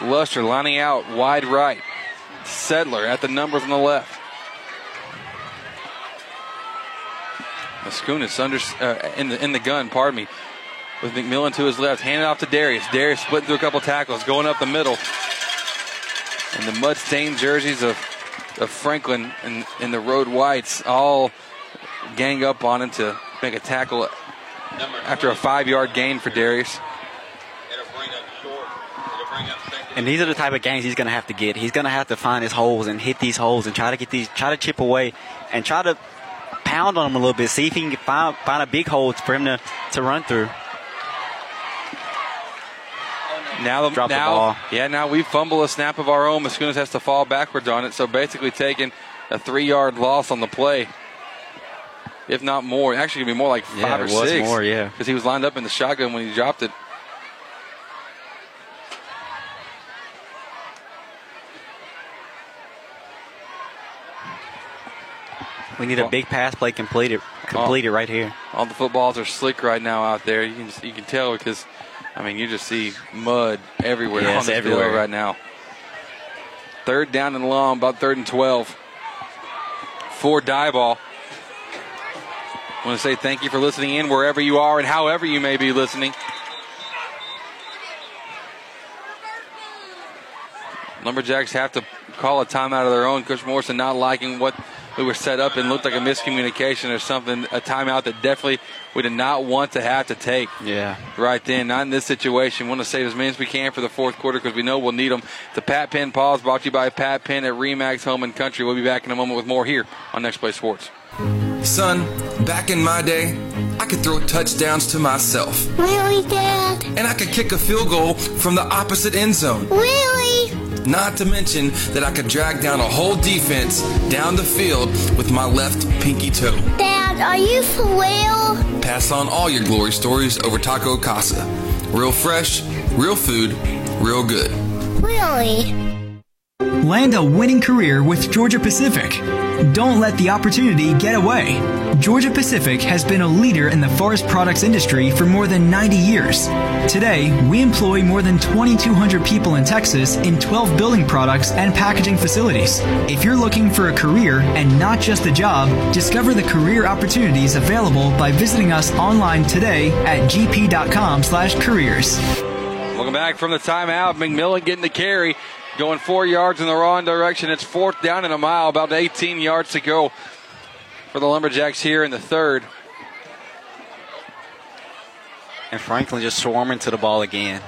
Luster lining out wide right. Sedler at the numbers on the left. Maskunis under uh, in the in the gun. Pardon me. With McMillan to his left, handing off to Darius. Darius splitting through a couple tackles, going up the middle. And the mud-stained jerseys of of Franklin and, and the road whites all gang up on him to make a tackle after a five-yard gain for Darius. And these are the type of games he's going to have to get. He's going to have to find his holes and hit these holes and try to get these, try to chip away and try to pound on them a little bit. See if he can find, find a big hole for him to, to run through. Now, the, Drop the ball. yeah, now we fumble a snap of our own. Maskunas has to fall backwards on it. So basically, taking a three-yard loss on the play, if not more. Actually, gonna be more like five Yeah, or six. more, yeah. because he was lined up in the shotgun when he dropped it. We need a big pass play completed, completed right here. All the footballs are slick right now out there. You can you can tell because, I mean, you just see mud everywhere Yeah, on the field right now. Third down and long, about third and twelve. Four Diboll. I want to say thank you for listening in wherever you are and however you may be listening. Lumberjacks have to call a timeout of their own. Coach Morrison not liking what we were set up and looked like a miscommunication or something. A timeout that definitely we did not want to have to take. Yeah. Right then, not in this situation. Want to save as many as we can for the fourth quarter because we know we'll need them. The Pat Penn pause brought to you by Pat Penn at Remax Home and Country. We'll be back in a moment with more here on Next Play Sports. Son, back in my day, I could throw touchdowns to myself. Really, Dad? And I could kick a field goal from the opposite end zone. Really? Not to mention that I could drag down a whole defense down the field with my left pinky toe. Dad, are you for real? Pass on all your glory stories over Taco Casa. Real fresh, real food, real good. Really? Land a winning career with Georgia Pacific. Don't let the opportunity get away. Georgia Pacific has been a leader in the forest products industry for more than 90 years. Today, we employ more than 2,200 people in Texas in 12 building products and packaging facilities. If you're looking for a career and not just a job, discover the career opportunities available by visiting us online today at gp.com/careers. Welcome back from the timeout. McMillan getting the carry, going four yards in the wrong direction. It's fourth down and a mile, about 18 yards to go for the Lumberjacks here in the third. And Franklin just swarming to the ball again.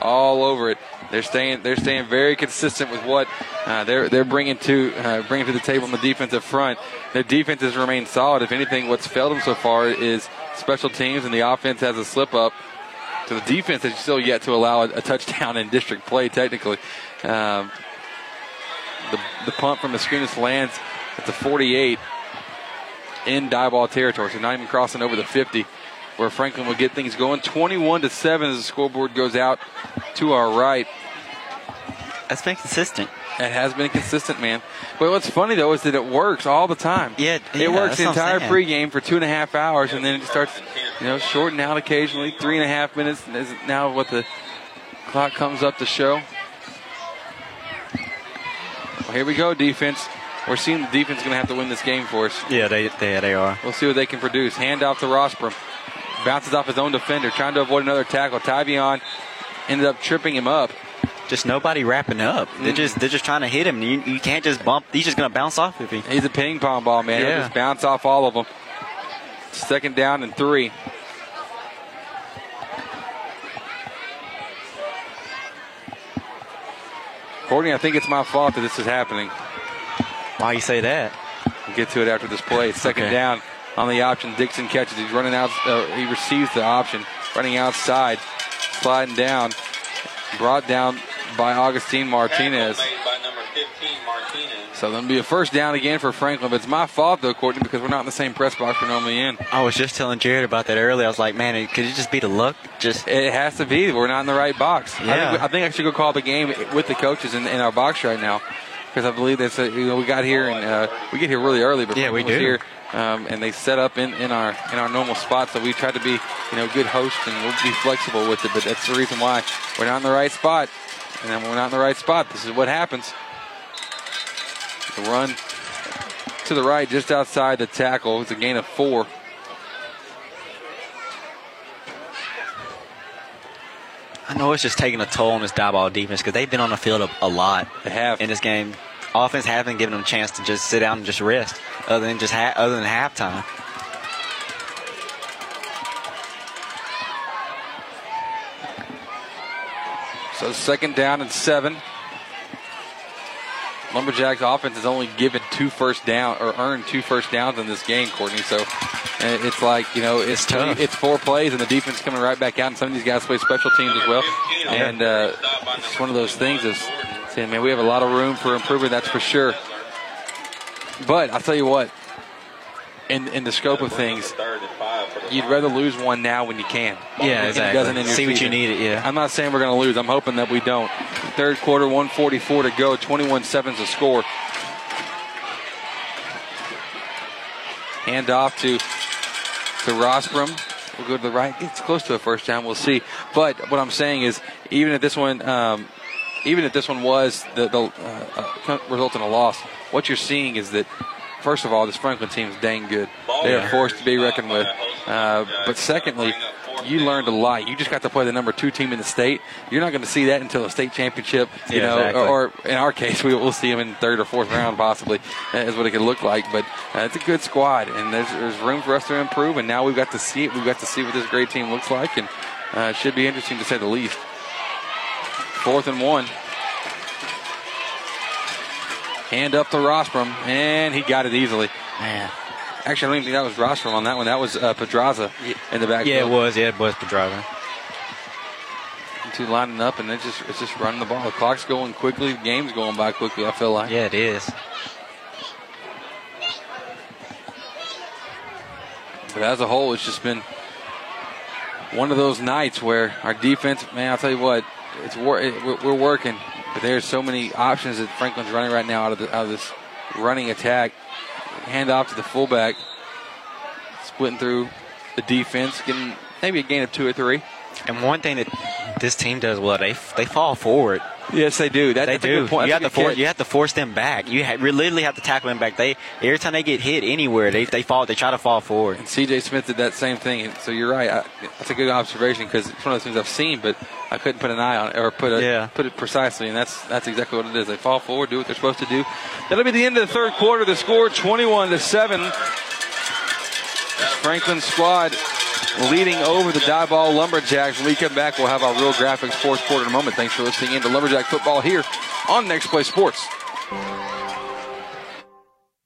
all over it. They're staying. They're staying very consistent with what uh, they're they're bringing to uh, bringing to the table on the defensive front. Their defense has remained solid. If anything, what's failed them so far is special teams, and the offense has a slip up. So the defense has still yet to allow a, a touchdown in district play. Technically, um, the the punt from Maskunis lands at the 48 in Diboll territory, so not even crossing over the 50 where Franklin will get things going. 21 to 7 as the scoreboard goes out to our right. That's been consistent. It has been consistent, man. But what's funny though is that it works all the time. Yeah, it works the that's what I'm entire pregame for two and a half hours, and then it starts, you know, shorten out occasionally. Three and a half minutes is now what the clock comes up to show. Well, here we go, defense. We're seeing the defense going to have to win this game for us. Yeah, they they, they are. We'll see what they can produce. Hand off to Rostrom. Bounces off his own defender, trying to avoid another tackle. Tavion ended up tripping him up. Just nobody wrapping up. They're just they're just trying to hit him. You, you can't just bump. He's just gonna bounce off of you. He's a ping pong ball, man. He'll Yeah. just bounce off all of them. Second down and three. Courtney, I think it's my fault that this is happening. Why you say that? We'll get to it after this play. Second Okay. down on the option. Dixon catches. He's running out. Uh, he receives the option. Running outside, sliding down, brought down by Augustine Martinez. By 15, Martinez. So that'll be a first down again for Franklin. But it's my fault though, Courtney, because we're not in the same press box we're normally in. I was just telling Jared about that earlier. I was like, man, could it just be the luck? Just it has to be. We're not in the right box. I Yeah. think, I think I should go call the game with the coaches in, in our box right now because I believe that's a, you know we got here and uh, we get here really early, but Yeah, we Franklin was do. here. Um, and they set up in, in our in our normal spot, so we try to be you know good hosts and we'll be flexible with it. But that's the reason why we're not in the right spot. And then when we're not in the right spot, this is what happens. The run to the right, just outside the tackle. It's a gain of four. I know it's just taking a toll on this Diboll defense because they've been on the field a, lot. They have in this game. Offense haven't given them a chance to just sit down and just rest, other than just ha- other than halftime. So second down and seven. Lumberjacks offense has only given two first down or earned two first downs in this game, Courtney. So uh, it's like you know it's tough. it's four plays and the defense coming right back out, and some of these guys play special teams as well. And uh, it's one of those things is saying, man, we have a lot of room for improvement. That's for sure. But I'll tell you what, in in the scope of things, you'd rather lose one now when you can. Yeah, exactly. doesn't your See what you need it, yeah. I'm not saying we're going to lose. I'm hoping that we don't. Third quarter, 144 to go. 21-7 is the score. Hand off to to Rostrom. We'll go to the right. It's close to a first down. We'll see. But what I'm saying is, even if this one, um, even if this one was the, the uh, uh, result in a loss, what you're seeing is that. First of all, this Franklin team is dang good. They are Yeah. forced to be reckoned with. Uh, but secondly, you learned a lot. You just got to play the number two team in the state. You're not going to see that until a state championship, you Yeah, know, exactly. or, or in our case, we will see them in third or fourth round possibly, uh, is what it could look like. But uh, it's a good squad, and there's, there's room for us to improve. And now we've got to see it. We've got to see what this great team looks like, and uh, it should be interesting to say the least. Fourth and one. Hand up to Rostrom, and he got it easily. Man. Actually, I don't even think that was Rostrom on that one. That was uh, Pedraza in the back. Yeah, it was. Yeah, it was Pedraza. Two lining up, and it's just it's just running the ball. The clock's going quickly. The game's going by quickly. I feel like. Yeah, it is. But as a whole, it's just been one of those nights where our defense, man, I'll tell you what, it's wor- it, we're working, but there's so many options that Franklin's running right now out of the, out of this running attack. Hand off to the fullback, splitting through the defense, getting maybe a gain of two or three. And one thing that this team does well, they they fall forward. Yes, they do. That, they that's a do. good point. You have to force. You have to force them back. You ha- literally have to tackle them back. They every time they get hit anywhere, they they fall. They try to fall forward. And CJ Smith did that same thing. And so you're right. I, that's a good observation because it's one of those things I've seen, but I couldn't put an eye on it or put a, Yeah. put it precisely. And that's that's exactly what it is. They fall forward, do what they're supposed to do. That'll be the end of the third quarter. The score 21 to seven. Franklin squad leading over the Diboll Lumberjacks. When we come back, we'll have our real graphics fourth quarter in a moment. Thanks for listening in to Lumberjack football here on Next Play Sports.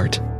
heart.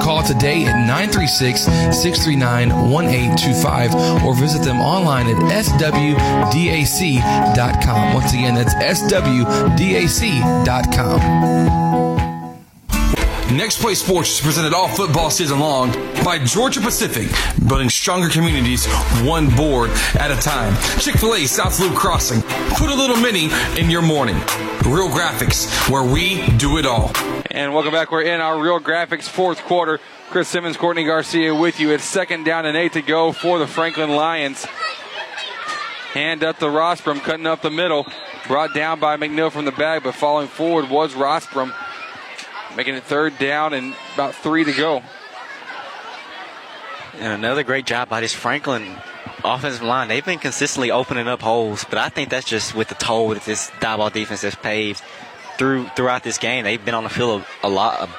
call today at 936-639-1825 or visit them online at swdac.com. Once again, that's swdac.com. Next Play Sports is presented all football season long by Georgia Pacific, building stronger communities one board at a time. Chick fil A South Loop Crossing. Put a little mini in your morning. Real Graphics, where we do it all. And welcome back. We're in our Real Graphics fourth quarter. Chris Simmons, Courtney Garcia with you. It's second down and eight to go for the Franklin Lions. Hand up to Rostrom, cutting up the middle. Brought down by McNeil from the bag, but falling forward was Rostrom. Making it third down and about three to go. And another great job by this Franklin offensive line. They've been consistently opening up holes, but I think that's just with the toll that this Diboll defense has paved through throughout this game. They've been on the field a, a lot.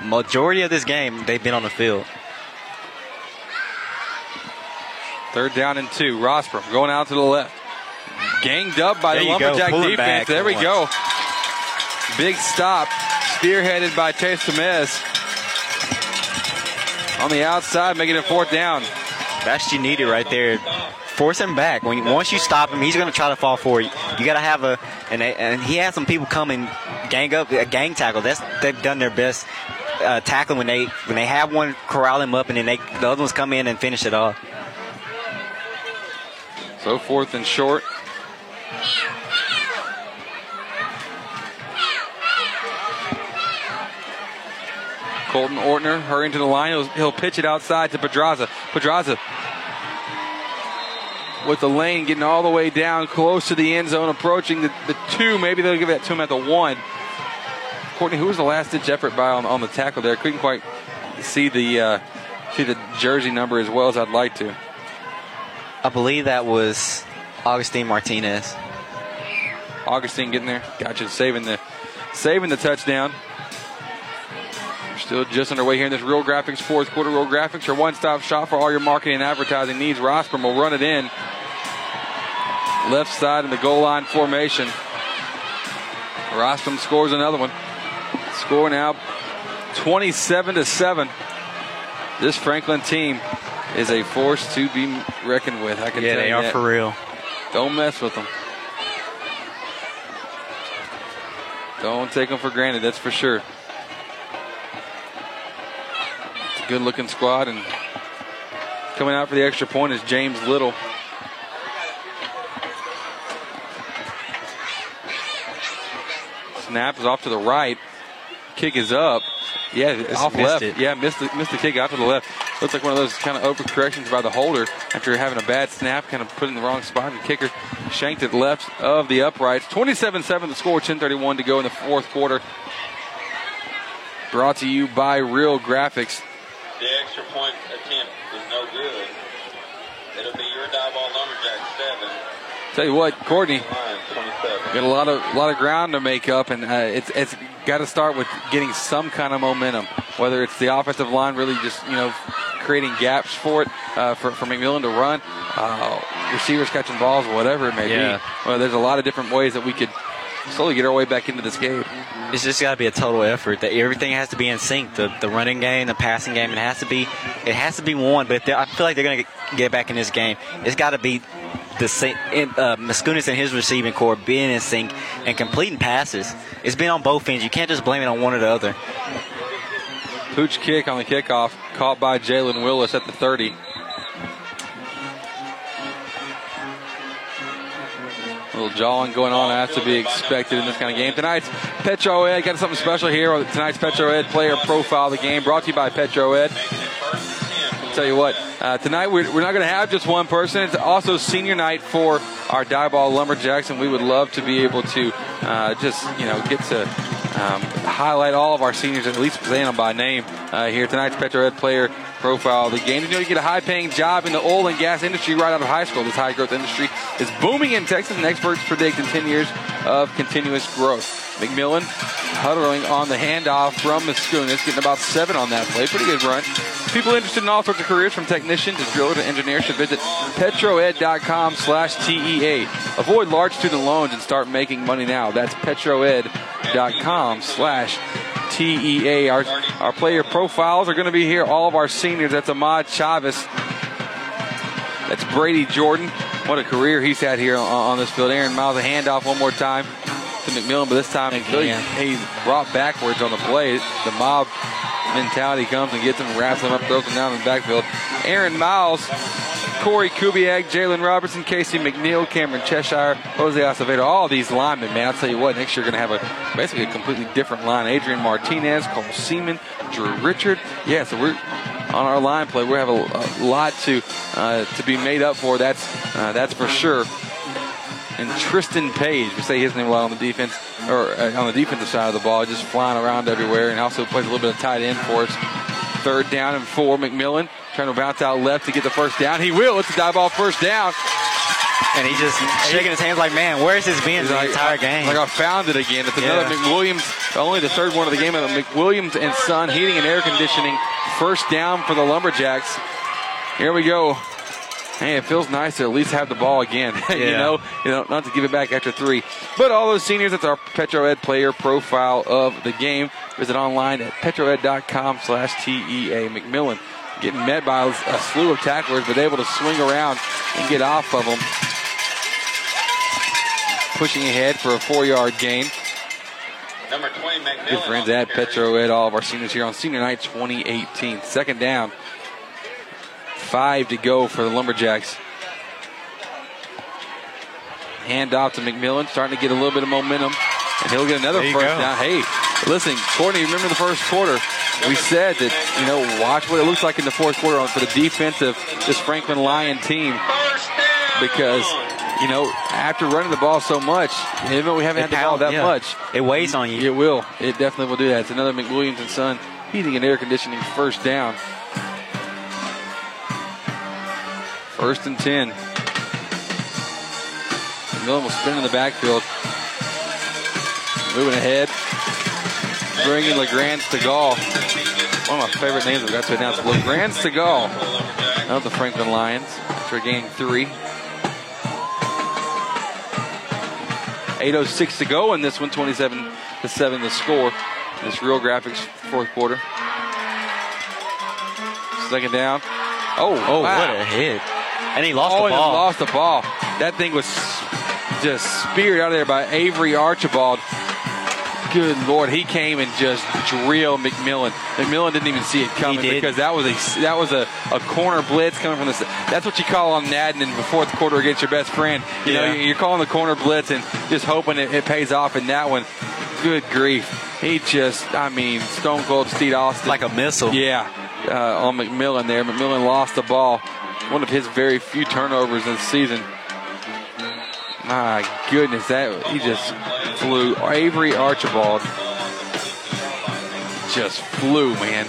A majority of this game, they've been on the field. Third down and two. Rostrom going out to the left. Ganged up by There the. Lumberjack defense. back There we for go. Big stop. Spearheaded by Chase Temez. On the outside, making it fourth down. That's what you need it right there. Force him back. When once you stop him, he's going to try to fall for you. You got to have a and and he had some people come and gang up a gang tackle. That's they've done their best uh, tackling when they when they have one corral him up and then they the other ones come in and finish it off. So fourth and short. Colton Ortner hurrying to the line. He'll, he'll pitch it outside to Pedraza. Pedraza with the lane getting all the way down close to the end zone, approaching the, the two. Maybe they'll give that to him at the one. Courtney, who was the last ditch effort by on, on the tackle there? Couldn't quite see the uh, see the jersey number as well as I'd like to. I believe that was Augustine Martinez. Augustine getting there. Gotcha. Saving the saving the touchdown. We're still just underway here in this Real Graphics fourth quarter. Real Graphics, your one-stop shop for all your marketing and advertising needs. Rostrom will run it in. Left side in the goal line formation. Rostrom scores another one. Score now 27 to 7. This Franklin team is a force to be reckoned with. I can tell you. Yeah, tell they you are that. for real. Don't mess with them. Don't take them for granted, that's for sure. Good looking squad, and coming out for the extra point is James Little. Snap is off to the right. Kick is up. Yeah, Just off left. it. Yeah, missed the, missed the kick out to the left. Looks like one of those kind of overcorrections by the holder after having a bad snap, kind of put in the wrong spot. The kicker shanked it left of the uprights. 27-7 the score, 10:31 to go in the fourth quarter. Brought to you by Real Graphics. The extra point attempt was no good. It'll be your Diboll lumberjack seven. Tell you what, Courtney, got a lot of lot of ground to make up, and uh, it's it's got to start with getting some kind of momentum. Whether it's the offensive line really just you know creating gaps for it uh, for for McMillan to run, uh, receivers catching balls, whatever it may Yeah. be. Well, there's a lot of different ways that we could slowly get our way back into this game. It's just got to be a total effort. That everything has to be in sync. The the running game, the passing game, it has to be it has to be one. But I feel like they're going to get back in this game. It's got to be the same. Uh, Mascunas and his receiving core being in sync and completing passes. It's been on both ends. You can't just blame it on one or the other. Pooch kick on the kickoff, caught by Jalen Willis at the 30. Little jawing going on as to be expected in this kind of game. Tonight's Petro Ed got something special here. Tonight's Petro Ed player profile of the game brought to you by Petro Ed. Tell you what, uh, tonight we're, we're not going to have just one person. It's also senior night for our Diboll Lumberjacks, and we would love to be able to uh, just you know get to um, highlight all of our seniors, at least saying them by name uh, here. Tonight's Petro Ed player profile of the game. You know, you get a high-paying job in the oil and gas industry right out of high school. This high-growth industry is booming in Texas, and experts predict in 10 years of continuous growth. McMillan huddling on the handoff from Mascunas, getting about seven on that play. Pretty good run. People interested in all sorts of careers, from technician to driller to engineer, should visit petroed.com slash TEA. Avoid large student loans and start making money now. That's petroed.com slash TEA. Our, our player profiles are going to be here. All of our seniors. That's Ahmad Chavez. That's Brady Jordan. What a career he's had here on, on this field. Aaron Miles, a handoff one more time to McMillan, but this time he, he brought backwards on the play. The mob mentality comes and gets him, wraps him up, throws him down in the backfield. Aaron Miles Corey Kubiak, Jalen Robertson, Casey McNeil, Cameron Cheshire, Jose Acevedo, all these linemen, man. I'll tell you what, next year you're going to have a basically a completely different line. Adrian Martinez, Cole Seaman, Drew Richard. Yeah, so we're on our line play. We have a, a lot to uh, to be made up for. That's uh, that's for sure. And Tristan Page, we say his name a lot on the defense or uh, on the defensive side of the ball, just flying around everywhere, and also plays a little bit of tight end for us. Third down and four. McMillan trying to bounce out left to get the first down. He will. It's a Diboll first down. And he's just shaking his hands like, man, where's his been the like, entire game? Like I found it again. It's Yeah. another McWilliams, only the third one of the game. uh, McWilliams and Son heating and air conditioning. First down for the Lumberjacks. Here we go. Hey, it feels nice to at least have the ball again. you know, you know, not to give it back after three. But all those seniors, that's our PetroEd player profile of the game. Visit online at petroed.com slash TEA McMillan. Getting met by a slew of tacklers, but able to swing around and get off of them. Pushing ahead for a four-yard gain. Number 20, McMillan. Good friends at PetroEd, all of our seniors here on Senior Night 2018. Second down. Five to go for the Lumberjacks. Hand off to McMillan, starting to get a little bit of momentum. And he'll get another first go. down. Hey, listen, Courtney, remember the first quarter? We said that, you know, watch what it looks like in the fourth quarter for the defense of this Franklin Lion team. Because, you know, after running the ball so much, even though we haven't It had the ball that yeah. much, It weighs on you. it will. It definitely will do that. It's another McWilliams and Son heating and air conditioning first down. First and 10. McMillan will spin in the backfield. Moving ahead. Bringing LeGrand Stegall. One of my favorite names I've got to announce. LeGrand Stegall of the Franklin Lions after gaining three. 8.06 to go in this one, 27 to 7 the score. This real graphics fourth quarter. Second down. Oh, Oh, wow. what a hit. And he lost oh, the and he ball. lost the ball. That thing was just speared out of there by Avery Archibald. Good lord, he came and just drilled McMillan. McMillan didn't even see it coming because that was a that was a, a corner blitz coming from the. That's what you call on Madden in the fourth quarter against your best friend. You know, you're calling the corner blitz and just hoping it, it pays off. In that one, good grief, he just I mean Stone Cold Steve Austin Like a missile. yeah, uh, on McMillan there. McMillan lost the ball. One of his very few turnovers this season. My goodness, that he just flew. Avery Archibald just flew, man.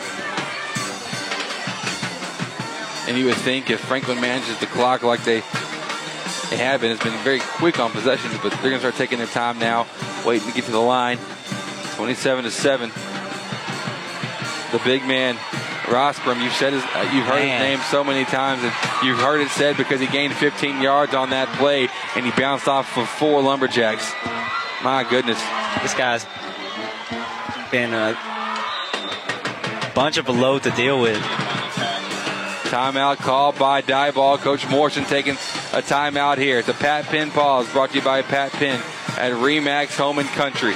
And you would think if Franklin manages the clock like they they have been, it's been very quick on possessions, but they're gonna start taking their time now, waiting to get to the line. 27 to seven. The big man, Rostrom. You've said his, uh, you've heard Man. his name so many times, and you've heard it said because he gained 15 yards on that play, and he bounced off of four lumberjacks. My goodness. This guy's been a bunch of a load to deal with. Timeout called by Diboll. Coach Morrison taking a timeout here. It's a Pat Penn pause brought to you by Pat Penn at Remax Home and Country.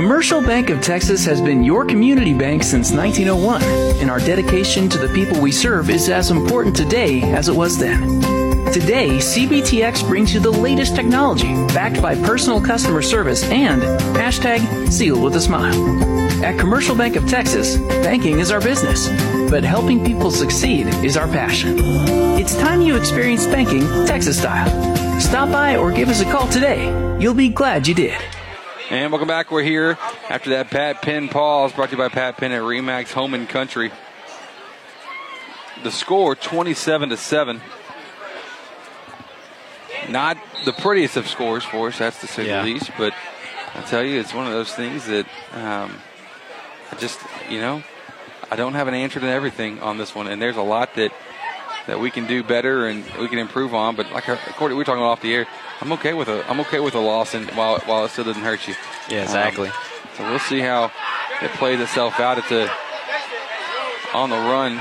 Commercial Bank of Texas has been your community bank since 1901, and our dedication to the people we serve is as important today as it was then. Today, CBTX brings you the latest technology backed by personal customer service and hashtag sealed with a smile. At Commercial Bank of Texas, banking is our business, but helping people succeed is our passion. It's time you experience banking Texas style. Stop by or give us a call today. You'll be glad you did. And welcome back. We're here after that Pat Penn pause brought to you by Pat Penn at Remax Home and Country. The score 27 to 7. Not the prettiest of scores for us, that's to say Yeah. the least, but I tell you, it's one of those things that um, I just, you know, I don't have an answer to everything on this one, and there's a lot that that we can do better and we can improve on. But like according we were talking off the air, I'm okay with a I'm okay with a loss and while while it still doesn't hurt you. Yeah, exactly. Um, so we'll see how it plays itself out at the on the run.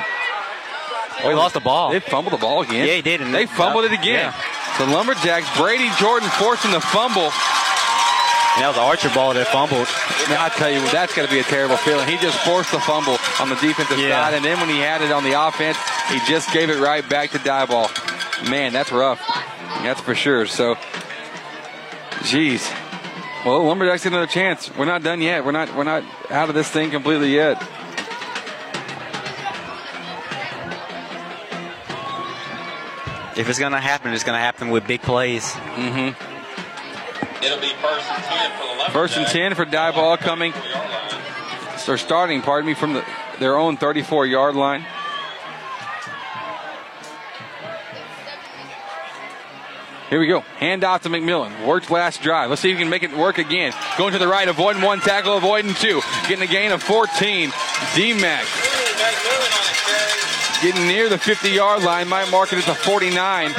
Oh, he lost the ball. They fumbled the ball again. Yeah, he did. And they fumbled it again. Yeah. The Lumberjacks, Brady Jordan forcing the fumble. And that was an Archibald that fumbled. Now, I tell you, that's got to be a terrible feeling. He just forced the fumble on the defensive Yeah. side, and then when he had it on the offense, he just gave it right back to Diboll. Man, that's rough. That's for sure. So, geez. Well, Lumberjacks get another chance. We're not done yet. We're not. We're not out of this thing completely yet. If it's going to happen, it's going to happen with big plays. Mm-hmm. It'll be first and 10 for the Lumberjacks. First and ten for Diboll coming. They're starting, pardon me, from the, their own 34 yard line. Here we go. Hand off to McMillan. Worked last drive. Let's see if he can make it work again. Going to the right, avoiding one tackle, avoiding two. Getting a gain of 14. D-Mac. Getting near the 50 yard line. Might mark it at the 49.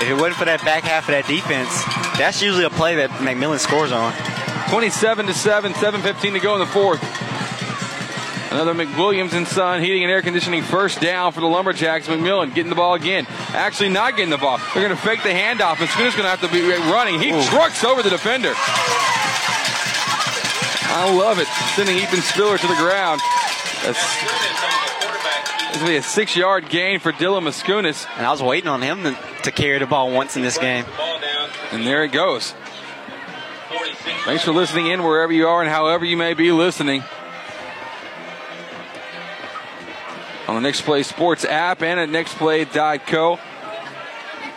If it wasn't for that back half of that defense, that's usually a play that McMillan scores on. 27 to 7, 7.15 to go in the fourth. Another McWilliams and Son heating and air conditioning first down for the Lumberjacks. McMillan getting the ball again. Actually, not getting the ball. They're going to fake the handoff, and Schooner's going to have to be running. He trucks over the defender. I love it. Sending Ethan Spiller to the ground. That's, it's going to be a six yard gain for Dylan Mascunas. And I was waiting on him to, to carry the ball once in this game. And there it goes. Thanks for listening in wherever you are and however you may be listening. On the Next Play Sports app and at nextplay.co.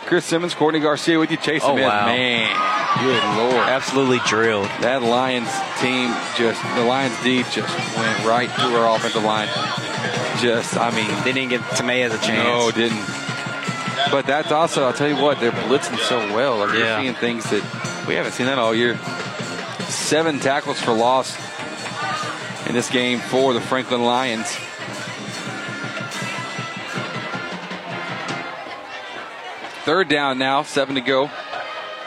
Chris Simmons, Courtney Garcia with you. Chase Oh, wow. Man, good lord. Absolutely drilled. That Lions team just, the Lions D just went right through our offensive line. Just, I mean. They didn't give Tameas a chance. No, didn't. But that's also, I'll tell you what, they're blitzing so well. Like Yeah. We're seeing things that we haven't seen that all year. Seven tackles for loss in this game for the Franklin Lions. Third down now, seven to go.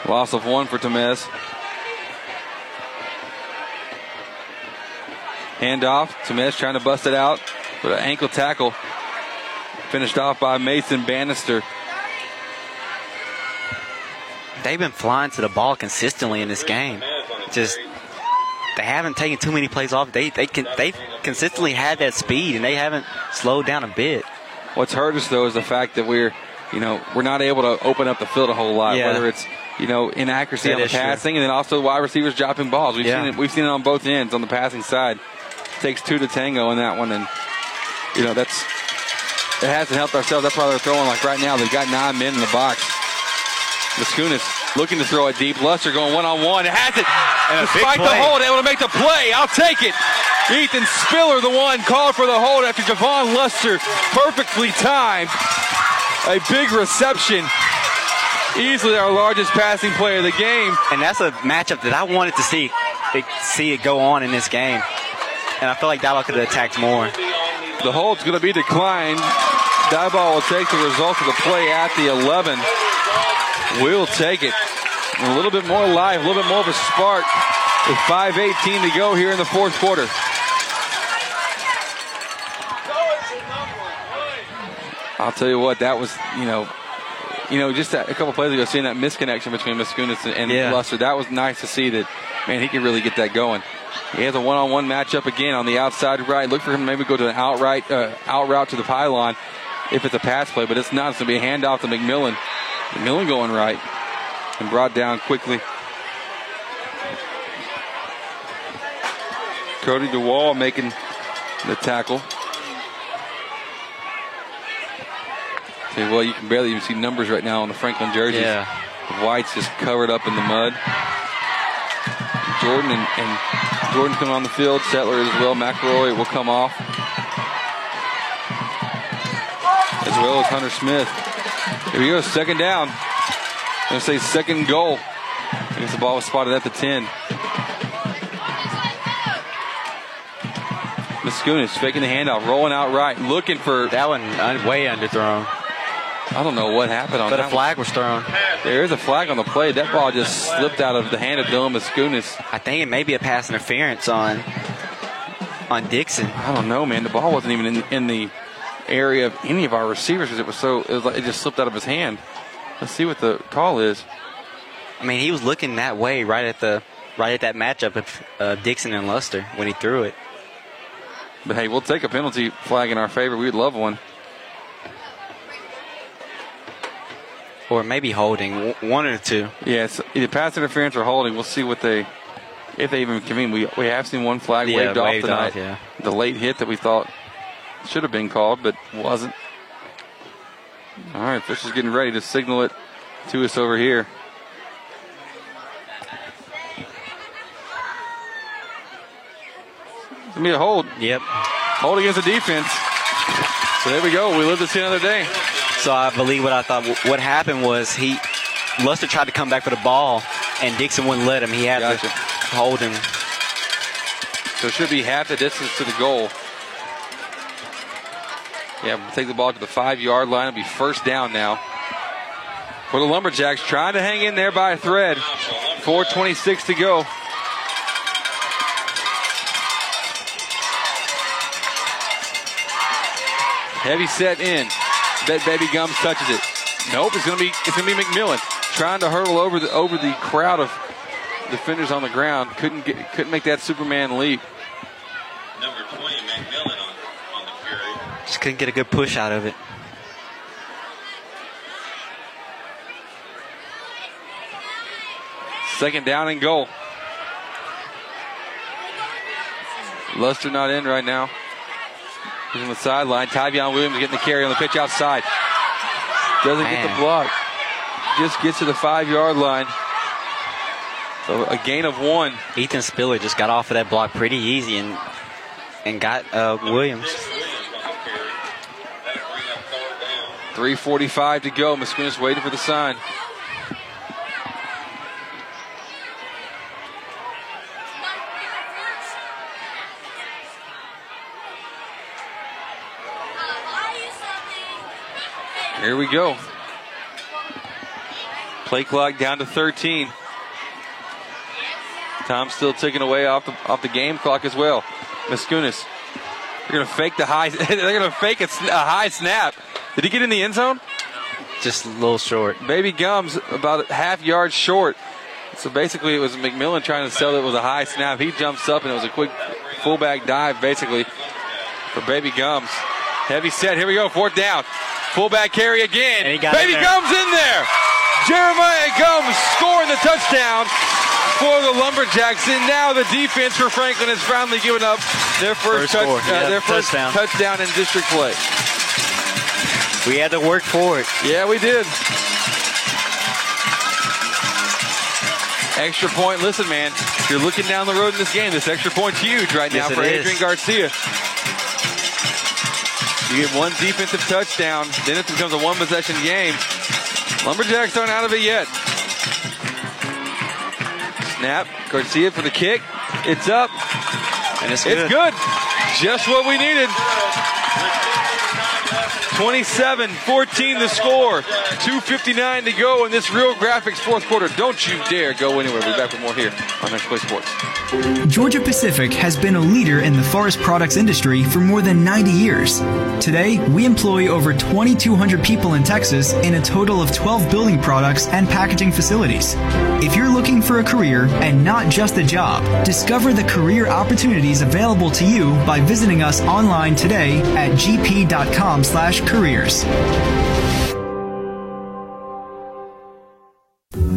Loss of one for Temez. Handoff. Temez trying to bust it out with an ankle tackle. Finished off by Mason Bannister. They've been flying to the ball consistently in this game. Just they haven't taken too many plays off. They they can they consistently had that speed and they haven't slowed down a bit. What's hurt us though is the fact that we're, you know, we're not able to open up the field a whole lot. Yeah. Whether it's, you know, inaccuracy That on the is true. passing and then also wide receivers dropping balls. We've Yeah. seen it. We've seen it on both ends on the passing side. takes two to tango in that one, and you know that's it hasn't helped ourselves. That's why they're throwing like right now. They've got nine men in the box. The Mascunas looking to throw a deep. Luster going one on one. It has it. And Despite the hold, able to make the play. I'll take it. Ethan Spiller, the one called for the hold after Javon Luster perfectly timed. A big reception. Easily our largest passing play of the game. And that's a matchup that I wanted to see it, see it go on in this game. And I feel like Dial could have attacked more. The hold's going to be declined. Diboll will take the result of the play at the 11. We'll take it. A little bit more life, a little bit more of a spark with 5.18 to go here in the fourth quarter. I'll tell you what, that was, you know, you know, just a, a couple plays ago, seeing that misconnection between Mascunas and, and Yeah. Luster, that was nice to see that, man, he can really get that going. He has a one-on-one matchup again on the outside right. Look for him to maybe go to an outright uh, out route to the pylon if it's a pass play, but it's not. It's going to be a handoff to McMillan. McMillan going right and brought down quickly. Cody DeWall making the tackle. Tell you you can barely even see numbers right now on the Franklin jerseys. Yeah. The white's just covered up in the mud. Jordan and, and Jordan's coming on the field. Settler as well. McElroy will come off. As well as Hunter Smith. Here we go, second down. I'm going to say second goal. I guess the ball was spotted at the 10. Muskunis faking the handoff, rolling out right, looking for that one uh, way underthrown. I don't know what happened on but that. a flag was thrown. There is a flag on the play. That ball just slipped out of the hand of Dylan Muskunis. I think it may be a pass interference on on Dixon. I don't know, man. The ball wasn't even in, in the area of any of our receivers because it was so it, was like, it just slipped out of his hand. Let's see what the call is. I mean, he was looking that way right at the right at that matchup of uh, Dixon and Luster when he threw it. But hey, we'll take a penalty flag in our favor. We'd love one. Or maybe holding one or two. Yeah, it's either pass interference or holding. We'll see what they, if they even convene. We we have seen one flag Yeah, waved, off tonight. off, yeah. The late hit that we thought should have been called, but wasn't. All right, Fisher's getting ready to signal it to us over here. It's gonna be a hold. Yep. Hold against the defense. So there we go. We live to see another day. So I believe what I thought. What happened was he Luster tried to come back for the ball, and Dixon wouldn't let him. He had Gotcha. to hold him. So it should be half the distance to the goal. Yeah, we'll take the ball to the five yard line. It'll be first down now. For the Lumberjacks, trying to hang in there by a thread. 4.26 to go. Heavy set in. Bet Baby Gums touches it. Nope, it's gonna be it's gonna be McMillan trying to hurdle over the over the crowd of defenders on the ground. Couldn't get couldn't make that Superman leap. Number 20, McMillan on, on the carry. Just couldn't get a good push out of it. Second down and goal. Luster not in right now. On the sideline. Tyvion Williams getting the carry on the pitch outside. Doesn't get the block. Just gets to the five yard line. So a gain of one. Ethan Spiller just got off of that block pretty easy and and got uh, Williams. 3.45 to go. Muskunis waiting for the sign. Here we go. Play clock down to 13. Tom still ticking away off the off the game clock as well. Muskunis. They're gonna fake the high. they're gonna fake a, a high snap. Did he get in the end zone? Just a little short. Baby Gums about half yard short. So basically, it was McMillan trying to sell that it was a high snap. He jumps up and it was a quick fullback dive, basically, for Baby Gums. Heavy set. Here we go. Fourth down. Fullback carry again. And he got Baby in. Gums in there. Jeremiah Gums scoring the touchdown for the Lumberjacks. And now the defense for Franklin has finally given up their first, First touch- uh, their first touchdown. touchdown in district play. We had to work for it. Yeah, we did. Extra point. Listen, man, if you're looking down the road in this game, this extra point's huge right now for it is. Adrian Garcia. You get one defensive touchdown, then it becomes a one possession game. Lumberjacks aren't out of it yet. Snap. Garcia for the kick. It's up. And it's good. It's good. Just what we needed. 27 14 the score. 2.59 to go in this real graphics fourth quarter. Don't you dare go anywhere. We'll be back with more here on Next Play Sports. Georgia Pacific has been a leader in the forest products industry for more than 90 years. Today, we employ over 2,200 people in Texas in a total of 12 building products and packaging facilities. If you're looking for a career and not just a job, discover the career opportunities available to you by visiting us online today at gp.com/careers.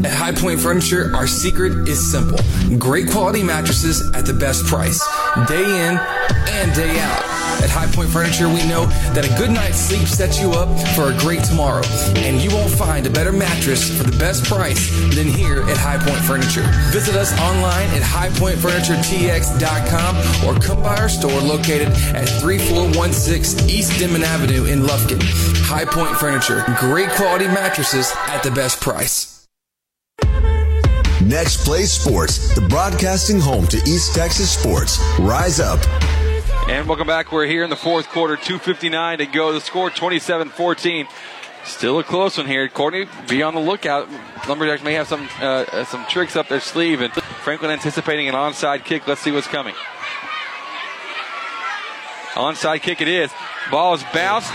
At High Point Furniture, our secret is simple. Great quality mattresses at the best price, day in and day out. At High Point Furniture, we know that a good night's sleep sets you up for a great tomorrow. And you won't find a better mattress for the best price than here at High Point Furniture. Visit us online at highpointfurnituretx.com or come by our store located at 3416 East Denman Avenue in Lufkin. High Point Furniture, great quality mattresses at the best price. Next Play Sports, the broadcasting home to East Texas sports. Rise up. And welcome back. We're here in the fourth quarter, 2.59 to go. The score 27 14. Still a close one here. Courtney, be on the lookout. Lumberjacks may have some uh, some tricks up their sleeve, and Franklin anticipating an onside kick. Let's see what's coming. Onside kick it is. Ball is bounced.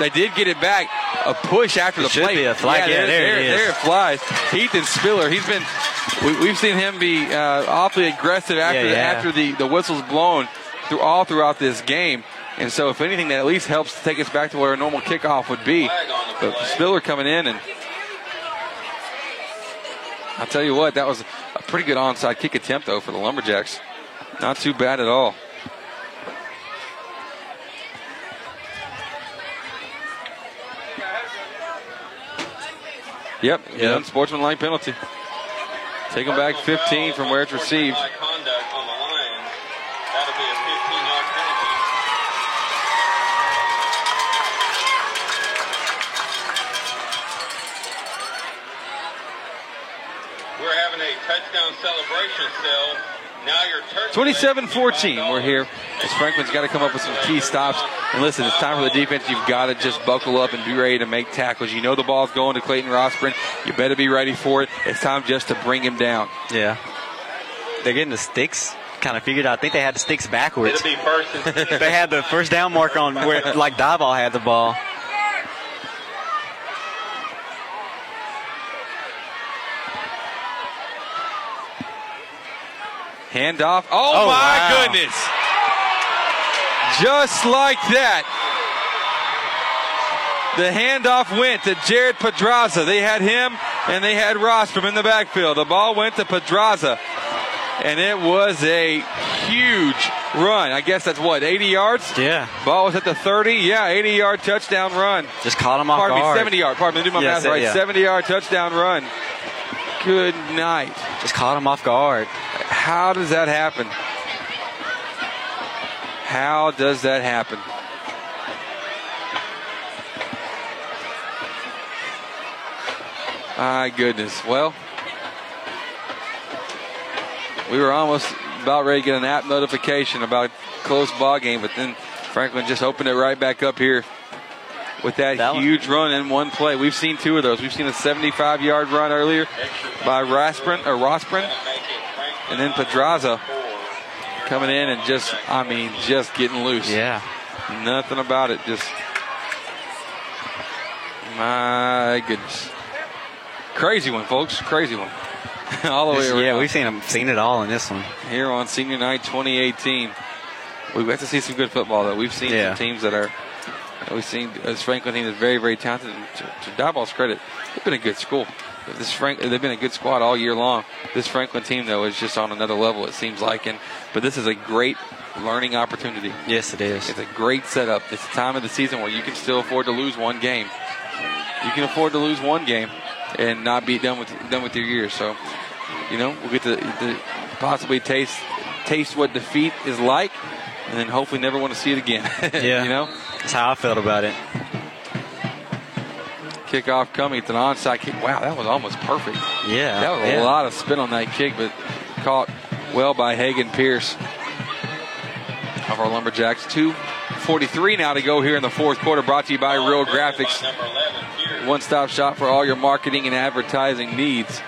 They did get it back. A push after It the should play. be a flag. Yeah, there, there it is. there it flies. Ethan Spiller. He's been. We, we've seen him be uh, awfully aggressive after Yeah, yeah. after the the whistle's blown through all throughout this game. And so, if anything, that at least helps to take us back to where a normal kickoff would be. But Spiller coming in, and I'll tell you what, that was a pretty good onside kick attempt, though, for the Lumberjacks. Not too bad at all. Yep, yep. an unsportsmanlike penalty. Take them back 15 from where it's received. We're having a touchdown celebration still. 27-14, we're here. As Franklin's got to come up with some key stops. And listen, it's time for the defense. You've got to just buckle up and be ready to make tackles. You know the ball's going to Clayton Rostrom. You better be ready for it. It's time just to bring him down. Yeah. They're getting the sticks kind of figured out. I think they had the sticks backwards. they had the first down mark on where like Diboll had the ball. Handoff. Oh, Oh, my wow. goodness. Just like that. The handoff went to Jared Pedraza. They had him and they had Rostrom in the backfield. The ball went to Pedraza. And it was a huge run. I guess that's what, 80 yards? Yeah. Ball was at the 30. Yeah, 80 yard touchdown run. Just caught him off Pardon guard. me, 70 yard. Pardon me, do my Yeah, math right. yeah. 70 yard touchdown run. Good night. Just caught him off guard. How does that happen? How does that happen? My goodness. Well, we were almost about ready to get an app notification about close ball game, but then Franklin just opened it right back up here with that, That one- huge run in one play. We've seen two of those. We've seen a 75 yard run earlier by Rasprin or Rosprin, and then Pedraza coming in and just, I mean, just getting loose. Yeah. Nothing about it. Just, my goodness. Crazy one, folks. Crazy one. all the way around yeah, we've seen him, seen it all in this one. here on Senior Night 2018. We have to see some good football, though. We've seen Yeah. some teams that are. We've seen this Franklin team is very, very talented. To, to Diboll's credit, they've been a good school. This Frank, uh, they've been a good squad all year long. This Franklin team, though, is just on another level. It seems like, and but this is a great learning opportunity. Yes, it is. It's a great setup. It's a time of the season where you can still afford to lose one game. You can afford to lose one game and not be done with done with your year. So, you know, we'll get to, to possibly taste taste what defeat is like, and then hopefully never want to see it again. Yeah. you know, That's how I felt about it. kickoff coming. It's an onside kick. Wow, that was almost perfect. Yeah. That was yeah. a lot of spin on that kick, but caught well by Hagen Pierce of our Lumberjacks. 2.43 now to go here in the fourth quarter, brought to you by Real Graphics. One stop shop for all your marketing and advertising needs.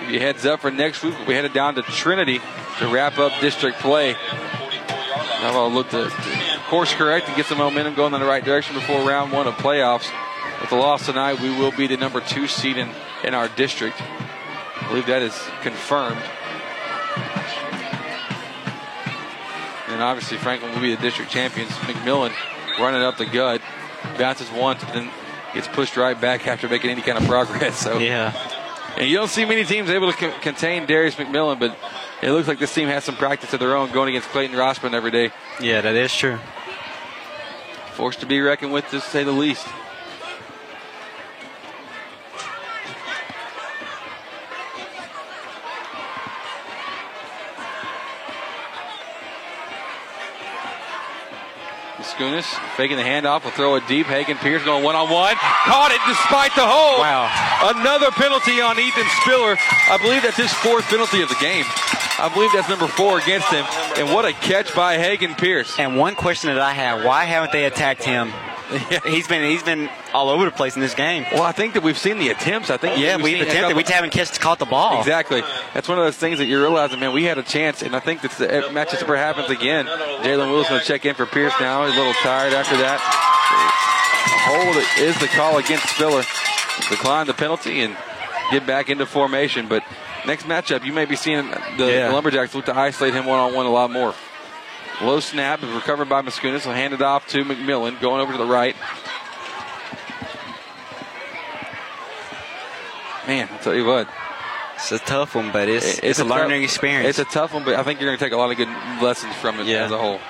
Give you heads up for next week. We'll headed down to Trinity to wrap up district play. Now I'll look to, to course correct and get some momentum going in the right direction before round one of playoffs. With the loss tonight, we will be the number two seed in, in our district. I believe that is confirmed. And obviously, Franklin will be the district champions. McMillan running up the gut, bounces once, but then gets pushed right back after making any kind of progress. So Yeah. and you don't see many teams able to co- contain Darius McMillan, but it looks like this team has some practice of their own going against Clayton Rossman every day. Yeah, that is true. Forced to be reckoned with, to say the least. Faking the handoff, will throw it deep. Hagen Pierce going one on one. Caught it despite the hole. Wow. Another penalty on Ethan Spiller. I believe that's his fourth penalty of the game. I believe that's number four against him. And what a catch by Hagen Pierce. And one question that I have: Why haven't they attacked him? He's been he's been all over the place in this game. Well, I think that we've seen the attempts. I think yeah, we've, seen a attempted. couple- We just haven't catched, caught the ball. Exactly. That's one of those things that you're realizing, man, we had a chance, and I think that the match just happens again. Jalen Willis going to check in for Pierce now. He's a little tired after that. Hold is the call against Spiller. Decline the penalty and get back into formation. But next matchup, you may be seeing the Yeah. Lumberjacks look to isolate him one on one a lot more. Low snap is recovered by Mascunas. Will hand it off to McMillan, going over to the right. Man, I'll tell you what. It's a tough one, but it's it's, a, learning tough- experience. It's a tough one, but I think you're going to take a lot of good lessons from it Yeah. as a whole.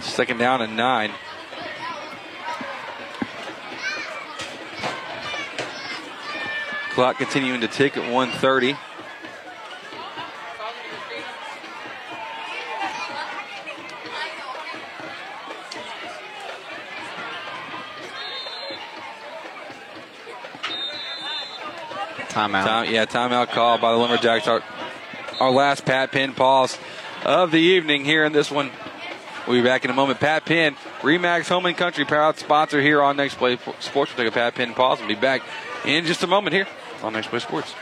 Second down and nine. Clock continuing to tick at 130. Timeout. Time, yeah, timeout call by the Lumberjacks. Our, our last Pat Penn pause of the evening here in this one. We'll be back in a moment. Pat Penn, Remax Home and Country, proud sponsor here on Next Play Sports. We'll take a Pat Penn pause and be back in just a moment here on Next Play Sports.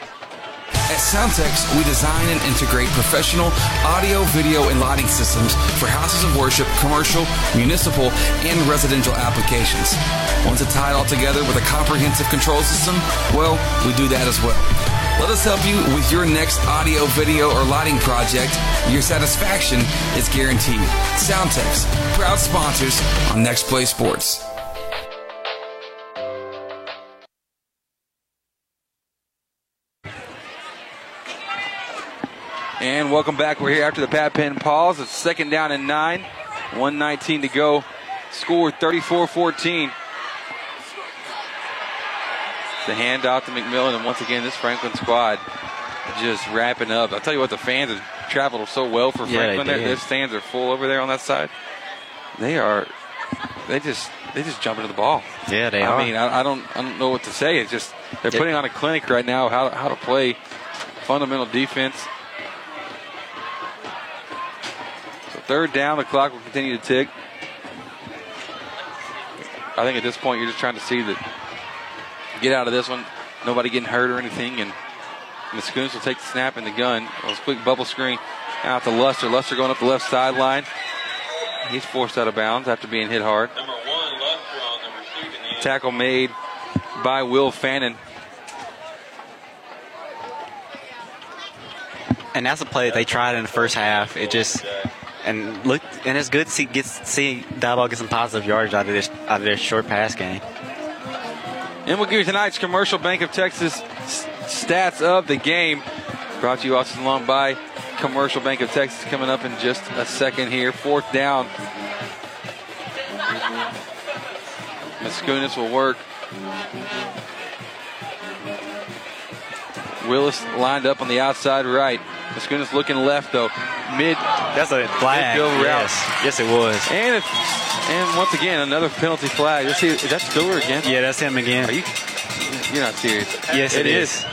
At Soundtex, we design and integrate professional audio, video, and lighting systems for houses of worship, commercial, municipal, and residential applications. Want to tie it all together with a comprehensive control system? Well, we do that as well. Let us help you with your next audio, video, or lighting project. Your satisfaction is guaranteed. Soundtex, proud sponsors on Next Play Sports. And welcome back. We're here after the Pat Penn pause. It's second down and nine. 119 to go. Score 34 14. The handoff to McMillan, and once again, this Franklin squad just wrapping up. I'll tell you what, the fans have traveled so well for Franklin. Their- Their stands are full over there on that side. They are, they just, they just jump into the ball. Yeah, they I are. mean, I, I don't, I don't know what to say. It's just they're Yeah. putting on a clinic right now how how to play fundamental defense. So third down, the clock will continue to tick. I think at this point you're just trying to see that get out of this one, nobody getting hurt or anything, and Mascunas will take the snap and the gun. It was a quick bubble screen out to Luster. Luster going up the left sideline. He's forced out of bounds after being hit hard. Number one, Luster, Tackle made by Will Fannin. And that's a play that they tried in the first half. It just and look and it's good to see get see Diboll get some positive yards out of this out of their short pass game. And we'll give you tonight's commercial Bank of Texas stats of the game. Brought to you also along by Commercial Bank of Texas coming up in just a second here. Fourth down. Mascunas will work. Willis lined up on the outside right. Mascunas looking left though. Mid. That's a flag. Yes. Yes, it was. And it's, and once again another penalty flag. Let's see, is that Spiller again? Yeah, that's him again. Are you? You're not serious. Yes, it is.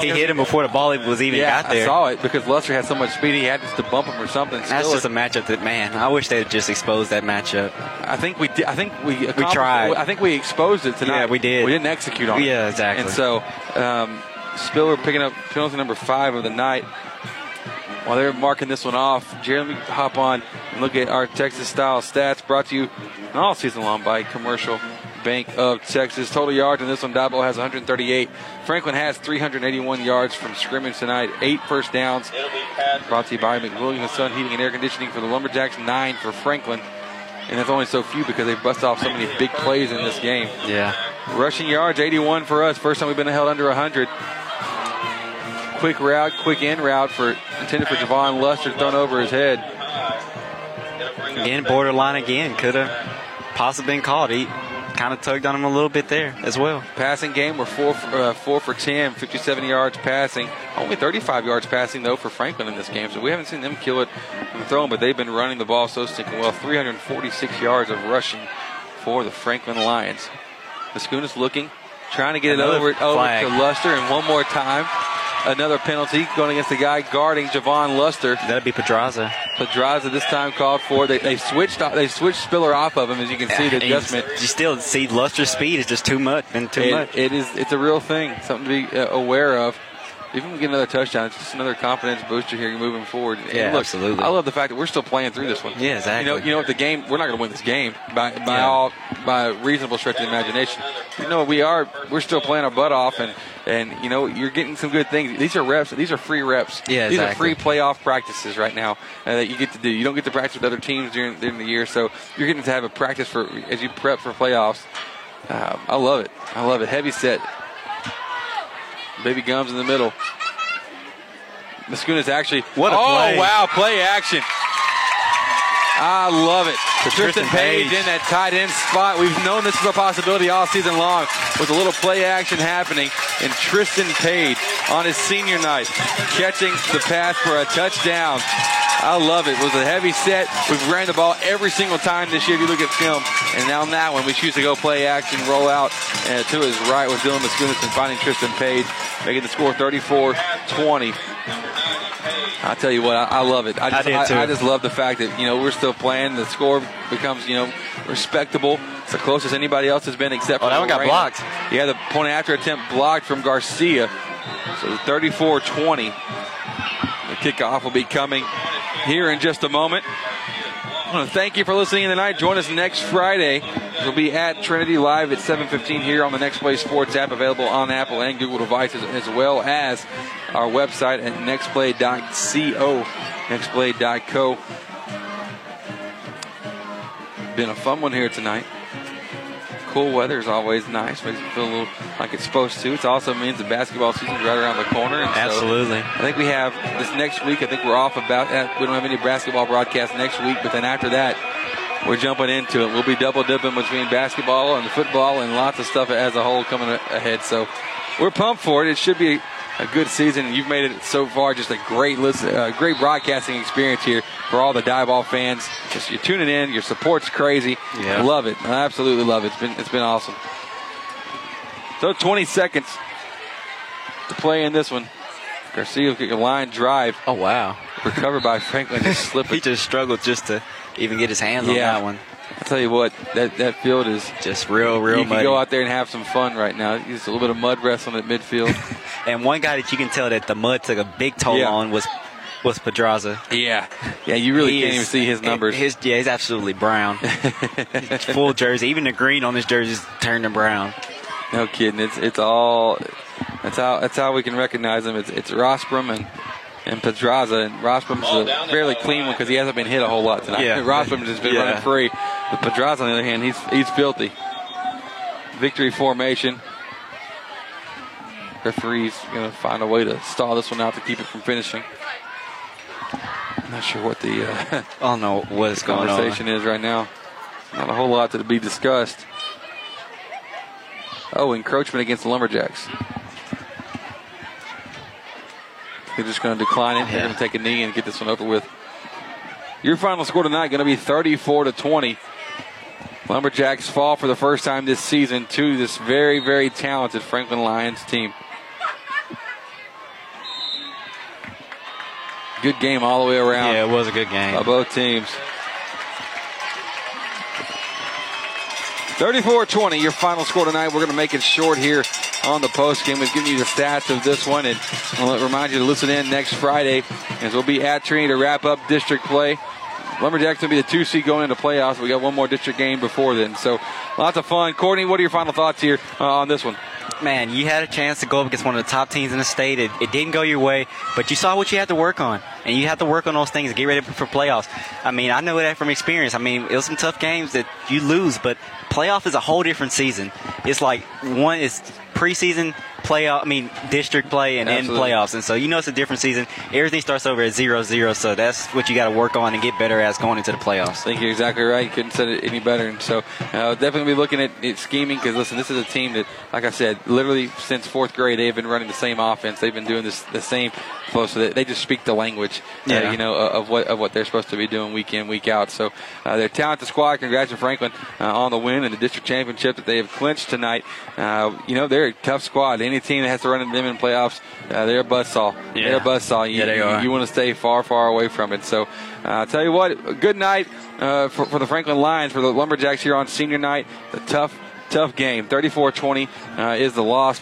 He hit him before the ball was even yeah, got there. I saw it because Luster had so much speed he had just to bump him or something. That's Spiller- just a matchup that man. I wish they'd just exposed that matchup. I think we did. I think we accomplished- tried. I think we exposed it tonight. Yeah, we did. We didn't execute on it. Yeah, exactly. And so um, Spiller picking up penalty number five of the night. While they're marking this one off, Jeremy, hop on and look at our Texas style stats brought to you all season long by Commercial Bank of Texas. Total yards in this one, Diboll has 138. Franklin has 381 yards from scrimmage tonight. Eight first downs. Brought to you by McWilliams Son Heating and Air Conditioning for the Lumberjacks. Nine for Franklin. And that's only so few because they bust off so many big plays in this game. Yeah. Rushing yards, 81 for us. First time we've been held under 100. Quick route, quick in route for intended for Javon Luster, thrown over his head. Again, borderline again. Could have possibly been called. He kind of tugged on him a little bit there as well. Passing game, we're four for, uh, four for 10, 57 yards passing. Only 35 yards passing, though, for Franklin in this game. So we haven't seen them kill it from throwing, but they've been running the ball so stinking well. 346 yards of rushing for the Franklin Lions. Mascunas looking, Trying to get Another it over, over to Luster, and one more time. Another penalty going against the guy guarding Javon Luster. That'd be Pedraza. Pedraza this time called for. They, they switched they switched Spiller off of him, as you can see the adjustment. You still see Luster's speed is just too much. and too It- much. it is. It's a real thing. Something to be uh, aware of. Even if we get another touchdown, it's just another confidence booster here moving forward. And Yeah, look, absolutely. I love the fact that we're still playing through this one. Yeah, exactly. You know, you know what? The game, we're not going to win this game by by Yeah. all by reasonable stretch of the imagination. You know, we are. We're still playing our butt off, and and you know, you're getting some good things. These are reps. These are free reps. Yeah, exactly. These are free playoff practices right now uh, that you get to do. You don't get to practice with other teams during during the year, so you're getting to have a practice for as you prep for playoffs. Uh, I love it. I love it. Heavy set. Baby Gums in the middle. Mascuna's actually. What a oh, play. wow. Play action. I love it. To Tristan, Tristan Page, Page. in that tight end spot. We've known this is a possibility all season long with a little play action happening. And Tristan Page on his senior night catching the pass for a touchdown. I love it. It was a heavy set. We've ran the ball every single time this year if you look at film. And now on that one, we choose to go play action, roll out to his right with Dylan Mascunas and finding Tristan Page, making the score 34 20. I tell you what, I, I love it. I just, I did too. I, just love the fact that you know we're still playing. The score becomes you know respectable. It's the closest anybody else has been except Oh, for that one got blocked. Yeah, the point after attempt blocked from Garcia. So 34-20. Kickoff will be coming here in just a moment. I want to thank you for listening tonight. Join us next Friday. We'll be at Trinity Live at 7:15 here on the Next Play Sports app, available on Apple and Google devices, as well as our website at nextplay.co, nextplay.co. Been a fun one here tonight. Cool weather is always nice. Makes it feel a little like it's supposed to. It also means the basketball season's right around the corner. and so Absolutely. I think we have this next week. I think we're off about that. We don't have any basketball broadcast next week, but then after that, we're jumping into it. We'll be double dipping between basketball and football and lots of stuff as a whole coming ahead. So we're pumped for it. It should be a good season, and you've made it so far just a great listen, uh, great broadcasting experience here for all the Diboll fans. Just you're tuning in, your support's crazy. Yeah. love it. I absolutely love it. It's been it's been awesome. So 20 seconds to play in this one. Garcia a line drive. Oh wow! Recovered by Franklin, just slipping. he just struggled just to even get his hands on that one. I tell you what, that that field is Just real, real you can go out there and have some fun right now. Just a little bit of mud wrestling at midfield. And one guy that you can tell that the mud took a big toll Yeah. on was was Pedraza. yeah, yeah, you really He can't is- even see his numbers. His yeah, he's absolutely brown. Full jersey, even the green on his jersey is turning brown. No kidding. It's it's all. That's how that's how we can recognize him. It's it's Rostrom and and Pedraza. And Rostrom's a fairly clean one because he hasn't been hit a whole lot tonight. Yeah. Rostrom's just been Yeah. running free. But Pedraza on the other hand, he's he's filthy. Victory formation. Referee's gonna find a way to stall this one out to keep it from finishing. I'm not sure what the uh, I don't know what is going on. conversation is right now. Not a whole lot to be discussed. Oh, encroachment against the Lumberjacks. They're just going to decline it. They're Yeah. going to take a knee and get this one over with. Your final score tonight going to be 34 to 20. Lumberjacks fall for the first time this season to this very, very talented Franklin Lions team. Good game all the way around Yeah, it was a good game. by both teams. 34-20, your final score tonight. We're going to make it short here on the post game. We've given you the stats of this one, and I'll remind you to listen in next Friday as we'll be at Trinity to wrap up district play. Lumberjacks will be the two seed going into playoffs. We got one more district game before then, so lots of fun. Courtney, what are your final thoughts here uh, on this one? Man, you had a chance to go up against one of the top teams in the state. It, it didn't go your way, but you saw what you had to work on, and you have to work on those things to get ready for playoffs. I mean, I know that from experience. I mean, it was some tough games that you lose, but playoff is a whole different season. It's like one is preseason, playoff. I mean, district play and Absolutely. playoffs, and so you know it's a different season. Everything starts over at zero zero, so that's what you got to work on and get better as going into the playoffs. I think you're exactly right. You couldn't said it any better. And so uh, definitely be looking at, at scheming because listen, this is a team that, like I said, literally since fourth grade they've been running the same offense. They've been doing this the same flow, so that they just speak the language, uh, Yeah. you know, of what of what they're supposed to be doing week in week out. So uh, they're a talented squad. Congrats to Franklin uh, on the win and the district championship that they have clinched tonight. Uh, you know they're tough squad. Any team that has to run into them in playoffs, uh, they're a buzzsaw. Yeah. They're a buzzsaw. You, Yeah, they are. You, want to stay far, far away from it. So, uh, I'll tell you what, good night uh, for, for the Franklin Lions, for the Lumberjacks here on senior night. A tough, tough game. 34 20 uh, is the loss.